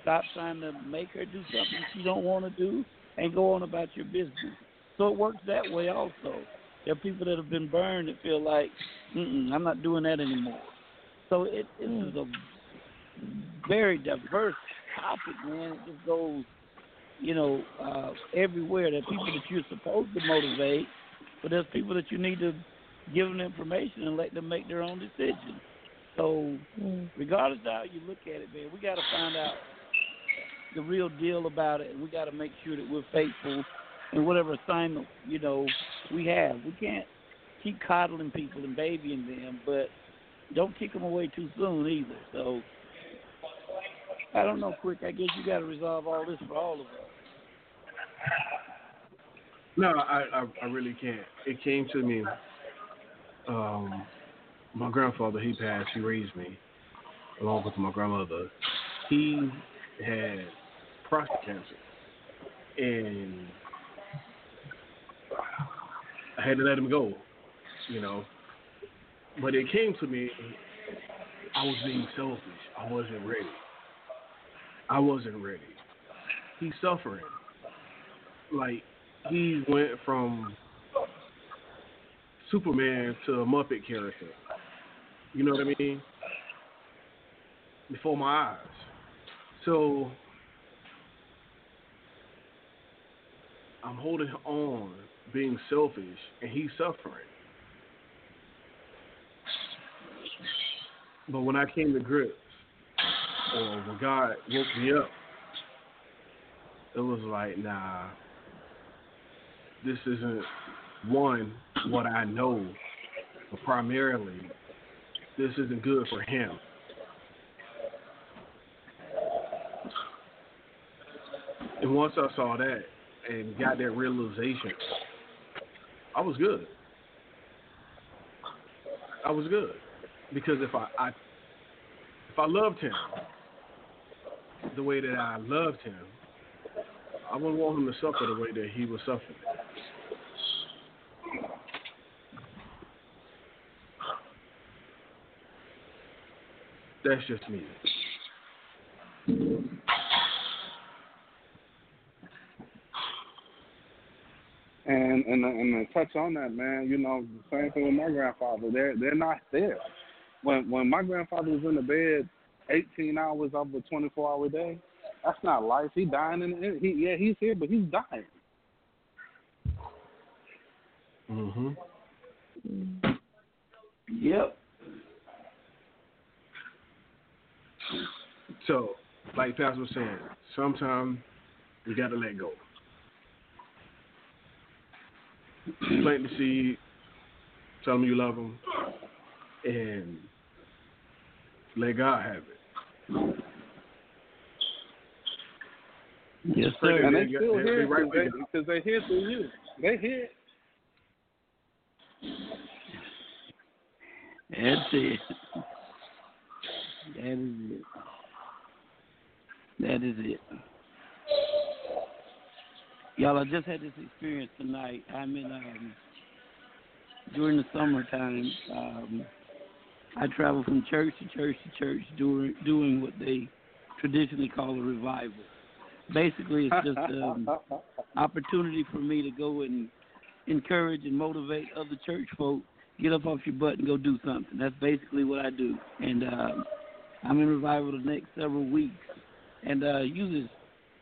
Stop trying to make her do something she don't want to do, and go on about your business. So it works that way also. There are people that have been burned that feel like, Mm-mm, I'm not doing that anymore. So it, it mm. a very diverse topic, man. It just goes, you know, uh, everywhere. There are people that you're supposed to motivate, but there's people that you need to give them information and let them make their own decision. So, mm. regardless of how you look at it, man, we got to find out the real deal about it, and we got to make sure that we're faithful in whatever assignment you know we have. We can't keep coddling people and babying them, but don't kick them away too soon either. So, I don't know, quick. I guess you got to resolve all this for all of us. No, I, I I really can't. It came to me um, my grandfather, he passed. He raised me along with my grandmother. He had prostate cancer, and I had to let him go. You know, but it came to me. I was being selfish. I wasn't ready. I wasn't ready. He's suffering. Like he went from Superman to a Muppet character. You know what I mean? Before my eyes. So I'm holding on, being selfish, and he's suffering. But when I came to grips, or when God woke me up, it was like, nah, this isn't one, what I know, but primarily, this isn't good for him. And once I saw that and got that realization, I was good. I was good because if I, I if I loved him the way that I loved him, I wouldn't want him to suffer the way that he was suffering. That's just me. And and and to touch on that, man, you know, the same thing with my grandfather. They're they're not there. When when my grandfather was in the bed, eighteen hours of a twenty four hour day, that's not life. He dying in he yeah he's here, but he's dying. Mhm. Yep. So, like Pastor was saying, sometimes you got to let go. Plant the seed, tell them you love them, and let God have it. Yes, sir. And they still here because they, they here through you. They here. That's it. That is it. That is it. Y'all, I just had this experience tonight. I'm in um, during the summertime. Um, I travel from church to church to church doing doing what they traditionally call a revival. Basically, it's just an um, opportunity for me to go and encourage and motivate other church folk. Get up off your butt and go do something. That's basically what I do. And um, I'm in revival the next several weeks and uh, usually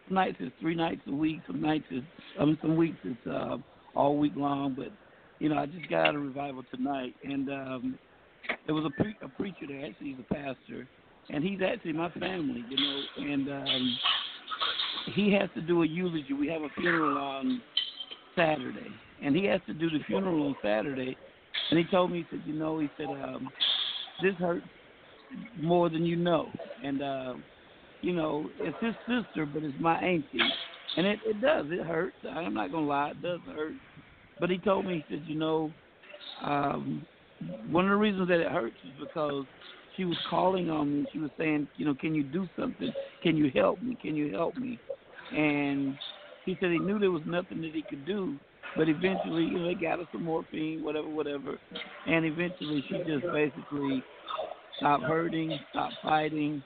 some nights it's three nights a week, some nights it's um, some weeks it's uh, all week long. But you know, I just got out of revival tonight, and um, there was a, pre- a preacher there. Actually, he's a pastor, and he's actually my family, you know, and um, he has to do a eulogy. We have a funeral on Saturday, and he has to do the funeral on Saturday. And he told me, he said, you know, he said, um, this hurts more than you know. And uh, you know, it's his sister, but it's my auntie, and it it does it hurts. I'm not gonna lie, it does hurt. But he told me, he said, you know, um, one of the reasons that it hurts is because she was calling on me. She was saying, you know, can you do something? Can you help me? Can you help me? And he said he knew there was nothing that he could do, but eventually, you know, they got her some morphine, whatever, whatever, and eventually she just basically stopped hurting, stopped fighting,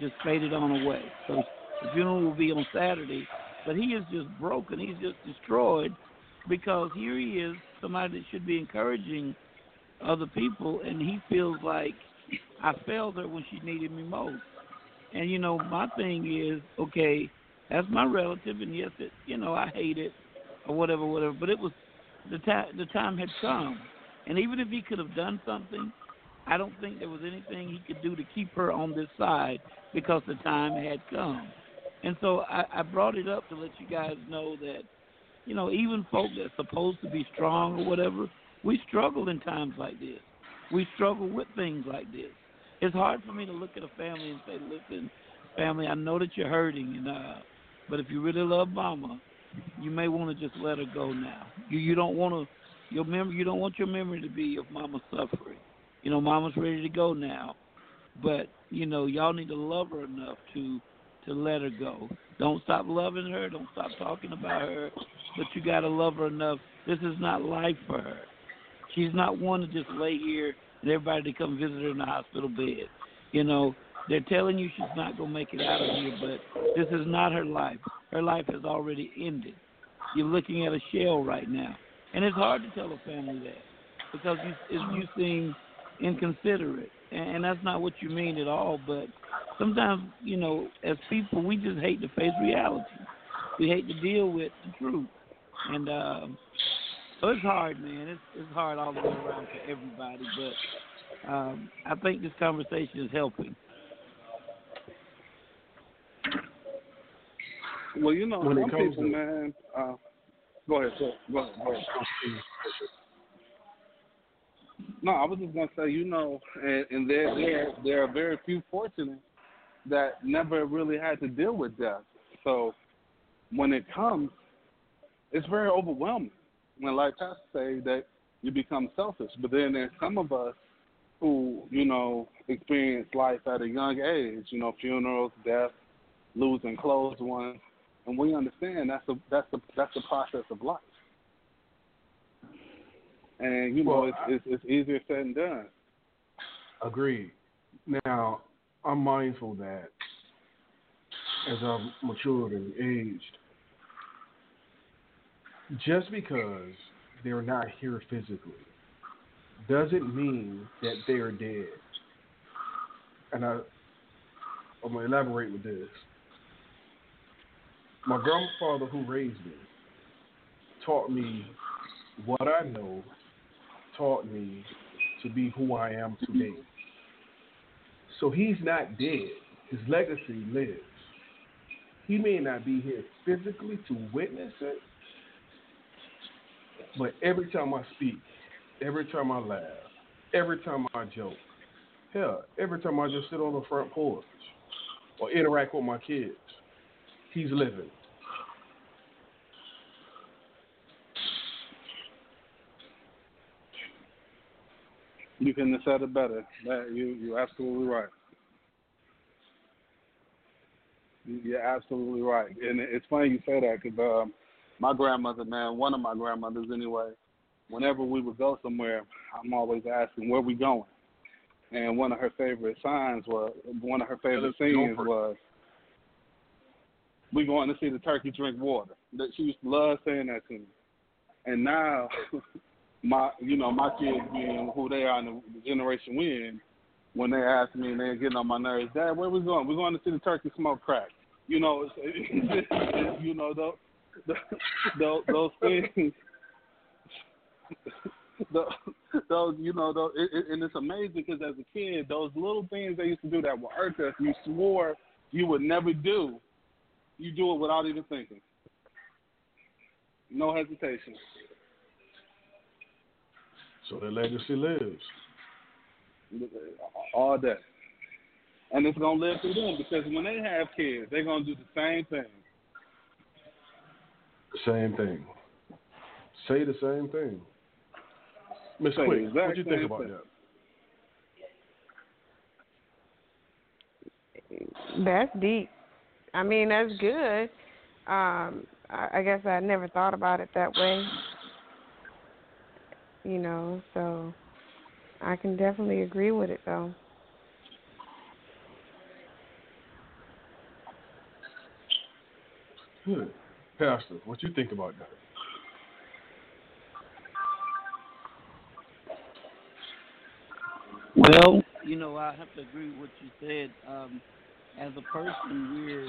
just faded on away. So the funeral will be on Saturday, but he is just broken. He's just destroyed because here he is, somebody that should be encouraging other people, and he feels like I failed her when she needed me most. And you know, my thing is, okay, that's my relative, and yes, it, you know, I hate it or whatever, whatever. But it was the time. The time had come, and even if he could have done something, I don't think there was anything he could do to keep her on this side because the time had come. And so I, I brought it up to let you guys know that, you know, even folk that's supposed to be strong or whatever, we struggle in times like this. We struggle with things like this. It's hard for me to look at a family and say, "Listen, family, I know that you're hurting, and uh, but if you really love Mama, you may want to just let her go now. You you don't want to your memory. You don't want your memory to be of Mama suffering. You know, Mama's ready to go now, but you know, y'all need to love her enough to to let her go. Don't stop loving her. Don't stop talking about her. But you gotta love her enough. This is not life for her. She's not one to just lay here and everybody to come visit her in the hospital bed. You know, they're telling you she's not to make it out of here, but this is not her life. Her life has already ended. You're looking at a shell right now. And it's hard to tell a family that because you, you seem inconsiderate. And, and that's not what you mean at all. But sometimes, you know, as people, we just hate to face reality. We hate to deal with the truth. And um, so it's hard, man. It's it's hard all the way around for everybody, but um, I think this conversation is helping. Well, you know, When some people, to- man. Uh, go ahead, sir. Go ahead. Go ahead. No, I was just gonna say, you know, and, and there there there are very few fortunate that never really had to deal with death. So when it comes, it's very overwhelming. When like Pastor say that you become selfish, but then there's some of us who you know experience life at a young age. You know, funerals, death, losing close ones, and we understand that's the that's the that's the process of life. And you know, it's, I- it's it's easier said than done. Agreed. Now, I'm mindful that as I've matured and aged, just because they're not here physically doesn't mean that they're dead. And I, I'm going to elaborate with this. My grandfather, who raised me, taught me what I know, taught me to be who I am today. So he's not dead. His legacy lives. He may not be here physically to witness it, but every time I speak, every time I laugh, every time I joke, hell, every time I just sit on the front porch or interact with my kids, he's living. You couldn't have said it better. That you you're absolutely right. You- You're absolutely right, and it's funny you say that because um, my grandmother, man, one of my grandmothers anyway. Whenever we would go somewhere, I'm always asking where we going, and one of her favorite signs was one of her favorite scenes was we going to see the turkey drink water. That she used to love saying that to me, and now my you know my kids being who they are in the generation we in, when they ask me and they're getting on my nerves, Dad, where we going? We're going to see the turkey smoke crack. You know, you know those those, things. Those, those, you know, those, and it's amazing because as a kid, those little things they used to do that would hurt us, you swore you would never do, you do it without even thinking. No hesitation. So their legacy lives. All day. and it's gonna live through them because when they have kids, they're gonna do the same thing. Same thing. Say the same thing. Miss Say Quick, exact what you think about thing. that? That's deep. I mean, that's good. Um, I, I guess I never thought about it that way. You know, so I can definitely agree with it though. Good. Pastor, what you think about that? Well, you know, I have to agree with what you said. Um, as a person, we're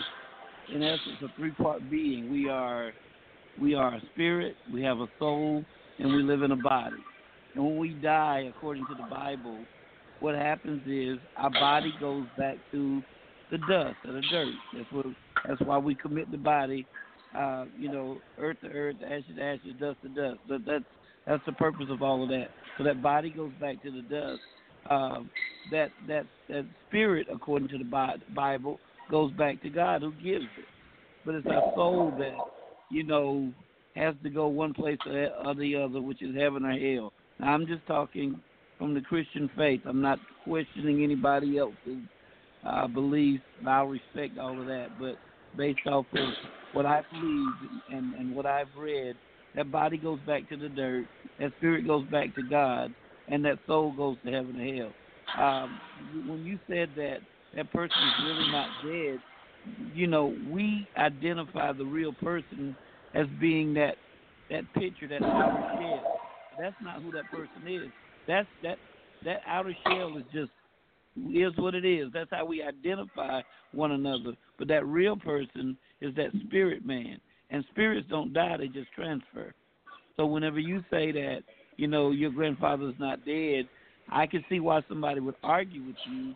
in essence a three-part being. We are we are a spirit, we have a soul, and we live in a body. And when we die, according to the Bible, what happens is our body goes back to the dust or the dirt. That's what. That's why we commit the body. Uh, you know, earth to earth, ashes to ashes, dust to dust. But that's that's the purpose of all of that. So that body goes back to the dust. Uh, that that that spirit, according to the Bible, goes back to God who gives it. But it's our soul that you know has to go one place or the other, which is heaven or hell. Now, I'm just talking from the Christian faith. I'm not questioning anybody else's uh, beliefs. I'll respect all of that, but based off of what I believe and, and what I've read, that body goes back to the dirt, that spirit goes back to God, and that soul goes to heaven or hell. Um, when you said that that person is really not dead, you know, we identify the real person as being that that picture, that outer shell. That's not who that person is. That's that that outer shell is just is what it is. That's how we identify one another. But that real person is that spirit man. And spirits don't die, they just transfer. So whenever you say that, you know, your grandfather's not dead, I can see why somebody would argue with you,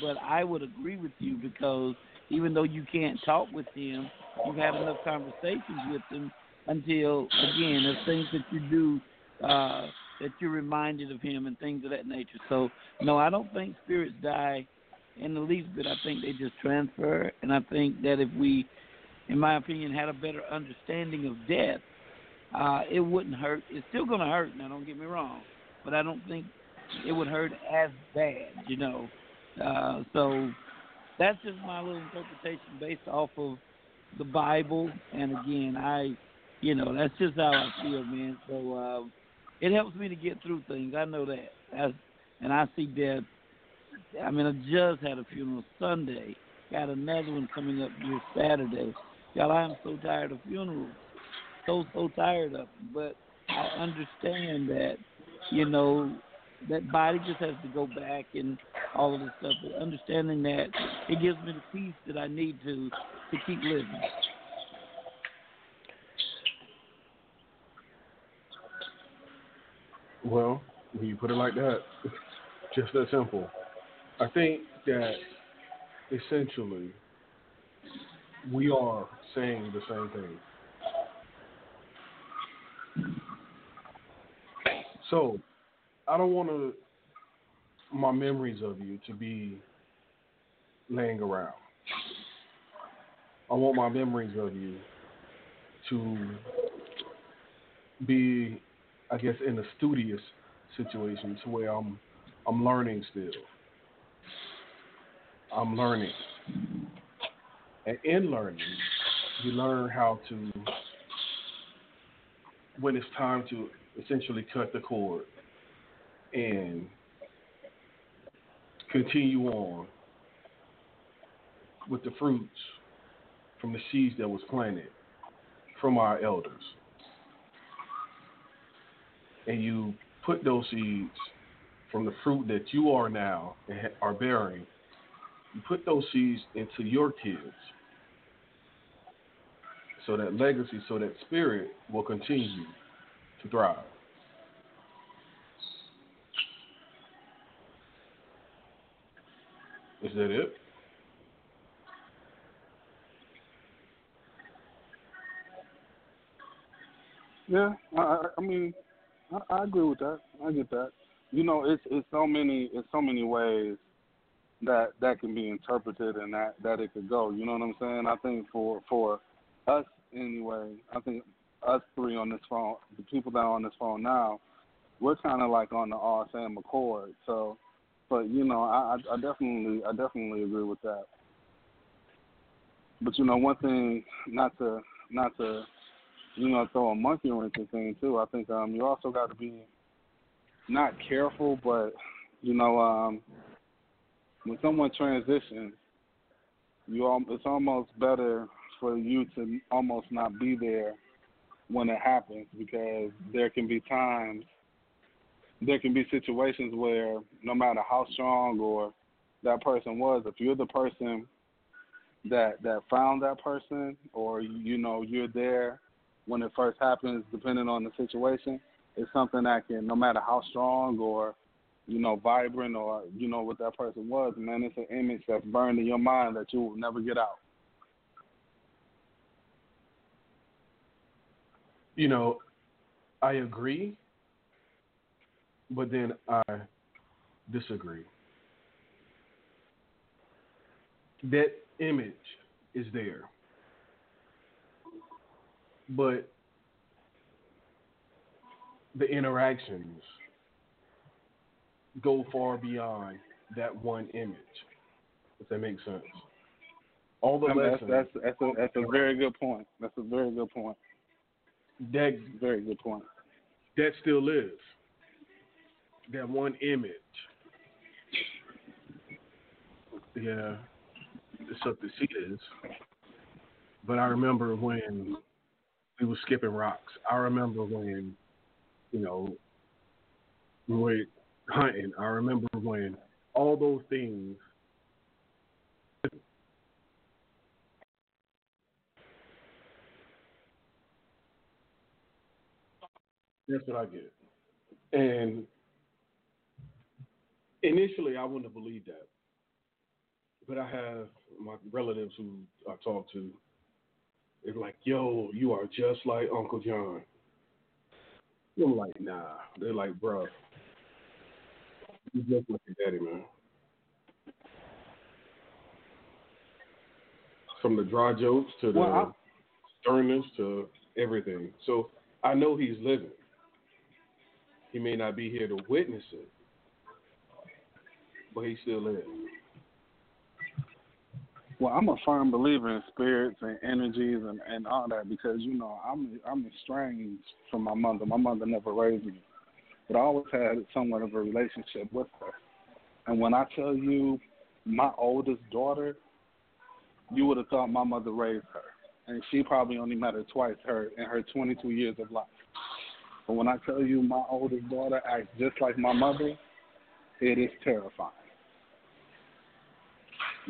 but I would agree with you because even though you can't talk with him, you've enough conversations with him until again, there's things that you do uh that you're reminded of him and things of that nature. So no, I don't think spirits die in the least bit. I think they just transfer and I think that if we in my opinion had a better understanding of death, uh it wouldn't hurt. It's still gonna hurt now, don't get me wrong. But I don't think it would hurt as bad, you know. Uh so that's just my little interpretation based off of the Bible and again I you know, that's just how I feel, man. So uh it helps me to get through things. I know that. As, and I see death. I mean, I just had a funeral Sunday. Got another one coming up this Saturday. Y'all, I am so tired of funerals. So, so tired of them. But I understand that, you know, that body just has to go back and all of this stuff. But understanding that it gives me the peace that I need to to keep living. Well, when you put it like that, just that simple. I think that essentially we are saying the same thing. So, I don't want to my memories of you to be laying around. I want my memories of you to be I guess in a studious situation to where I'm I'm learning still. I'm learning. And in learning, you learn how to when it's time to essentially cut the cord and continue on with the fruits from the seeds that was planted from our elders and you put those seeds from the fruit that you are now and are bearing, you put those seeds into your kids. So that legacy, so that spirit will continue to thrive. Is that it? Yeah, I, I, mean, I, I agree with that. I get that. You know, it's it's so many it's so many ways that that can be interpreted and that that it could go. You know what I'm saying? I think for for us anyway, I think us three on this phone, the people that are on this phone now, we're kind of like on the all same accord. So, but you know, I, I definitely I definitely agree with that. But you know, one thing not to not to you know throw a monkey wrench in thing too. I think um you also got to be not careful, but you know um when someone transitions, you it's almost better for you to almost not be there when it happens because there can be times there can be situations where no matter how strong or that person was, if you're the person that that found that person or you know you're there when it first happens, depending on the situation, it's something that can no matter how strong or you know vibrant or you know what that person was, man, it's an image that's burned in your mind that you will never get out. You know, I agree, but then I disagree. That image is there. But the interactions go far beyond that one image. If that makes sense. All the that's, lessons. That's that's a that's a very good point. That's a very good point. That very good point. That still lives. That one image. Yeah, it's up to see this. But I remember when we were skipping rocks. I remember when, you know, we were hunting. I remember when all those things. That's what I get. And initially, I wouldn't have believed that. But I have my relatives who I talk to. They're like, "Yo, you are just like Uncle John." I'm like, "Nah." They're like, "Bro, you just like your daddy, man." From the dry jokes to the well, sternness to everything. So I know he's living. He may not be here to witness it, but he still is. Well, I'm a firm believer in spirits and energies and, and all that because you know I'm I'm estranged from my mother. My mother never raised me, but I always had somewhat of a relationship with her. And when I tell you, my oldest daughter, you would have thought my mother raised her, and she probably only met her twice her in her 22 years of life. But when I tell you my oldest daughter acts just like my mother, it is terrifying.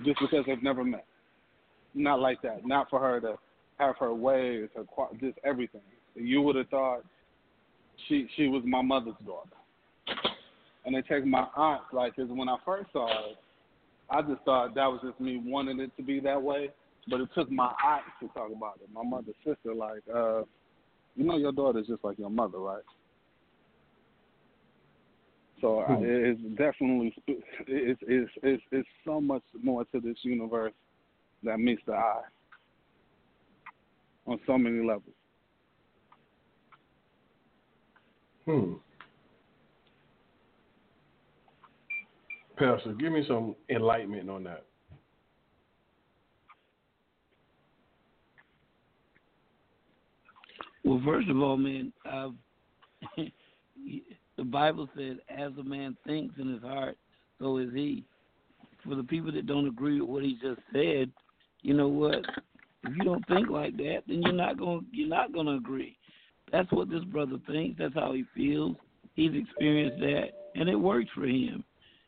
Just because they've never met. Not like that. Not for her to have her ways, her just everything. You would have thought she she was my mother's daughter. And they take my aunt like cause when I first saw it, I just thought that was just me wanting it to be that way. But it took my aunt to talk about it. My mother's sister, like, uh, you know your daughter's just like your mother, right? So uh, hmm. it's definitely it's, it's it's it's so much more to this universe that meets the eye on so many levels. Hmm. Pastor, give me some enlightenment on that. Well, first of all, man, uh, the Bible says, "As a man thinks in his heart, so is he." For the people that don't agree with what he just said, you know what? If you don't think like that, then you're not. To you're not going to agree. That's what this brother thinks. That's how he feels. He's experienced that, and it works for him.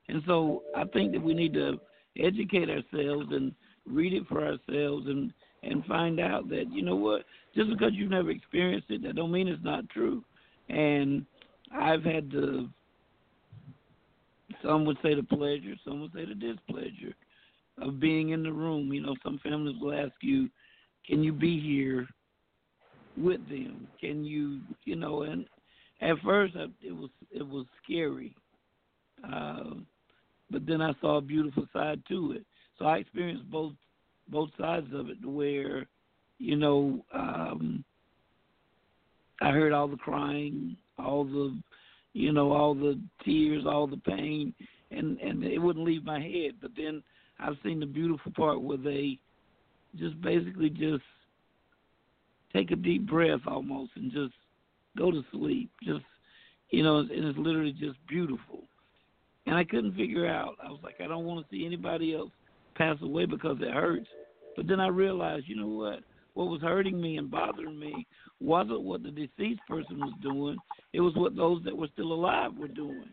And so I think that we need to educate ourselves and read it for ourselves and and find out that you know what just because you've never experienced it that don't mean it's not true and i've had the some would say the pleasure some would say the displeasure of being in the room you know some families will ask you can you be here with them can you you know and at first I, it was it was scary uh, but then I saw a beautiful side to it. So I experienced both both sides of it, where you know um, I heard all the crying, all the you know all the tears, all the pain, and and it wouldn't leave my head. But then I've seen the beautiful part where they just basically just take a deep breath almost and just go to sleep. Just you know, and it's literally just beautiful. And I couldn't figure out. I was like, I don't want to see anybody else pass away because it hurts. But then I realized, you know what? What was hurting me and bothering me wasn't what the deceased person was doing. It was what those that were still alive were doing.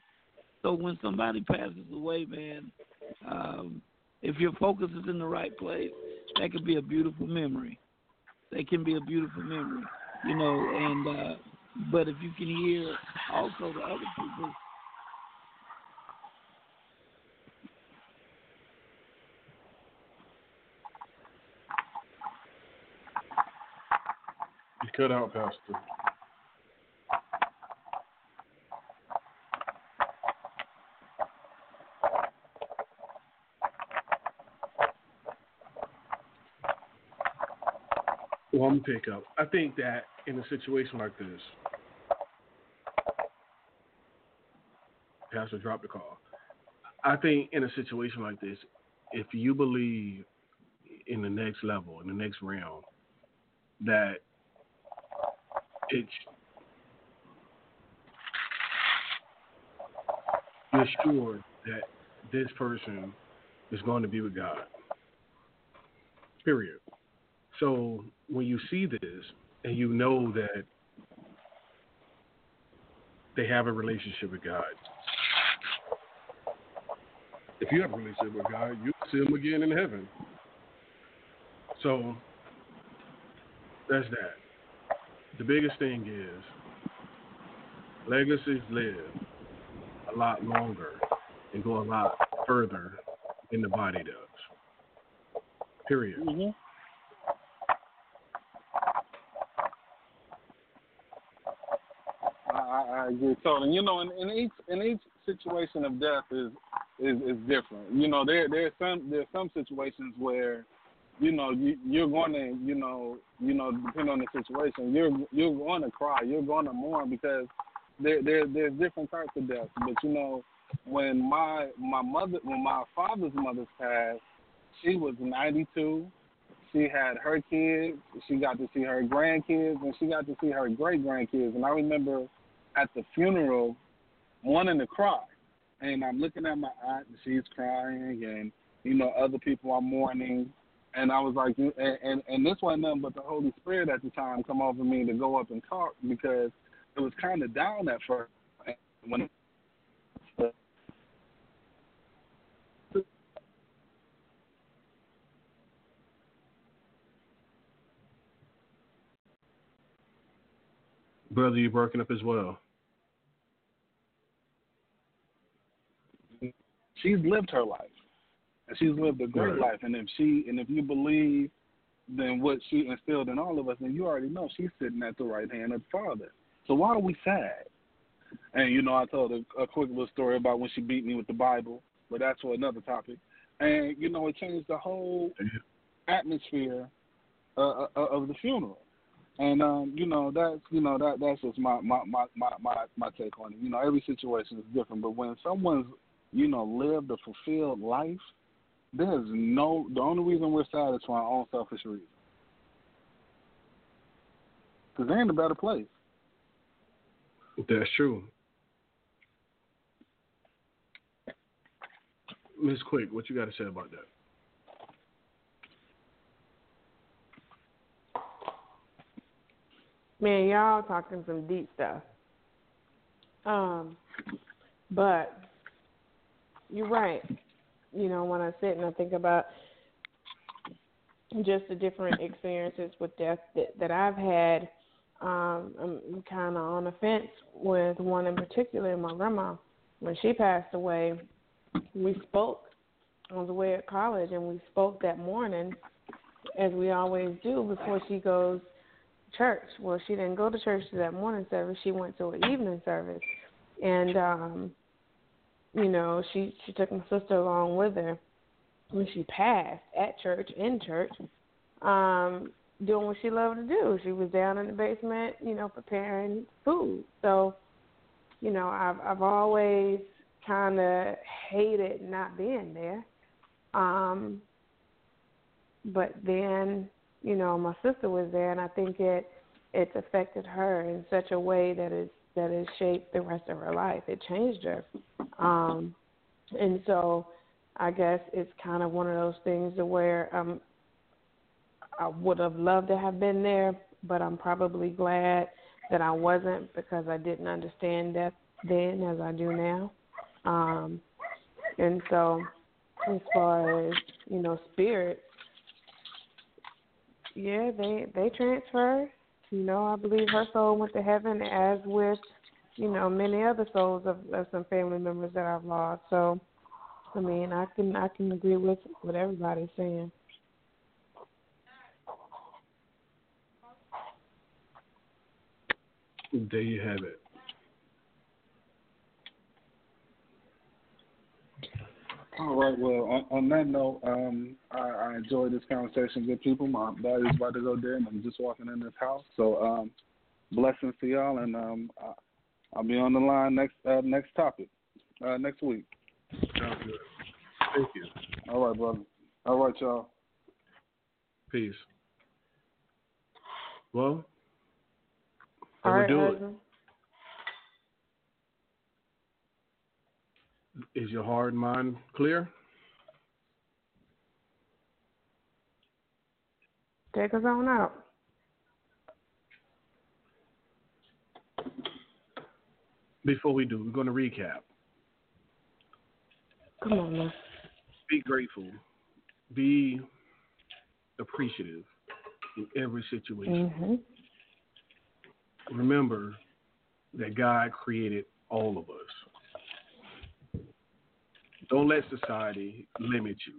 So when somebody passes away, man, um, if your focus is in the right place, that could be a beautiful memory. That can be a beautiful memory, you know. And uh, but if you can hear also the other people cut out, Pastor. Well, I'm pick up. I think that in a situation like this, Pastor dropped the call. I think in a situation like this, if you believe in the next level, in the next realm, that it's you're sure that this person is going to be with God. Period. So when you see this and you know that they have a relationship with God, if you have a relationship with God, you see Him again in heaven. So that's that. The biggest thing is legacies live a lot longer and go a lot further than the body does. Period. Mm-hmm. I, I agree totally. You know, in, in each in each situation of death is is is different. You know, there there are some there are some situations where, you know, you you're going to you know you know depending on the situation, you're you're going to cry, you're going to mourn because there there there's different types of death. But you know, when my my mother when my father's mother passed, she was 92. She had her kids. She got to see her grandkids, and she got to see her great grandkids. And I remember at the funeral wanting to cry. And I'm looking at my aunt and she's crying and you know, other people are mourning and I was like and and, and this wasn't nothing but the Holy Spirit at the time come over me to go up and talk because it was kinda down at first when Brother, you're broken up as well. she's lived her life, she's lived a great Right. life. And if she and if you believe, then what she instilled in all of us, then you already know she's sitting at the right hand of the Father. So why are we sad? And you know, I told a, a quick little story about when she beat me with the Bible, but that's for another topic. And you know, it changed the whole atmosphere uh, uh, of the funeral. And um, you know, that's you know that that's just my my, my my my my take on it. You know, every situation is different, but when someone's you know lived a fulfilled life, there's no the only reason we're sad is for our own selfish reasons. Because they're in a better place. That's true. Miss Quick, what you got to say about that? Man, y'all talking some deep stuff. Um, but you're right. You know, when I sit and I think about just the different experiences with death that, that I've had, um, I'm kind of on the fence with one in particular, my grandma. When she passed away, we spoke on the way at college, and we spoke that morning, as we always do before she goes church. Well, she didn't go to church to that morning service. She went to an evening service, and um, you know, she she took my sister along with her when she passed at church in church, um, doing what she loved to do. She was down in the basement, you know, preparing food. So, you know, I've I've always kind of hated not being there. Um, but then, you know, my sister was there, and I think it it's affected her in such a way that it's that has shaped the rest of her life. It changed her. Um, and so I guess it's kind of one of those things where um, I would have loved to have been there, but I'm probably glad that I wasn't because I didn't understand that then as I do now. Um, and so, as far as you know, spirits, yeah, they they transfer. You know, I believe her soul went to heaven, as with you know many other souls of, of some family members that I've lost. So, I mean, I can I can agree with what everybody's saying. There you have it. All right. Well, on, on that note, um, I, I enjoyed this conversation. Good people. My daddy's about to go there, and I'm just walking in this house. So, um, blessings to y'all, and um, I, I'll be on the line next uh, next topic uh, next week. Sounds good. Thank you. All right, brother. All right, y'all. Peace. Well, All that right, will do it. Is your heart and mind clear? Take us on out. Before we do, we're going to recap. Come on, man. Be grateful. Be appreciative in every situation. Mhm. Remember that God created all of us. Don't let society limit you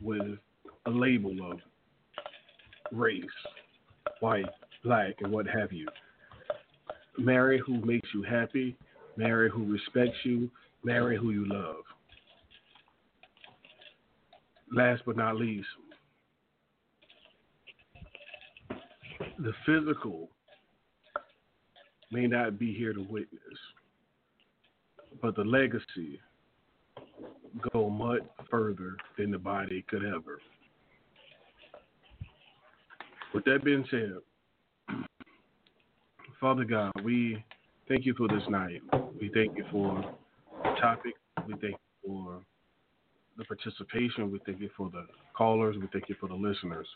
with a label of race, white, black, and what have you. Marry who makes you happy, marry who respects you, marry who you love. Last but not least, the physical may not be here to witness, but the legacy go much further than the body could ever. With that being said, Father God, we thank you for this night. We thank you for the topic. We thank you for the participation. We thank you for the callers. We thank you for the listeners.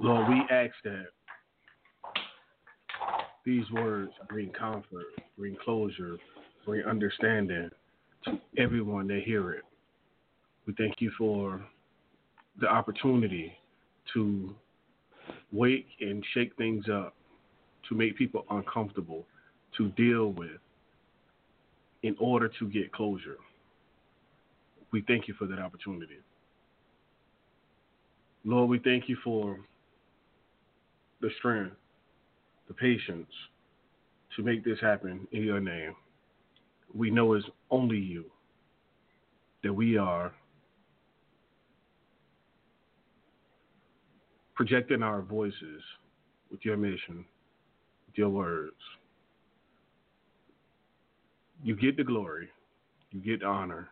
Lord, we ask that these words bring comfort, bring closure, bring understanding to everyone that hear it. We thank you for the opportunity to wake and shake things up, to make people uncomfortable, to deal with in order to get closure. We thank you for that opportunity. Lord, we thank you for the strength, the patience to make this happen in your name. We know is only you that we are projecting our voices with your mission, with your words. You get the glory, you get the honor,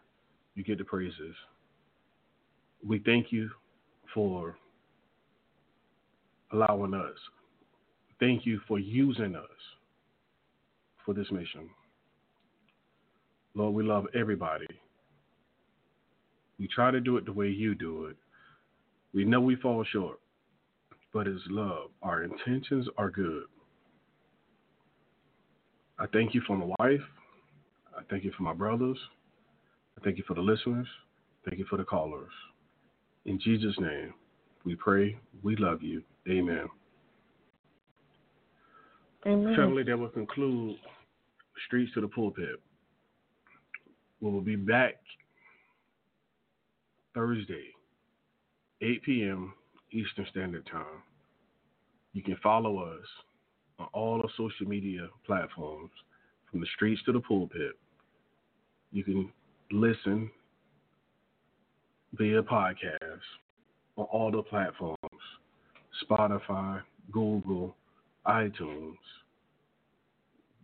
you get the praises. We thank you for allowing us. Thank you for using us for this mission. Lord, we love everybody. We try to do it the way you do it. We know we fall short, but it's love. Our intentions are good. I thank you for my wife. I thank you for my brothers. I thank you for the listeners. Thank you for the callers. In Jesus' name, we pray. We love you. Amen. Amen. Family, that will conclude Streets to the Pulpit. We will be back Thursday, 8 p.m. Eastern Standard Time. You can follow us on all of social media platforms from the streets to the pulpit. You can listen via podcast on all the platforms Spotify, Google, iTunes,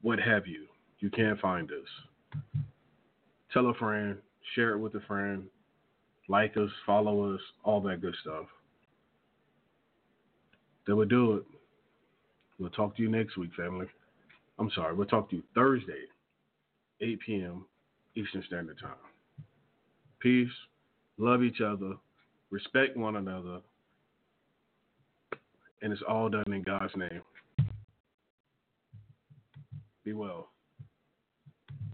what have you. You can't find us. Tell a friend, share it with a friend, like us, follow us, all that good stuff. That would do it. We'll talk to you next week, family. I'm sorry, we'll talk to you Thursday, 8 p.m. Eastern Standard Time. Peace. Love each other. Respect one another. And it's all done in God's name. Be well.